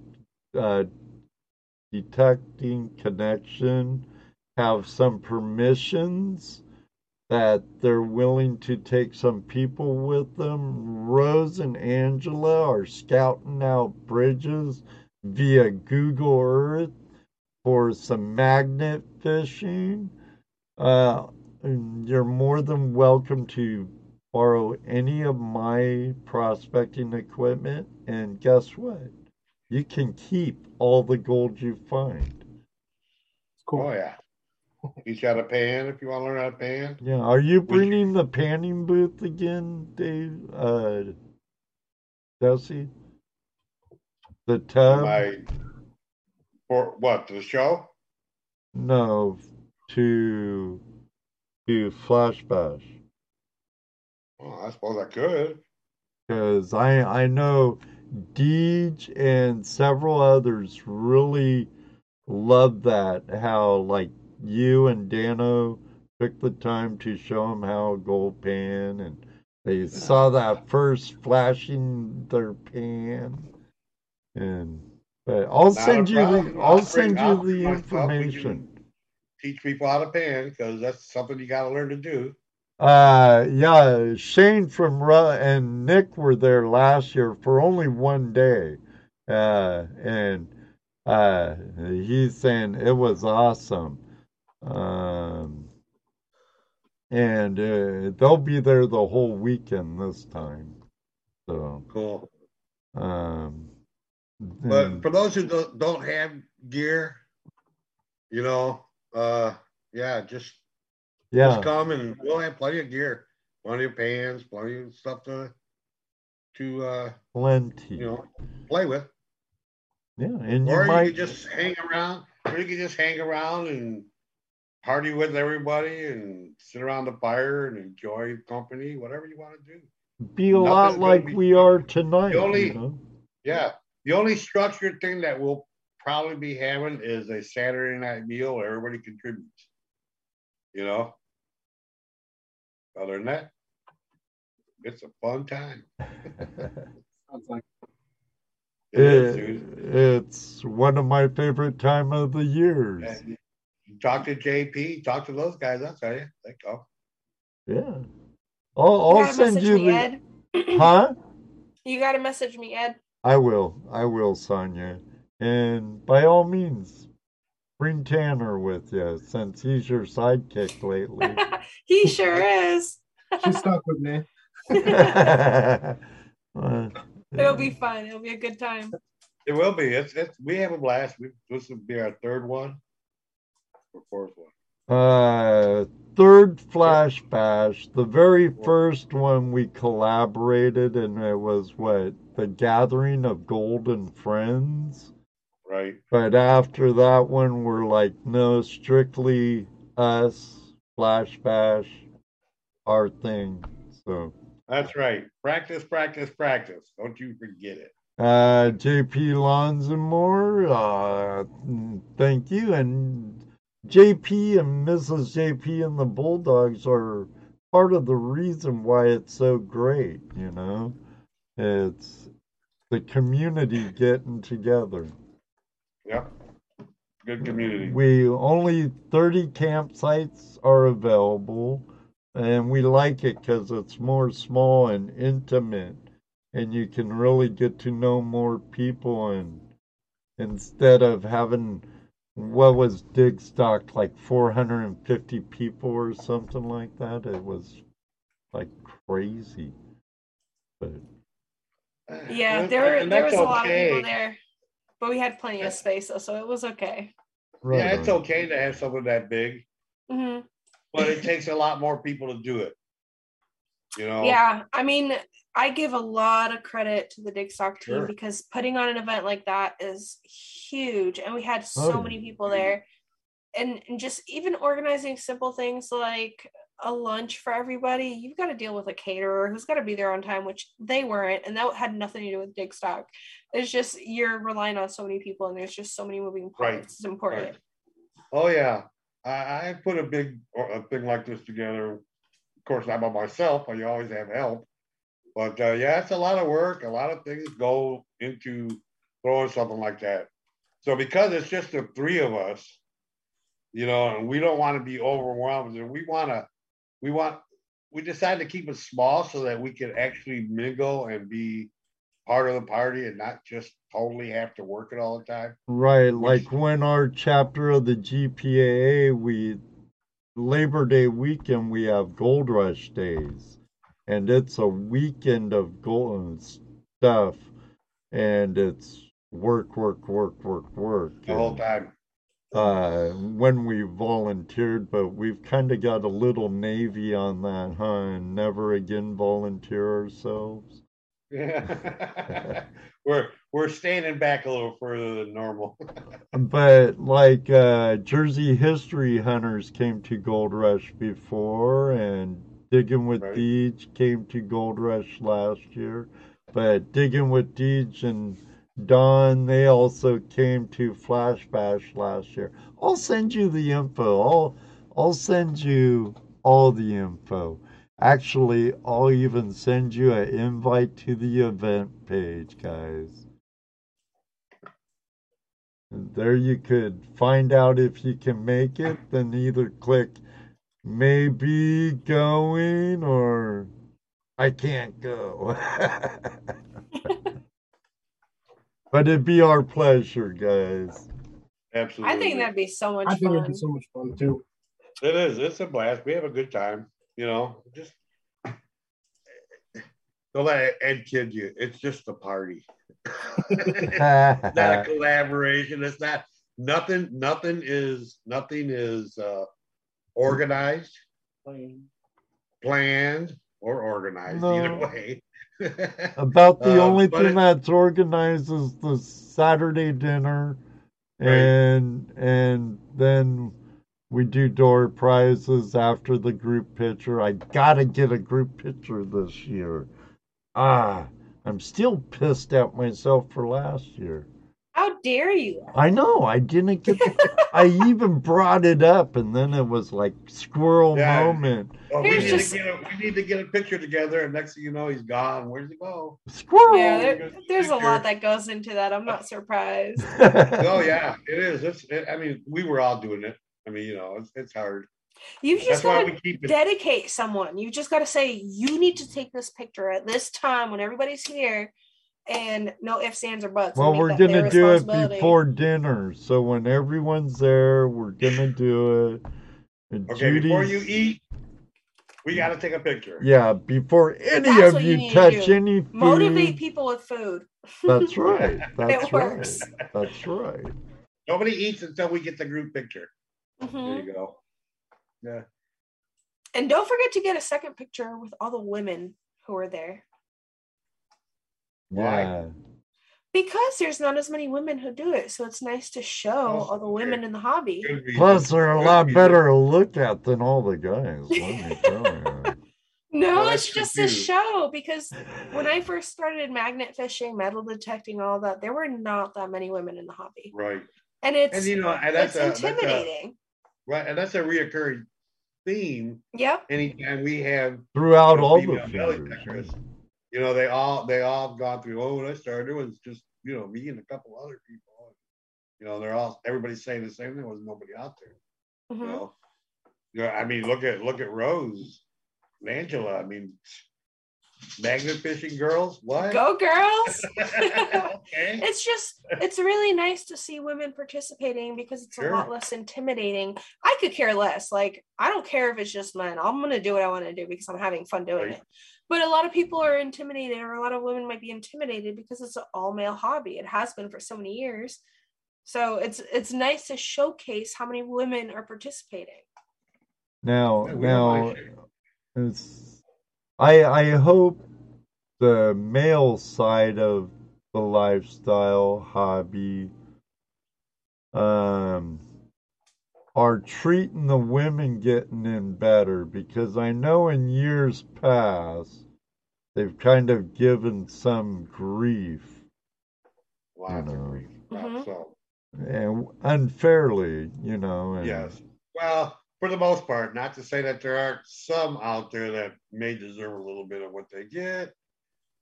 uh, Detecting Connection have some permissions that they're willing to take some people with them. Rose and Angela are scouting out bridges via Google Earth for some magnet fishing. Uh, you're more than welcome to borrow any of my prospecting equipment, and guess what? You can keep all the gold you find. It's cool. Oh yeah. Each got a pan if you want to learn how to pan. Yeah, are you Would you- bringing the panning booth again, Dave? Uh, Jesse? The tub? My for what the show? No, to to Flash Bash. Well, I suppose I could. because I I know Deej and several others really love that. How like you and Dano took the time to show them how gold pan, and they saw that first flashing their pan, and but I'll Not send you the I'll bring- send I'll you the my stuff. We information. Teach people how to pan because that's something you got to learn to do. Uh, yeah, Shane from Ru- and Nick were there last year for only one day. Uh, and uh, he's saying it was awesome. Um, and uh, they'll be there the whole weekend this time. So, Cool. um, But and- for those who don't, don't have gear, you know, uh, yeah, just yeah, just come and we'll have plenty of gear, plenty of pans, plenty of stuff to to uh, plenty. you know play with. yeah, and you or might you can just hang around. Or you can just hang around and party with everybody and sit around the fire and enjoy company, whatever you want to do. be a lot like be- we are tonight. The only- you know? Yeah. The only structured thing that we'll probably be having is a Saturday night meal where everybody contributes. You know, other than that, it's a fun time. Sounds like It is, It- it's one of my favorite time of the years. And talk to JP, talk to those guys. I'll tell you, they go. Yeah. I'll, I'll gotta send you the. Ed. Huh? You gotta message me, Ed. I will. I will, Sonia. And by all means, bring Tanner with you since he's your sidekick lately. he sure is. she's stuck with me. It'll be fun. It'll be a good time. It will be. It's, it's we have a blast. We, this will be our third one or fourth one. Uh, third Flash Bash, the very first one we collaborated, and it was what the Gathering of Golden Friends. Right. But after that one, we're like, no, strictly us, Flash Bash, our thing. So, That's right. Practice, practice, practice. Don't you forget it. uh, JP Lawns more, uh, thank you. And JP and Mrs. JP and the Bulldogs are part of the reason why it's so great, you know? It's the community getting together. Yep. Good community. We only 30 campsites are available, and we like it because it's more small and intimate, and you can really get to know more people. And instead of having what was Digstock like 450 people or something like that, it was like crazy. But Yeah, there were there was a lot of people there, but we had plenty of space, though, so it was okay. Right Yeah, it's on. okay to have something that big, hmm but it takes a lot more people to do it. You know. Yeah, I mean, I give a lot of credit to the Digstock team Sure. because putting on an event like that is huge, and we had so Oh, many people there, and and just even organizing simple things like a lunch for everybody. You've got to deal with a caterer who's got to be there on time, which they weren't, and that had nothing to do with Digstock. It's just you're relying on so many people, and there's just so many moving parts. Right, It's important. right. Oh yeah, I, I put a big a thing like this together. Of course, I'm by myself, but you always have help. But uh, yeah, it's a lot of work. A lot of things go into throwing something like that. So because it's just the three of us, you know, and we don't want to be overwhelmed, and we want to, we want, we decided to keep it small so that we could actually mingle and be part of the party and not just totally have to work it all the time. Right, Which- like when our chapter of the GPAA, we Labor Day weekend, we have Gold Rush days, and it's a weekend of gold stuff, and it's work, work, work, work, work. The whole time. uh, when we volunteered, but we've kind of got a little navy on that, huh? And never again volunteer ourselves. Yeah. we're we're standing back a little further than normal. But like uh, Jersey History Hunters came to Gold Rush before, and Digging with Right. Deej came to Gold Rush last year. But Digging with Deej and Don, they also came to Flash Bash last year. I'll send you the info. I'll I'll send you all the info. Actually, I'll even send you an invite to the event page, guys. And there you could find out if you can make it, then either click maybe going or I can't go. but it'd be our pleasure, guys. Absolutely. I think that'd be so much fun. I think it'd be so much fun too. it is. It's a blast. We have a good time. You know, just don't let Ed kid you. It's just a party. it's not a collaboration. It's not nothing. Nothing is nothing is uh, organized, planned, planned or organized. Either way. About the Uh, only thing it- that's organized is the Saturday dinner, Right. and and then we do door prizes after the group picture. I gotta get a group picture this year. Ah, I'm still pissed at myself for last year. How dare you? I know. I didn't get. The, I even brought it up, and then it was like squirrel Yeah. moment. Well, we, need just- to get a, we need to get a picture together, and next thing you know, he's gone. Where's he go? Squirrel. Yeah, there- there, there's a lot that goes into that. I'm not surprised. Oh yeah, it is. It's. It, I mean, we were all doing it. I mean, you know, it's, it's hard. You just why gotta keep it. dedicate someone. You just gotta say you need to take this picture at this time when everybody's here, and no ifs, ands, or buts. Well, we're gonna do it before dinner, so when everyone's there, we're gonna do it. And Okay, before you eat, we got to take a picture. Yeah, before any That's of you you need to touch do. any food. Motivate people with food. That's right. That's it right. works. That's right. Nobody eats until we get the group picture. Mhm. There you go. Yeah. And don't forget to get a second picture with all the women who are there. Why? Yeah. Because there's not as many women who do it. So it's nice to show all the women in the hobby. Plus, they're a lot better to look at than all the guys. Let me tell you. No, Well, it's just a show because when I first started magnet fishing, metal detecting, all that, there were not that many women in the hobby. Right. And it's And you know, and that's it's a, that's a intimidating. Right, and that's a reoccurring theme. Yep. Anytime we have, Throughout you know, all the female belly fingers. detectors, you know, they all they all have gone through. Oh, when I started, it was just you know me and a couple other people. You know, they're all everybody's saying the same thing. There was nobody out there. Mhm. You know, I mean, look at look at Rose and Angela. I mean, magnet fishing girls. What? Go girls. okay. it's just it's really nice to see women participating because it's Sure. a lot less intimidating. I could care less. Like I don't care if it's just men. I'm gonna do what I want to do because I'm having fun doing Right. it. But a lot of people are intimidated, or a lot of women might be intimidated because it's an all male hobby. It has been for so many years. So it's it's nice to showcase how many women are participating. Now, Yeah, we don't now, it's, I I hope the male side of the lifestyle hobby um are treating the women getting in better because I know in years past they've kind of given some grief Lots you of know. grief. Mhm. So and unfairly, you know. And, yes. Well, for the most part, not to say that there aren't some out there that may deserve a little bit of what they get,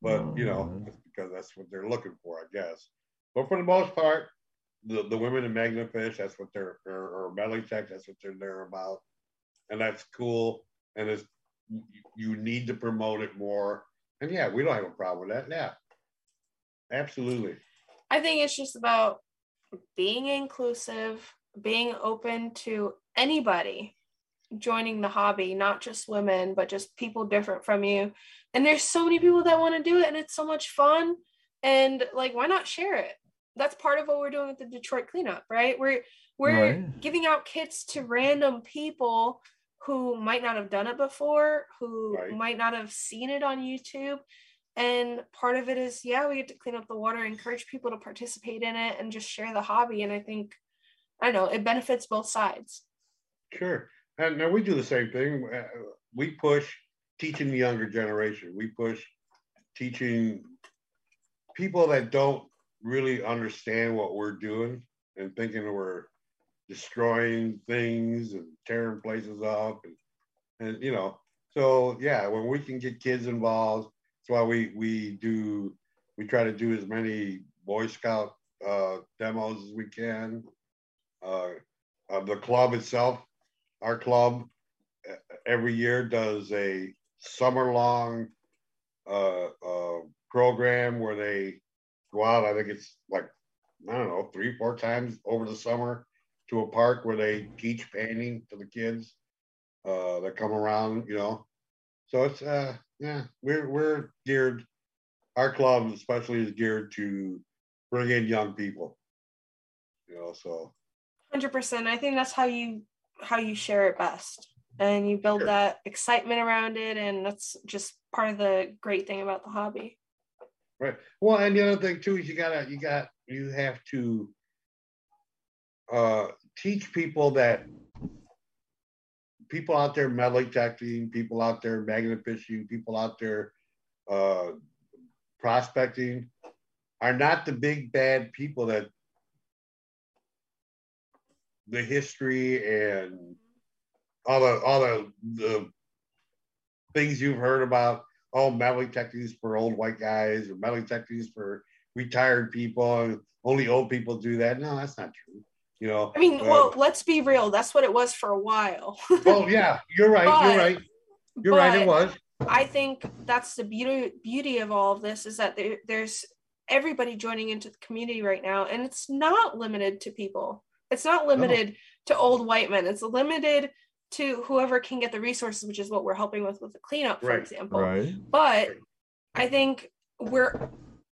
but you know, Mhm. that's because that's what they're looking for, I guess. But for the most part, the, the women in magnet fish, that's what they're or, or Belly Tech, that's what they're there about. And that's cool. And it's you- you need to promote it more. And yeah, we don't have a problem with that. Yeah. Absolutely. I think it's just about being inclusive, being open to anybody joining the hobby, not just women, but just people different from you. And there's so many people that want to do it, and it's so much fun. And like, why not share it? That's part of what we're doing with the Detroit cleanup, right? We're we're Right. giving out kits to random people who might not have done it before, who Right. might not have seen it on YouTube. And part of it is, yeah, we get to clean up the water, encourage people to participate in it, and just share the hobby. And I think, I know, it benefits both sides. Sure. And now we do the same thing. Uh, We push teaching the younger generation. We push teaching people that don't really understand what we're doing and thinking we're destroying things and tearing places up and, and you know so yeah when we can get kids involved that's why we we do we try to do as many boy scout uh, demos as we can uh, uh, the club itself our club every year does a summer long uh, uh, program where they go out. I think it's like I don't know three four times over the summer to a park where they teach painting to the kids uh, that come around. You know, so it's uh yeah we're we're geared. Our club especially is geared to bring in young people. You know, so Hundred percent. I think that's how you how you share it best, and you build Sure. that excitement around it, and that's just part of the great thing about the hobby. Right. Well, and the other thing too is you gotta you got you have to uh teach people that people out there metal detecting, people out there magnet fishing, people out there uh prospecting are not the big bad people that the history and all the all the the things you've heard about oh metal detectors for old white guys or metal detectors for retired people and only old people do that. No, that's not true. You know. I mean, uh, well, let's be real. That's what it was for a while. oh yeah, you're right. But- you're right. You're right. It was. I think that's the beauty beauty of all of this is that there, there's everybody joining into the community right now, and it's not limited to people. It's not limited to old white men. It's limited to whoever can get the resources, which is what we're helping with with the cleanup, for Right. example. right. But I think we're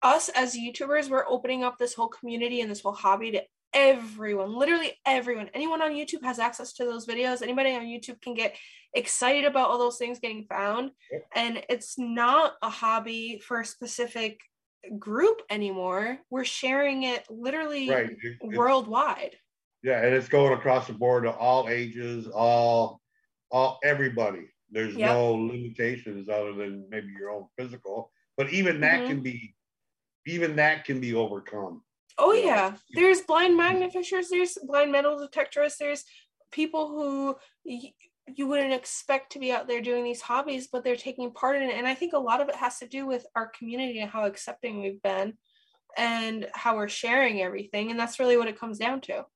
us as YouTubers, we're opening up this whole community and this whole hobby to everyone, literally everyone. Anyone on YouTube has access to those videos. Anybody on YouTube can get excited about all those things getting found. Yep. And it's not a hobby for a specific group anymore. We're sharing it literally Right. It- worldwide. Yeah, and it's going across the board to all ages, all, all everybody. There's Yep. no limitations other than maybe your own physical, but even that Mhm. can be, even that can be overcome. Oh Yeah. yeah, there's blind magnet fishers, there's blind metal detectorists, there's people who y- you wouldn't expect to be out there doing these hobbies, but they're taking part in it. And I think a lot of it has to do with our community and how accepting we've been and how we're sharing everything. And that's really what it comes down to.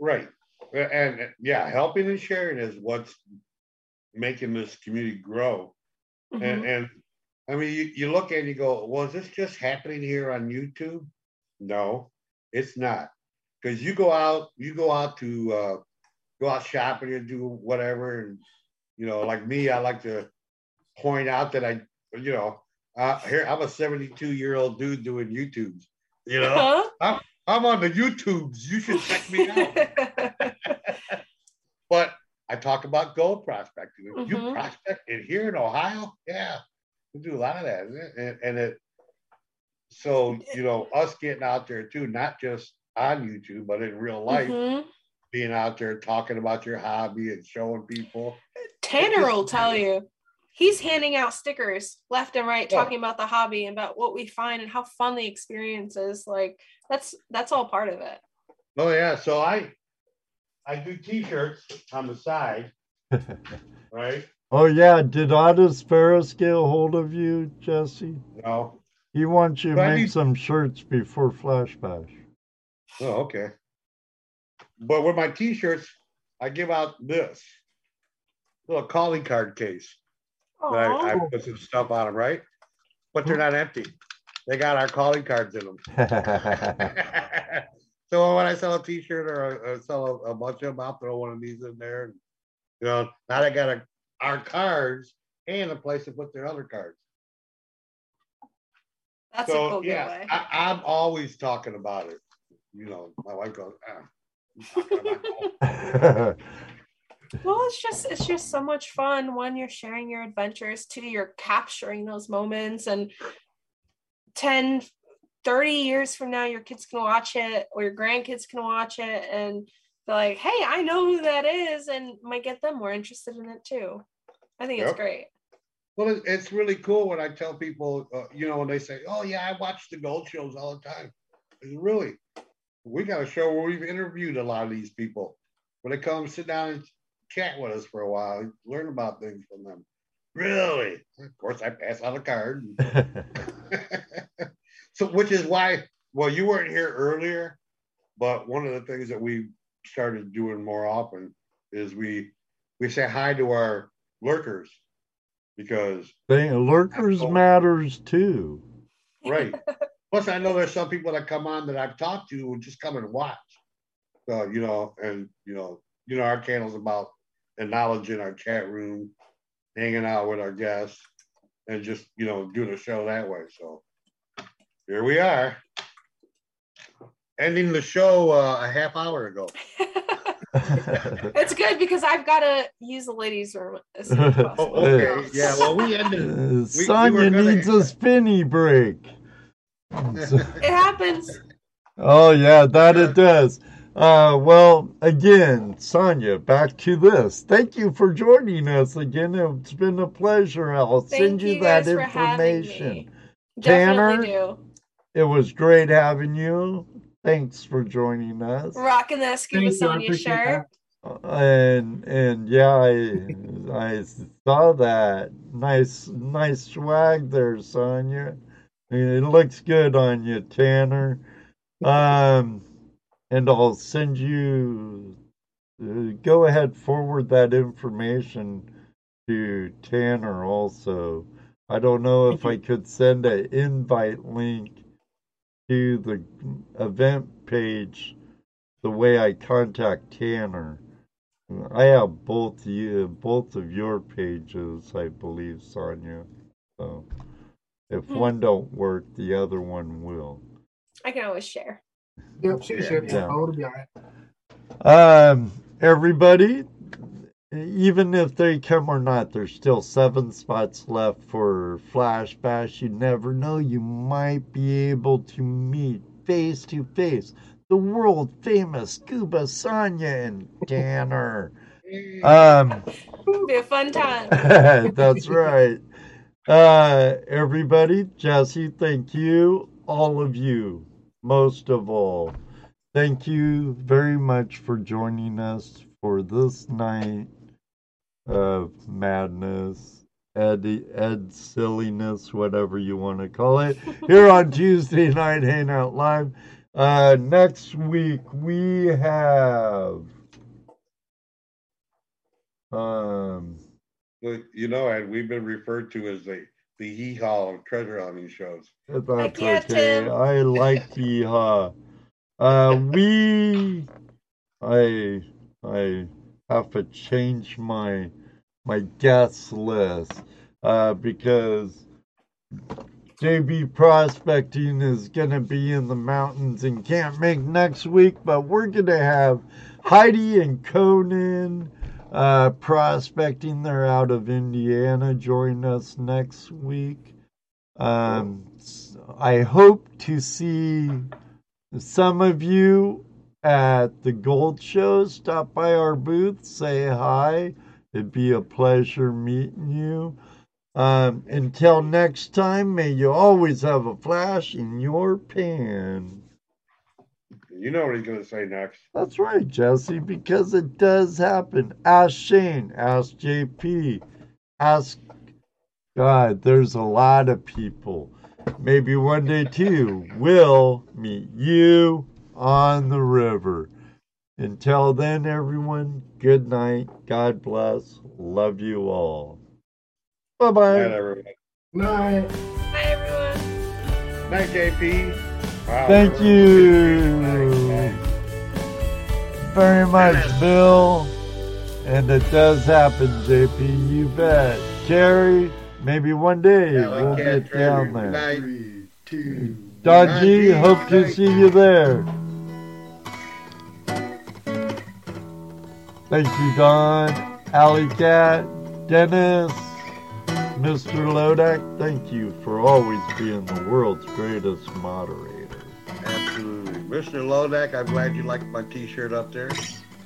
Right. And, yeah, helping and sharing is what's making this community grow. Mhm. And, and I mean, you, you look at and you go, well, is this just happening here on YouTube? No, it's not. Because you go out, you go out to uh, go out shopping and do whatever. And, you know, like me, I like to point out that I, you know, uh, here, I'm a 72 year old dude doing YouTube. You know, Huh? I'm on the YouTubes. You should check me out. but I talk about gold prospecting. If You prospect in here in Ohio? Yeah, we do a lot of that. And, and it, so, you know, us getting out there too, not just on YouTube, but in real life, Mhm. being out there talking about your hobby and showing people. Tanner will tell you. He's handing out stickers left and right, Yeah. talking about the hobby and about what we find and how fun the experience is. Like that's that's all part of it. Oh yeah, so I I do t-shirts on the side, right? oh yeah, did Otis Ferris get a hold of you, Jesse? No. He wants you to But make need- some shirts before Flash Bash. Oh, okay. But with my t-shirts, I give out this little calling card case that I, I put some stuff on them, right? But they're not empty. They got our calling cards in them. so when I sell a t-shirt or, or sell a, a bunch of them, I'll throw one of these in there. And, you know, now they got a, our cards and a place to put their other cards. That's a cool yeah, giveaway. I, I'm always talking about it. You know, my wife goes, ah, you talking about Well, it's just it's just so much fun. One, you're sharing your adventures. Two, you're capturing those moments. And 10, 30 years from now, your kids can watch it or your grandkids can watch it and they're like, hey, I know who that is, and might get them more interested in it too. I think Yep. it's great. Well, it's really cool when I tell people, uh, you know, when they say, "Oh yeah, I watch the gold shows all the time." I say, really, we got a show where we've interviewed a lot of these people. When they come sit down and chat with us for a while, learn about things from them. Really? Of course, I pass out a card. so, which is why, well, you weren't here earlier, but one of the things that we started doing more often is we we say hi to our lurkers because They, lurkers Absolutely. matters too. right. Plus, I know there's some people that come on that I've talked to who just come and watch. So you know, and you know, you know, our channel's about acknowledging our chat room, hanging out with our guests, and just you know, doing a show that way. So here we are, ending the show uh, a half hour ago. it's good because I've got to use the ladies' room as soon as Oh, okay. Yeah. Well, we ended. Uh, Sonia were gonna- needs a spinny break. It happens. Oh yeah, that it does. Uh, well, again, Sonia, back to this. Thank you for joining us again. It's been a pleasure. I'll Thank send you, you that guys for having information. me. Tanner? Definitely do. It was great having you. thanks for joining us. Rocking that scuba Thank you, Sonia shirt. and and yeah, I I saw that nice nice swag there, Sonia. It looks good on you, Tanner. Um, and I'll send you. Uh, go ahead, forward that information to Tanner also. I don't know if I could send an invite link to the event page the way I contact Tanner. I have both you, both of your pages, I believe, Sonia. So if Hmm. one don't work, the other one will. I can always share. Yep, she should. Yeah. Yeah, oh, it'll be all right. Um, everybody, even if they come or not, there's still seven spots left for Flash Bash. You never know, you might be able to meet face to face the world famous Scuba Sonia and Tanner. Um, Be a fun time. that's right. Uh, everybody, Jesse, thank you. All of you, most of all. Thank you very much for joining us for this night of madness, Ed, Ed silliness, whatever you want to call it, here on Tuesday Night Hangout Live. Uh, next week we have um But you know, and we've been referred to as the the hee haw of treasure hunting shows. That's yeah, okay. Tim. I like Yeehaw. Uh, we, I, I have to change my my guest list uh, because JB Prospecting is gonna be in the mountains and can't make next week, but we're gonna have Heidi and Conan uh, prospecting. They're out of Indiana. Join us next week. Um, I hope to see some of you at the gold show. Stop by our booth, say hi. It'd be a pleasure meeting you. Um, until next time, may you always have a flash in your pan. You know what he's gonna say next. That's right, Jesse, because it does happen. Ask Shane, ask JP, ask God. There's a lot of people. Maybe one day too, we'll meet you on the river. Until then, everyone, good night. God bless. Love you all. Bye bye. Night, bye. everyone. Night. Bye, everyone. Night, JP. Wow, Thank you Night, night. very much, Bill. And it does happen, JP. You bet. Terry, maybe one day Yeah, we'll get down there. night. Three, two, Don G, Night. hope to see you there. Thank you, Don, Alley Cat, Dennis, Mr. Lodak. Thank you for always being the world's greatest moderator. Absolutely. Mr. Lodak, I'm glad you liked my t-shirt up there.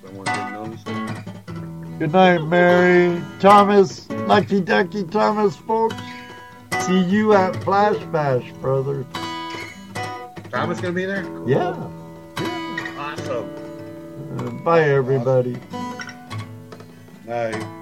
Someone didn't notice it. Good night, Mary. Thomas, Lucky Ducky Thomas, folks. See you at Flash Bash, brother. Thomas gonna be there? Cool. Yeah. Awesome. Uh, bye, everybody. Night.